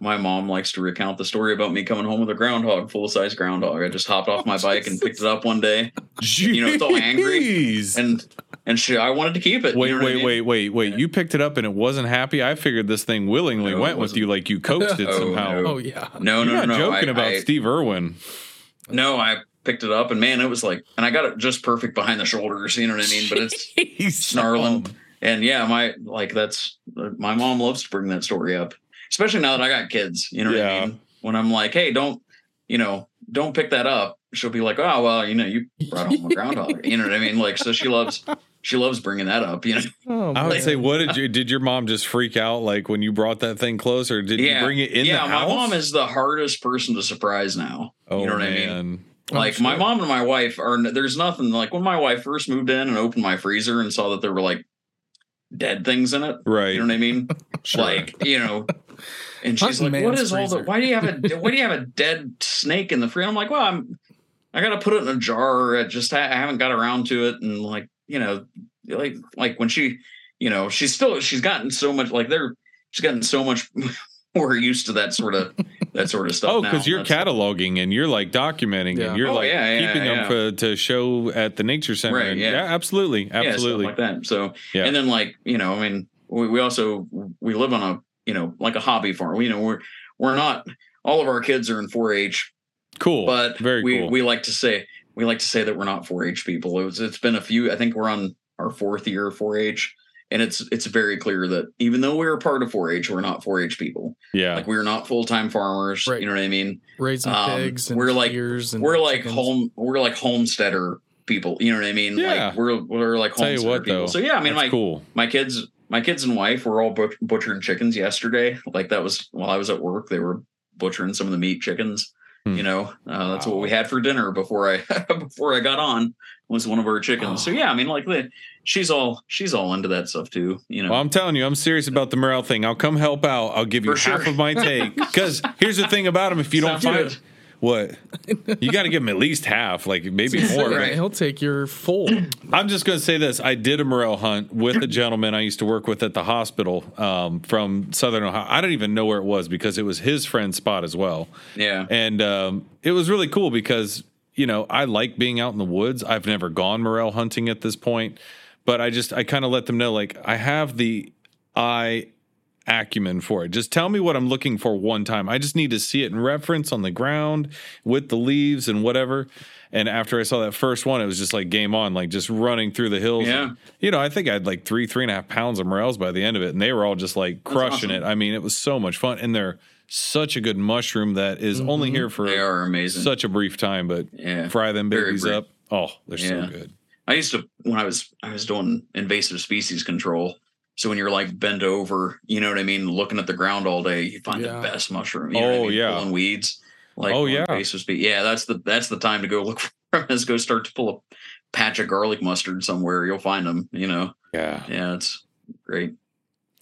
my mom likes to recount the story about me coming home with a groundhog, full size groundhog. I just hopped off oh, my bike and picked it up one day, you know, it's all angry. And and she, I wanted to keep it. Wait, you know what I wait, mean? wait, wait, wait! You picked it up and it wasn't happy. I figured this thing willingly No, went with you, like you coaxed it Oh, somehow. no. Oh yeah. No, You're no, not no, no. joking I, about I- Steve Irwin. No, I picked it up and man, it was like, and I got it just perfect behind the shoulders. You know what I mean? But it's He's snarling. And yeah, my like that's my mom loves to bring that story up, especially now that I got kids. You know what Yeah. I mean? When I'm like, hey, don't you know, don't pick that up. She'll be like, oh well, you know, you brought home a groundhog. you know what I mean? Like, so she loves she loves bringing that up. You know? Oh, I would say, what did you did your mom just freak out like when you brought that thing closer, did yeah, you bring it in yeah. the my house? mom is the hardest person to surprise now. Oh you know what I mean? man, I'm like my mom and my wife are there's nothing like when my wife first moved in and opened my freezer and saw that there were like dead things in it right? you know what i mean Sure. like you know and she's Hunting like "What is man's is all the why do you have a why do you have a dead snake in the freezer i'm like well i'm i gotta put it in a jar i just i haven't got around to it and like you know like like when she you know she's still she's gotten so much like they're she's gotten so much more used to that sort of that sort of stuff Oh, because you're That's- cataloging and you're like documenting Yeah. and you're Oh, like yeah, yeah, keeping them for, to show at the nature center. Right, And yeah. absolutely, yeah, absolutely. like that. So, Yeah. and then like you know, I mean, we, we also we live on a you know like a hobby farm. You know, we're we're not all of our kids are in 4-H, cool, but very we cool. we like to say we like to say that we're not 4-H people. It was, it's been a few. I think we're on our fourth year of 4-H. And it's it's very clear that even though we're a part of 4-H, we're not 4-H people. yeah, Like we're not full time farmers. Right. You know what I mean? raising um, pigs and we're like- we're like chickens. home. We're like homesteader people. You know what I mean? Yeah. Like we're we're like Tell you homesteader what, people. though, So yeah, I mean, my cool. my kids my kids and wife were all but- butchering chickens yesterday like that was while i was at work they were butchering some of the meat chickens Hmm. you know uh, that's what we had for dinner before i before i got on was one of our chickens so Oh. yeah i mean like the, she's all she's all into that stuff too you know Well, I'm telling you, I'm serious about the morel thing. I'll come help out. I'll give you For half sure. of my take. Because here's the thing about them: if you don't find good. What, you got to give him at least half, like maybe more. Right. He'll take your full. I'm just going to say this: I did a morel hunt with a gentleman I used to work with at the hospital um, from Southern Ohio. I don't even know where it was because it was his friend's spot as well, yeah and um, it was really cool because you know I like being out in the woods. I've never gone morel hunting at this point, but I just I kind of let them know like I have the eye acumen for it. Just tell me what I'm looking for one time. I just need to see it in reference on the ground with the leaves and whatever. And after I saw that first one, it was just like game on, like just running through the hills. Yeah. And, you know, I think I had like three, three and a half pounds of morels by the end of it, and they were all just like crushing awesome. it. I mean, it was so much fun, and they're such a good mushroom that is mm-hmm. only here for they are amazing such a brief time, but yeah fry them Very babies up. Oh, they're so good. I used to when I was I was doing invasive species control. So when you're like bent over, you know what I mean, looking at the ground all day, you find Yeah. the best mushroom. You know what I Oh, mean? yeah. pulling weeds. Like Oh, yeah. invasive spe- yeah, that's the that's the time to go look for them. Is go start to pull a patch of garlic mustard somewhere. You'll find them. You know, Yeah. yeah, it's great.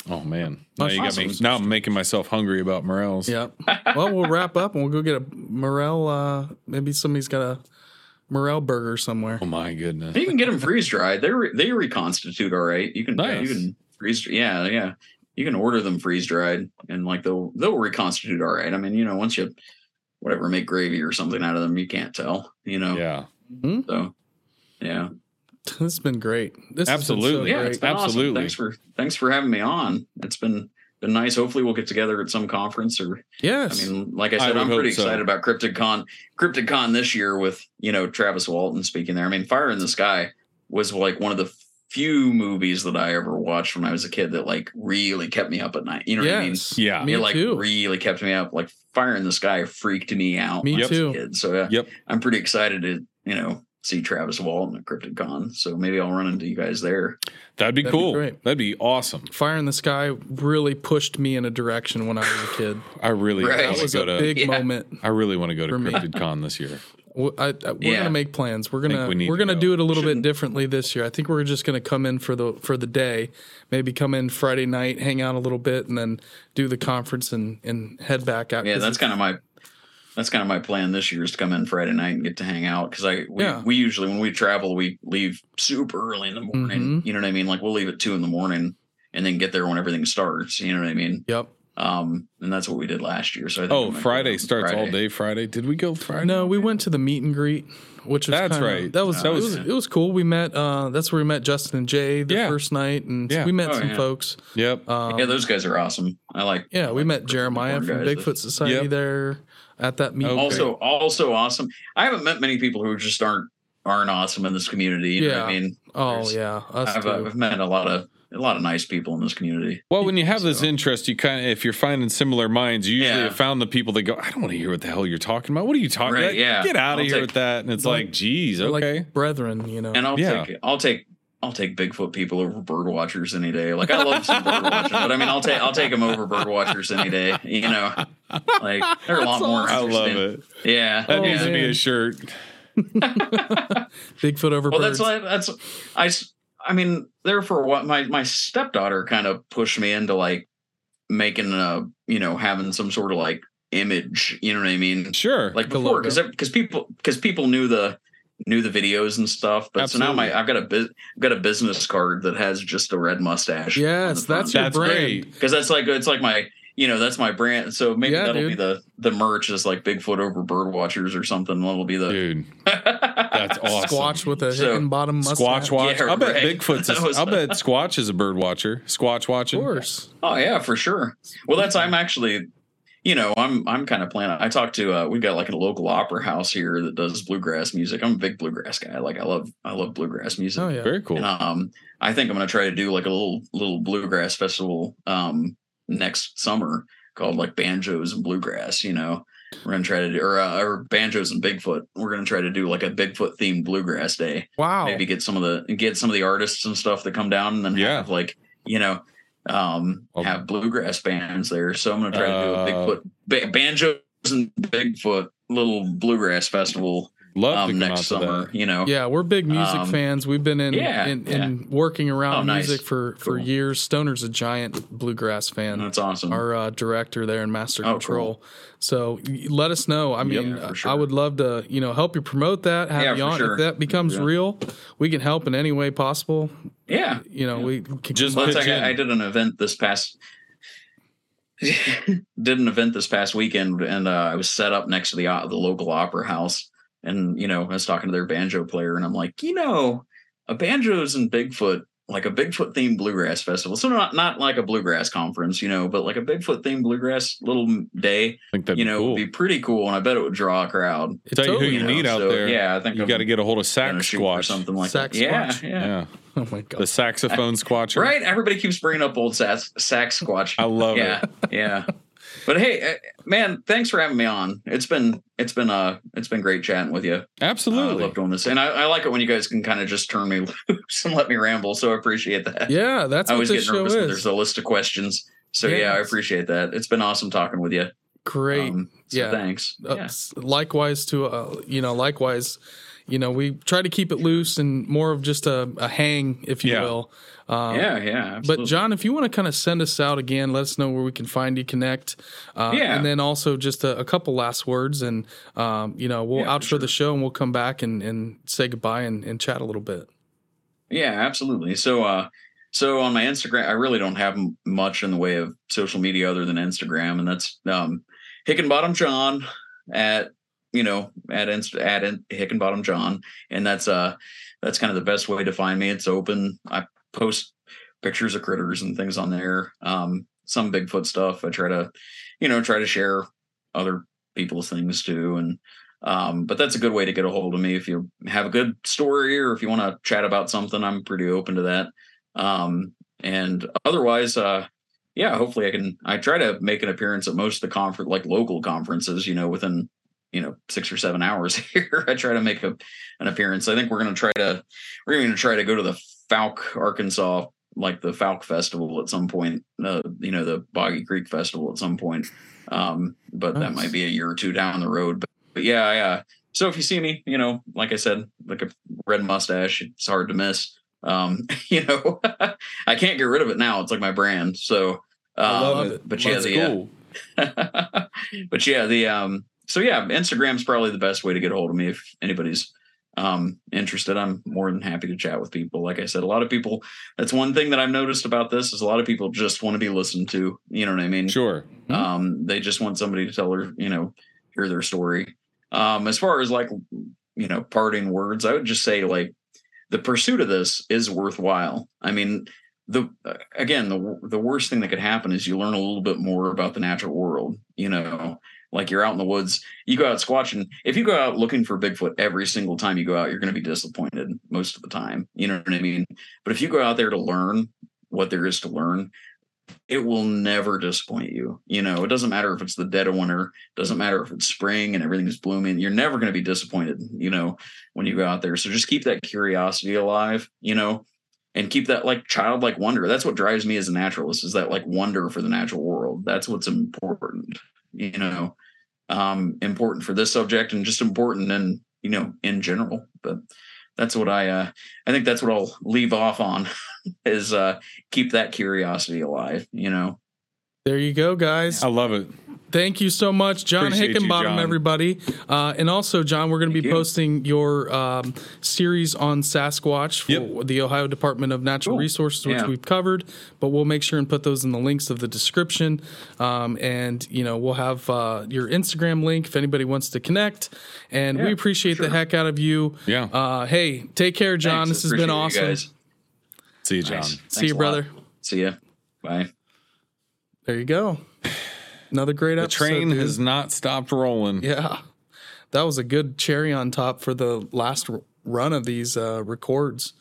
Oh man. Now you got me. Now I'm making myself hungry about morels. Yeah. Well, we'll wrap up and we'll go get a morel. Uh, maybe somebody's got a morel burger somewhere. Oh my goodness. You can get them freeze dried. They re- they reconstitute all right. You can Nice. you can freeze. Yeah, yeah. You can order them freeze dried, and like they'll they'll reconstitute all right. I mean, you know, once you whatever make gravy or something out of them, you can't tell. You know, Yeah. Hmm? so yeah, This has been great. This has been so Absolutely. yeah. great. It's been Absolutely. Awesome. Thanks for thanks for having me on. It's been been nice. Hopefully, we'll get together at some conference or yes. I mean, like I I said, would I'm pretty hope so. excited about Cryptid Con. Cryptid Con this year with you know Travis Walton speaking there. I mean, Fire in the Sky was like one of the few movies that I ever watched when I was a kid that like really kept me up at night. You know what I mean? Yeah. Me it like too. really kept me up. Like Fire in the Sky freaked me out. Me when I a too. Kid. So yeah, Yep. I'm pretty excited to you know see Travis Walton at Cryptid Con. So maybe I'll run into you guys there. That'd be That'd be cool. great. That'd be awesome. Fire in the Sky really pushed me in a direction when I was a kid. I really Right. That want to was go a to. big Yeah. moment. I really want to go to for. Cryptid Con this year. W- I, I- we're Yeah. gonna make plans. We're gonna we we're gonna go. do it a little bit Shouldn't- differently this year. I think we're just gonna come in for the for the day, maybe come in Friday night, hang out a little bit, and then do the conference and and head back out. Yeah, that's kind of my that's kind of my plan this year is to come in Friday night and get to hang out because I we, Yeah. we usually when we travel we leave super early in the morning. Mhm. You know what I mean? Like we'll leave at two in the morning and then get there when everything starts. You know what I mean? Yep. Um, and that's what we did last year. So I think Oh, gonna go Friday starts all day. Friday. Did we go Friday? No, we went to the meet and greet, which was That's kinda- right. That was That it was- was it was cool. We met. uh That's where we met Justin and Jay the Yeah. first night, and Yeah. we met Oh, some yeah. folks. Yep. Um, Yeah, those guys are awesome. I like. yeah, we I met Jeremiah from guys. Bigfoot Society Yep. there at that meet. Okay. Also, also awesome. I haven't met many people who just aren't aren't awesome in this community. You know what I mean? oh there's- yeah, us I've, uh, too. I've met a lot of a lot of nice people in this community. Well, when you have this interest, you kind of, if you're finding similar minds, you usually Yeah. have found the people that go, I don't want to hear what the hell you're talking about. What are you talking Right, about? yeah. Get out of I'll here take- with that. And it's Like- like, geez, They're okay. like brethren, you know. And I'll Yeah. take I'll take I'll take Bigfoot people over bird watchers any day. Like I love some bird watching, but I mean I'll take I'll take them over bird watchers any day. You know, like they're a lot That's more. I love it. Yeah, That Oh, needs to be oh, a shirt. Bigfoot over well, birds. that's like that's I. s- I mean, there for what my my stepdaughter kind of pushed me into like making a you know having some sort of like image. You know what I mean? Sure. Like before, because because people because people knew the knew the videos and stuff. But so now my I've got a bus- I've got a business card that has just a red mustache. yes, that's your That's brand. great. because that's like it's like my you know that's my brand. So maybe Yeah, that'll dude. be the the merch is like Bigfoot over bird watchers or something. That'll be the Dude, that's awesome. Squatch with a So, Hickenbottom mustache. Squatch watch. Yeah, I'll bet right. Bigfoot's. A, was- I'll bet Squatch is a bird watcher. Squatch watching Of course. Oh yeah, for sure. Well, that's I'm actually, you know, I'm I'm kind of planning. I talked to uh, we've got like a local opera house here that does bluegrass music. I'm a big bluegrass guy. Like I love I love bluegrass music. Oh yeah. Very cool. And um, I think I'm gonna try to do like a little little bluegrass festival um next summer called like banjos and bluegrass. You know, we're gonna try to do or uh, or banjos and Bigfoot. We're gonna try to do like a Bigfoot themed bluegrass day. Wow. Maybe get some of the get some of the artists and stuff that come down and then Yeah. have like you know um Well- have bluegrass bands there. So I'm gonna try to do a Uh, Bigfoot ba- banjos and Bigfoot little bluegrass festival Love to um next summer. that. You know, Yeah, we're big music Um, fans. We've been in yeah, in, yeah. in working around Oh, nice. music for for Cool. years. Stoner's a giant bluegrass fan. that's awesome. Our uh, director there in Master Oh, Control. So let us know. I mean, Yeah, for I would love to you know help you promote that. Have Yeah, you on sure. if that becomes Yeah. real. We can help in any way possible. yeah, You know, Yeah. we can Just Well, come it's like. I, I did an event this past did an event this past weekend, and uh, I was set up next to the o- the local opera house, and you know I was talking to their banjo player, and I'm like, you know, a banjos and Bigfoot, like a Bigfoot themed bluegrass festival. So not not like a bluegrass conference, you know, but like a Bigfoot themed bluegrass little day, I think that'd you be know, cool. would be pretty cool, and I bet it would draw a crowd. Tell you who totally you know, need out so, there. Yeah, I think You got to get a hold of Sax gonna shoot for Squatch. something like Sax that. Yeah, Squatch? yeah. Yeah, Oh my god. the saxophone squatcher. Right? Everybody keeps bringing up old sax, sax squatch. I love yeah, it. yeah. But hey, uh, man, thanks for having me on. It's been it's been uh it's been great chatting with you. Uh, I Absolutely. love doing this, and I, I like it when you guys can kind of just turn me loose and let me ramble. So I appreciate that. Yeah, that's I what always this get nervous when is. there's a list of questions. So yeah, I appreciate that. It's been awesome talking with you. Great. Um, so Yeah. thanks. Uh, Yeah. likewise to uh, you know likewise you know we try to keep it loose and more of just a, a hang if you Yeah. will um, yeah, yeah. but john if you want to kind of send us out again let us know where we can find you connect uh, Yeah. and then also just a, a couple last words and um, you know we'll Yeah, for outro sure. the show and we'll come back and, and say goodbye and, and chat a little bit Yeah, absolutely. So, uh, so on my Instagram, I really don't have m- much in the way of social media other than Instagram, and that's um, Hickenbottom John at you know at Inst- at in- Hickenbottom John, and that's uh that's kind of the best way to find me. It's open. I post pictures of critters and things on there. Um, some Bigfoot stuff. I try to, you know, try to share other people's things too, and um, but that's a good way to get a hold of me if you have a good story or if you want to chat about something. I'm pretty open to that. Um, and otherwise, uh, yeah, hopefully I can. I try to make an appearance at most of the conference, like local conferences. You know, within you know six or seven hours here. I try to make a an appearance. I think we're going to try to we're going to try to go to the Fouke, Arkansas, like the Fouke Festival at some point. Uh, you know, the Boggy Creek Festival at some point. Um, but that might be a year or two down the road. But, but yeah, uh, so if you see me, you know, like I said, like a red mustache, it's hard to miss. Um, you know, I can't get rid of it now. It's like my brand. So, um, I love it. But yeah, That's the, uh, cool. but yeah, the um so yeah, Instagram's probably the best way to get a hold of me if anybody's um interested. I'm more than happy to chat with people. Like I said, a lot of people. That's one thing that I've noticed about this is a lot of people just want to be listened to. You know what I mean? Sure. Um, they just want somebody to tell their, you know, hear their story. Um, as far as like, you know, parting words, I would just say like the pursuit of this is worthwhile. I mean, the again, the the worst thing that could happen is you learn a little bit more about the natural world. You know, like you're out in the woods, you go out squatching. If you go out looking for Bigfoot every single time you go out, you're going to be disappointed most of the time. You know what I mean? But if you go out there to learn what there is to learn, it will never disappoint you. You know, it doesn't matter if it's the dead of winter, doesn't matter if it's spring and everything's blooming. You're never going to be disappointed, you know, when you go out there. So just keep that curiosity alive, you know, and keep that like childlike wonder. That's what drives me as a naturalist is that like wonder for the natural world. That's what's important, you know, um, important for this subject and just important and, you know, in general. But that's what I, uh, I think that's what I'll leave off on is, uh, keep that curiosity alive, you know? There you go, guys. I love it. Thank you so much, John Appreciate you, Hickenbottom, John. everybody. Uh, and also, John, we're going to be you. posting your um, series on Sasquatch for Yep. the Ohio Department of Natural Cool. Resources, which Yeah. we've covered. But we'll make sure and put those in the links of the description. Um, and, you know, we'll have uh, your Instagram link if anybody wants to connect. And we Yeah, appreciate the heck out of you. Yeah. Uh, hey, take care, John. Thanks. this has been Appreciate you awesome. See you, John. Nice. See Thanks you, brother. See ya. Bye. There you go. Another great The episode. train dude. has not stopped rolling. Yeah. That was a good cherry on top for the last run of these uh, records.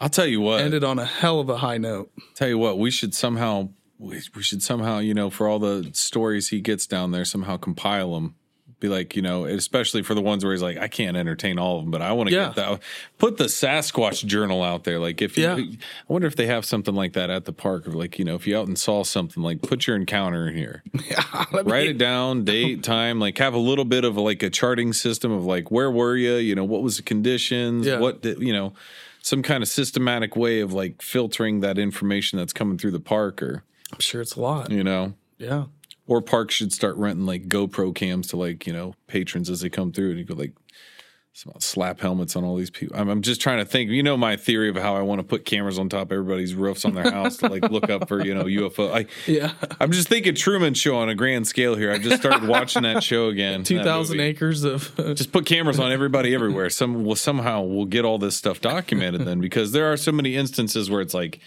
I'll tell you what. Ended on a hell of a high note. Tell you what, we should somehow we, we should somehow, you know, for all the stories he gets down there, somehow compile them. Be like, you know, especially for the ones where he's like, I can't entertain all of them, but I want to Yeah. get that. Put the Sasquatch journal out there. Like, if you, Yeah. I wonder if they have something like that at the park, or like, you know, if you out and saw something, like put your encounter in here, Yeah. let me- write it down, date, time, like have a little bit of like a charting system of like where were you, you know, what was the conditions, Yeah. what did, you know, some kind of systematic way of like filtering that information that's coming through the park, or I'm sure it's a lot. you know, Yeah. Or parks should start renting like GoPro cams to like you know patrons as they come through, and you go like slap helmets on all these people. I'm, I'm just trying to think. You know my theory of how I want to put cameras on top of everybody's roofs on their house to like look up for you know UFO. I Yeah. I'm just thinking Truman Show on a grand scale here. I just started watching that show again. 2,000 acres of. Just put cameras on everybody everywhere. Some will somehow we'll get all this stuff documented then because there are so many instances where it's like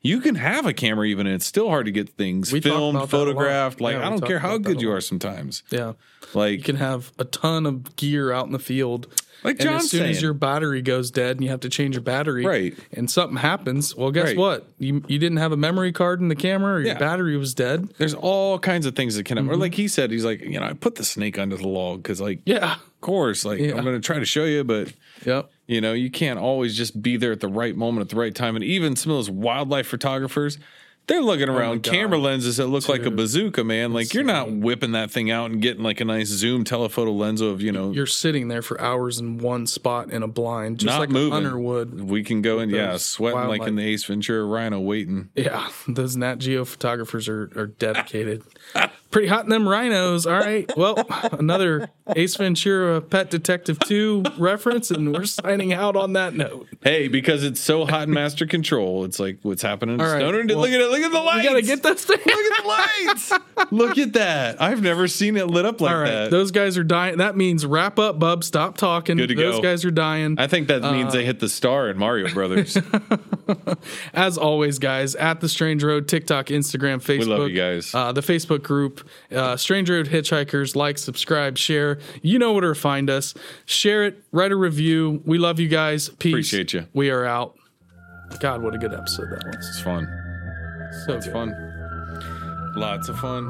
you can have a camera even and it's still hard to get things We filmed, about that a lot. photographed. Like Yeah, I don't care how good you are sometimes. yeah. Like You can have a ton of gear out in the field. Like and John's as soon as your battery goes dead and you have to change your battery, Right. and something happens, well, guess Right. what? You you didn't have a memory card in the camera, or your Yeah. battery was dead. there's all kinds of things that can Mm-hmm. or like he said, he's like, you know, I put the snake under the log because like Yeah. of course, like Yeah. I'm gonna try to show you, but Yep. You know, you can't always just be there at the right moment at the right time. And even some of those wildlife photographers, they're looking oh around Oh camera lenses that look like a bazooka, man. Like you're not whipping that thing out and getting like a nice zoom telephoto lens of, you know, You're sitting there for hours in one spot in a blind, just like moving. a hunter would. We can go and yeah, sweating like in the Ace Ventura Rhino waiting. Yeah, those Nat Geo photographers are, are dedicated. Pretty hot in them rhinos. All right. Well, another Ace Ventura Pet Detective 2 reference, and we're signing out on that note. Hey, because it's so hot in master control, it's like what's happening in All right, Stoner. well, look at it, look at the lights. You got to get this thing. Look at the lights. look at that. I've never seen it lit up like All right. that. Those guys are dying. That means wrap up, bub. Stop talking. Good to Those go. guys are dying. I think that means Uh, they hit the star in Mario Brothers. As always, guys, at the Strange Road, TikTok, Instagram, Facebook. We love you guys. Uh, the Facebook group, uh, Strange Road Hitchhikers. Like, subscribe, share. You know where to find us. Share it. Write a review. We love you guys. Peace. Appreciate you. We are out. God, what a good episode that was. it's fun. So It's fun. Lots of fun.